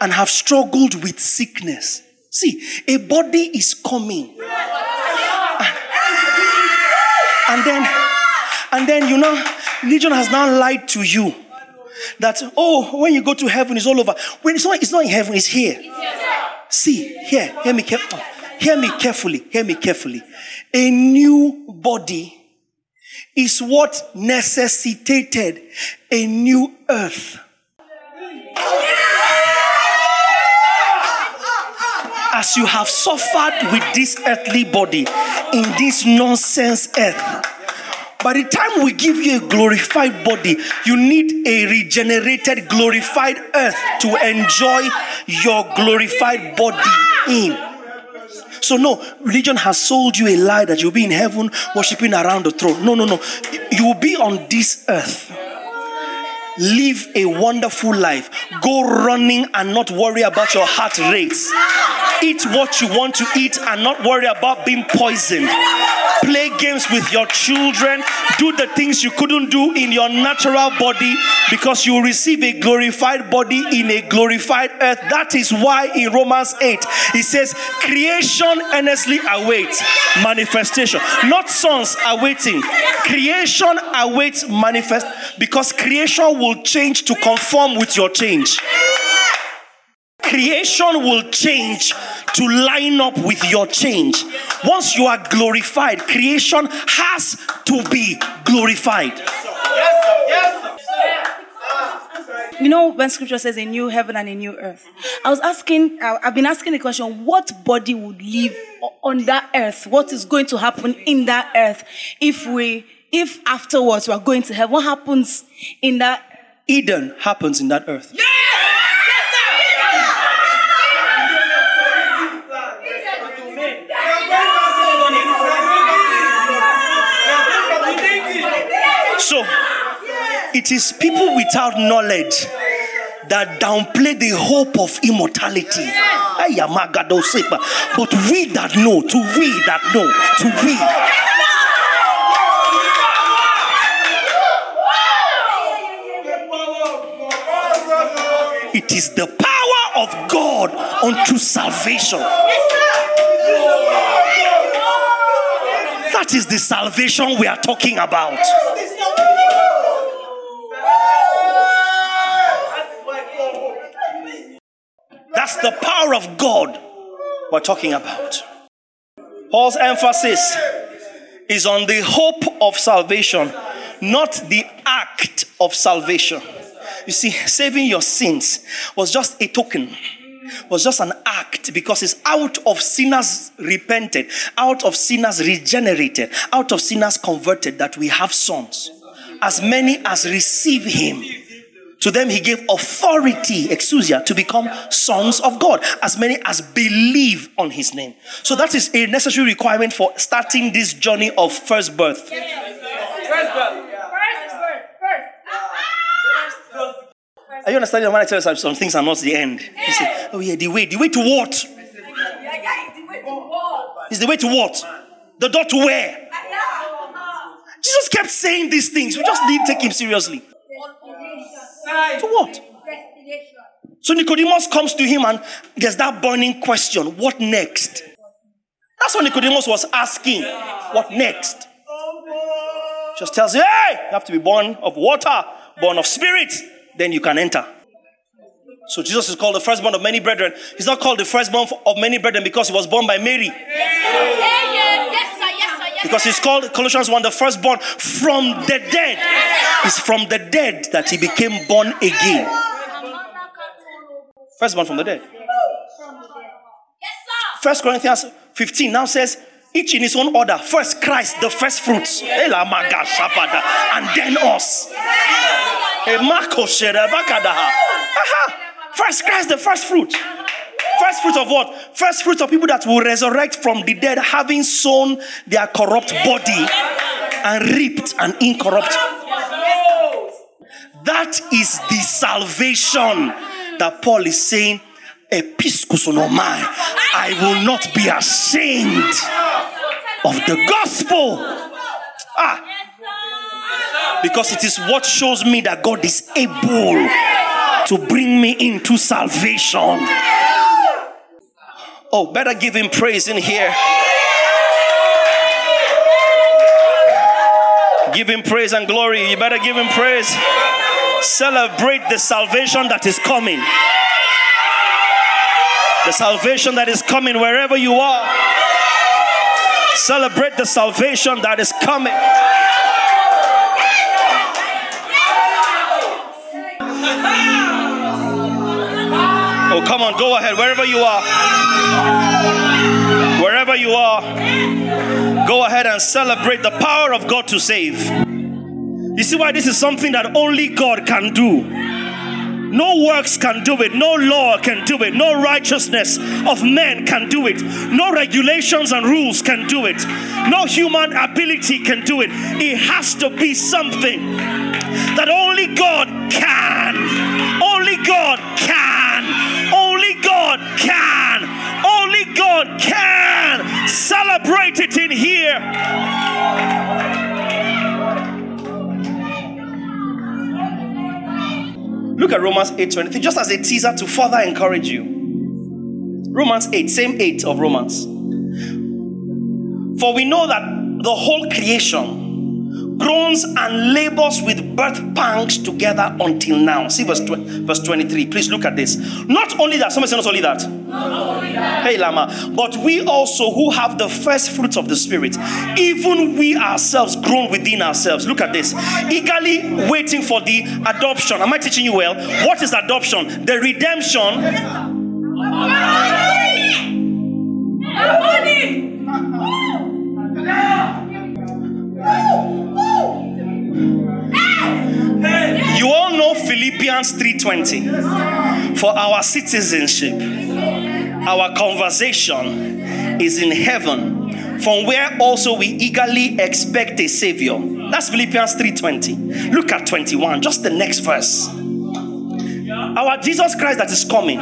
and have struggled with sickness, see, a body is coming. And then, and then you know, religion has now lied to you that oh, when you go to heaven, it's all over. When it's not, it's not in heaven, it's here. See, here, hear me. Hear me carefully. Hear me carefully. A new body is what necessitated a new earth. As you have suffered with this earthly body in this nonsense earth, by the time we give you a glorified body, you need a regenerated, glorified earth to enjoy your glorified body in. So, no, religion has sold you a lie that you'll be in heaven worshiping around the throne. No, no, no. You will be on this earth. Live a wonderful life. Go running and not worry about your heart rates. Eat what you want to eat and not worry about being poisoned. Play games with your children. Do the things you couldn't do in your natural body because you receive a glorified body in a glorified earth. That is why in Romans 8 it says, Creation earnestly awaits manifestation. Not sons awaiting. Creation awaits manifest because creation will change to conform with your change creation will change to line up with your change. Once you are glorified, creation has to be glorified. You know, when scripture says a new heaven and a new earth, I was asking, I've been asking the question, what body would live on that earth? What is going to happen in that earth if we, if afterwards we are going to heaven? What happens in that? Eden happens in that earth. So, it is people without knowledge that downplay the hope of immortality. But we that know, to we that know, to we. It is the power of God unto salvation. That is the salvation we are talking about. That's the power of God we're talking about. Paul's emphasis is on the hope of salvation, not the act of salvation. You see, saving your sins was just a token, was just an act because it's out of sinners repented, out of sinners regenerated, out of sinners converted that we have sons. As many as receive him, to them he gave authority, exousia, to become sons of God, as many as believe on his name. So that is a necessary requirement for starting this journey of first birth. Are you understanding when I tell you some things are not the end? You say, oh yeah, the way, the way to what? Is the way to what? The door to where? Jesus kept saying these things. We just need to take him seriously. To what? So Nicodemus comes to him and there's that burning question what next? That's what Nicodemus was asking. What next? Oh, just tells you, hey, you have to be born of water, born of spirit, then you can enter. So Jesus is called the firstborn of many brethren. He's not called the firstborn of many brethren because he was born by Mary. Because he's called Colossians 1 the firstborn from the dead. It's from the dead that he became born again. Firstborn from the dead. First Corinthians 15 now says, each in his own order. First Christ, the first fruits. And then us. First Christ, the first fruit. First fruit of what? First fruit of people that will resurrect from the dead, having sown their corrupt body and reaped an incorrupt. That is the salvation that Paul is saying. Epaischunomai. I will not be ashamed of the gospel. Ah. Because it is what shows me that God is able to bring me into salvation. Oh, better give him praise in here. Give him praise and glory. You better give him praise. Celebrate the salvation that is coming. The salvation that is coming wherever you are. Celebrate the salvation that is coming. Oh, come on, go ahead, wherever you are. Wherever you are, go ahead and celebrate the power of God to save. You see why this is something that only God can do. No works can do it. No law can do it. No righteousness of men can do it. No regulations and rules can do it. No human ability can do it. It has to be something that only God can. Only God can. God can. Only God can. Celebrate it in here. Look at Romans 8:23, just as a teaser to further encourage you. Romans 8, same 8 of Romans. For we know that the whole creation groans and labors with birth pangs together until now. See verse, 20, verse 23. Please look at this. Not only that, somebody say not only that. Not only that. Hey Lama, but we also who have the first fruits of the Spirit, even we ourselves groan within ourselves. Look at this. Eagerly waiting for the adoption. Am I teaching you well? What is adoption? The redemption You all know Philippians 3:20. For our citizenship, our conversation is in heaven. From where also we eagerly expect a savior. That's Philippians 3:20. Look at 21, just the next verse. Our Jesus Christ that is coming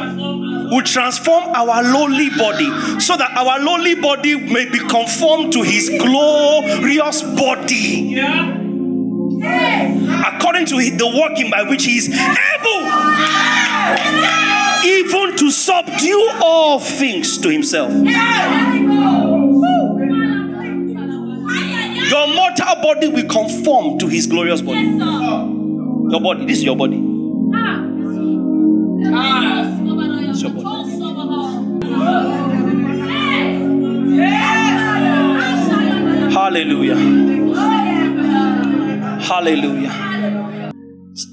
will transform our lowly body so that our lowly body may be conformed to his glorious body. According to the working by which he is able even to subdue all things to himself. Your mortal body will conform to his glorious body. Your body, this is your body. Your body. Hallelujah. Hallelujah.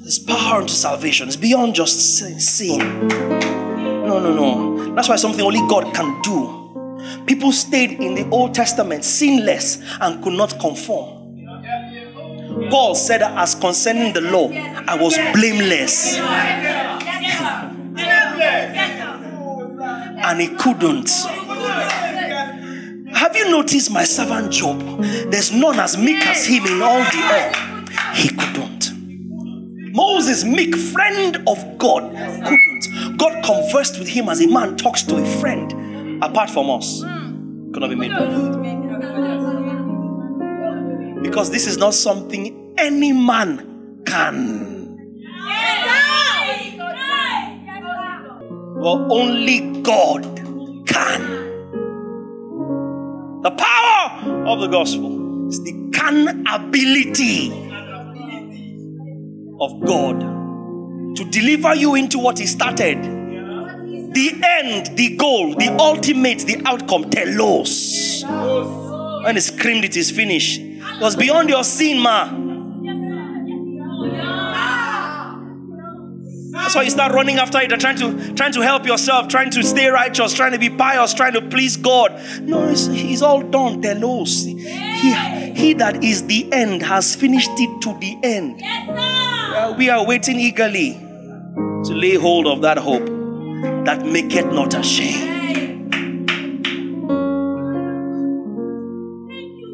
There's power unto salvation. It's beyond just sin. No, no, no. That's why something only God can do. People stayed in the Old Testament sinless and could not conform. Paul said, as concerning the law, I was blameless. And he couldn't. Have you noticed my servant Job? There's none as meek as him in all the earth. He couldn't. Moses, meek friend of God, couldn't. God conversed with him as a man talks to a friend. Apart from us, could not be made perfect. Because this is not something any man can. Well, only God can. The power of the gospel is the can ability of God to deliver you into what He started. The end, the goal, the ultimate, the outcome, telos. When He screamed, it is finished. It was beyond your sin, ma. That's why you start running after it and trying to trying to help yourself, trying to stay righteous, trying to be pious, trying to please God. No, it's all done. Telos. He, he that is the end has finished it to the end. Uh, we are waiting eagerly to lay hold of that hope that maketh not ashamed.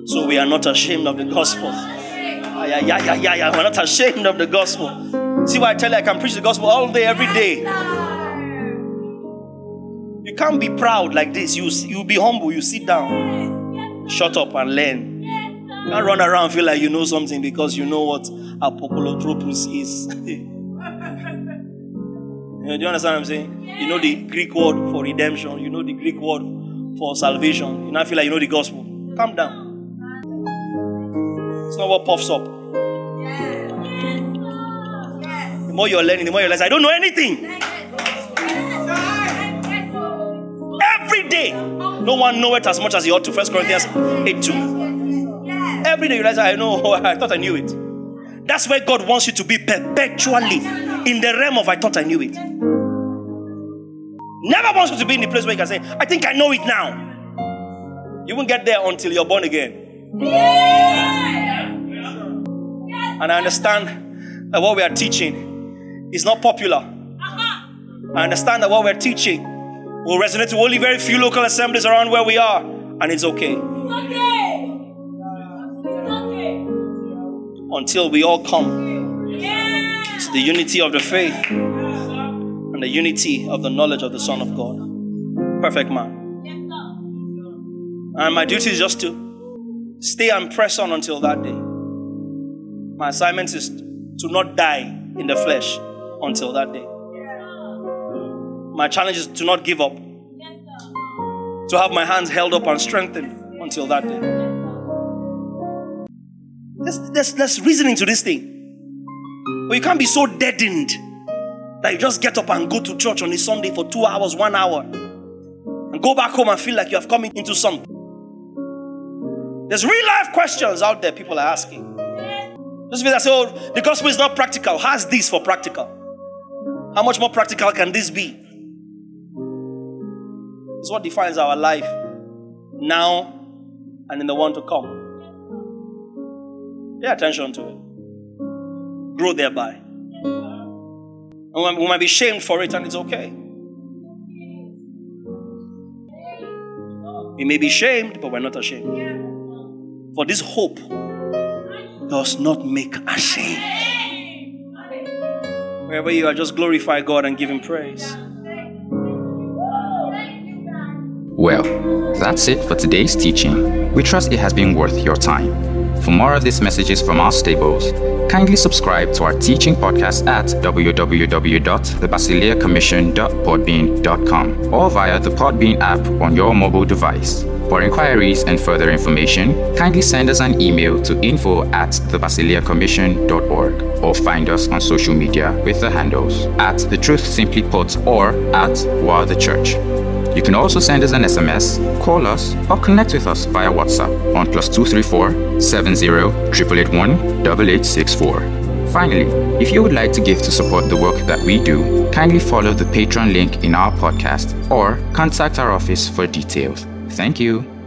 So we are not ashamed of the gospel. Yeah, yeah, yeah, yeah, yeah. We're not ashamed of the gospel. See why I tell you I can preach the gospel all day, every day. You can't be proud like this. You you be humble. You sit down, shut up and learn. You can't run around feel like you know something because you know what apolutrosis is. Eh, do you understand what I'm saying? You know the Greek word for redemption. You know the Greek word for salvation. You now feel like you know the gospel. Calm down. It's not what puffs up. The more you're learning, the more you realize I don't know anything. Every day, no one knows it as much as you ought to. First Corinthians 8 2. Every day you realize I know, I thought I knew it. That's where God wants you to be perpetually in the realm of I thought I knew it. Never wants you to be in the place where you can say, I think I know it now. You won't get there until you're born again. And I understand that what we are teaching is not popular. Uh-huh. I understand that what we're teaching will resonate to only very few local assemblies around where we are, and it's okay. Until we all come to the unity of the faith and the unity of the knowledge of the Son of God. Perfect man. And my duty is just to stay and press on until that day. My assignment is to not die in the flesh until that day. My challenge is to not give up, to have my hands held up and strengthened until that day. There's, there's, there's reasoning to this thing. But you can't be so deadened that you just get up and go to church on a Sunday for two hours, one hour, and go back home and feel like you have come into something. There's real life questions out there people are asking. Just because I say, oh, the gospel is not practical. How's this for practical? How much more practical can this be? It's what defines our life now and in the one to come. Pay attention to it. Grow thereby. And we might be shamed for it, and it's okay. We may be shamed, but we're not ashamed. For this hope does not make ashamed. Wherever you are, just glorify God and give Him praise. Well, that's it for today's teaching. We trust it has been worth your time. For more of these messages from our stables, kindly subscribe to our teaching podcast at www.thebasileacommission.podbean.com or via the Podbean app on your mobile device. For inquiries and further information, kindly send us an email to info at thebasileacommission.org or find us on social media with the handles at The Truth Simply Put or at Wow the Church. You can also send us an SMS, call us, or connect with us via WhatsApp on plus 234 70 881 8864. Finally, if you would like to give to support the work that we do, kindly follow the Patreon link in our podcast or contact our office for details. Thank you.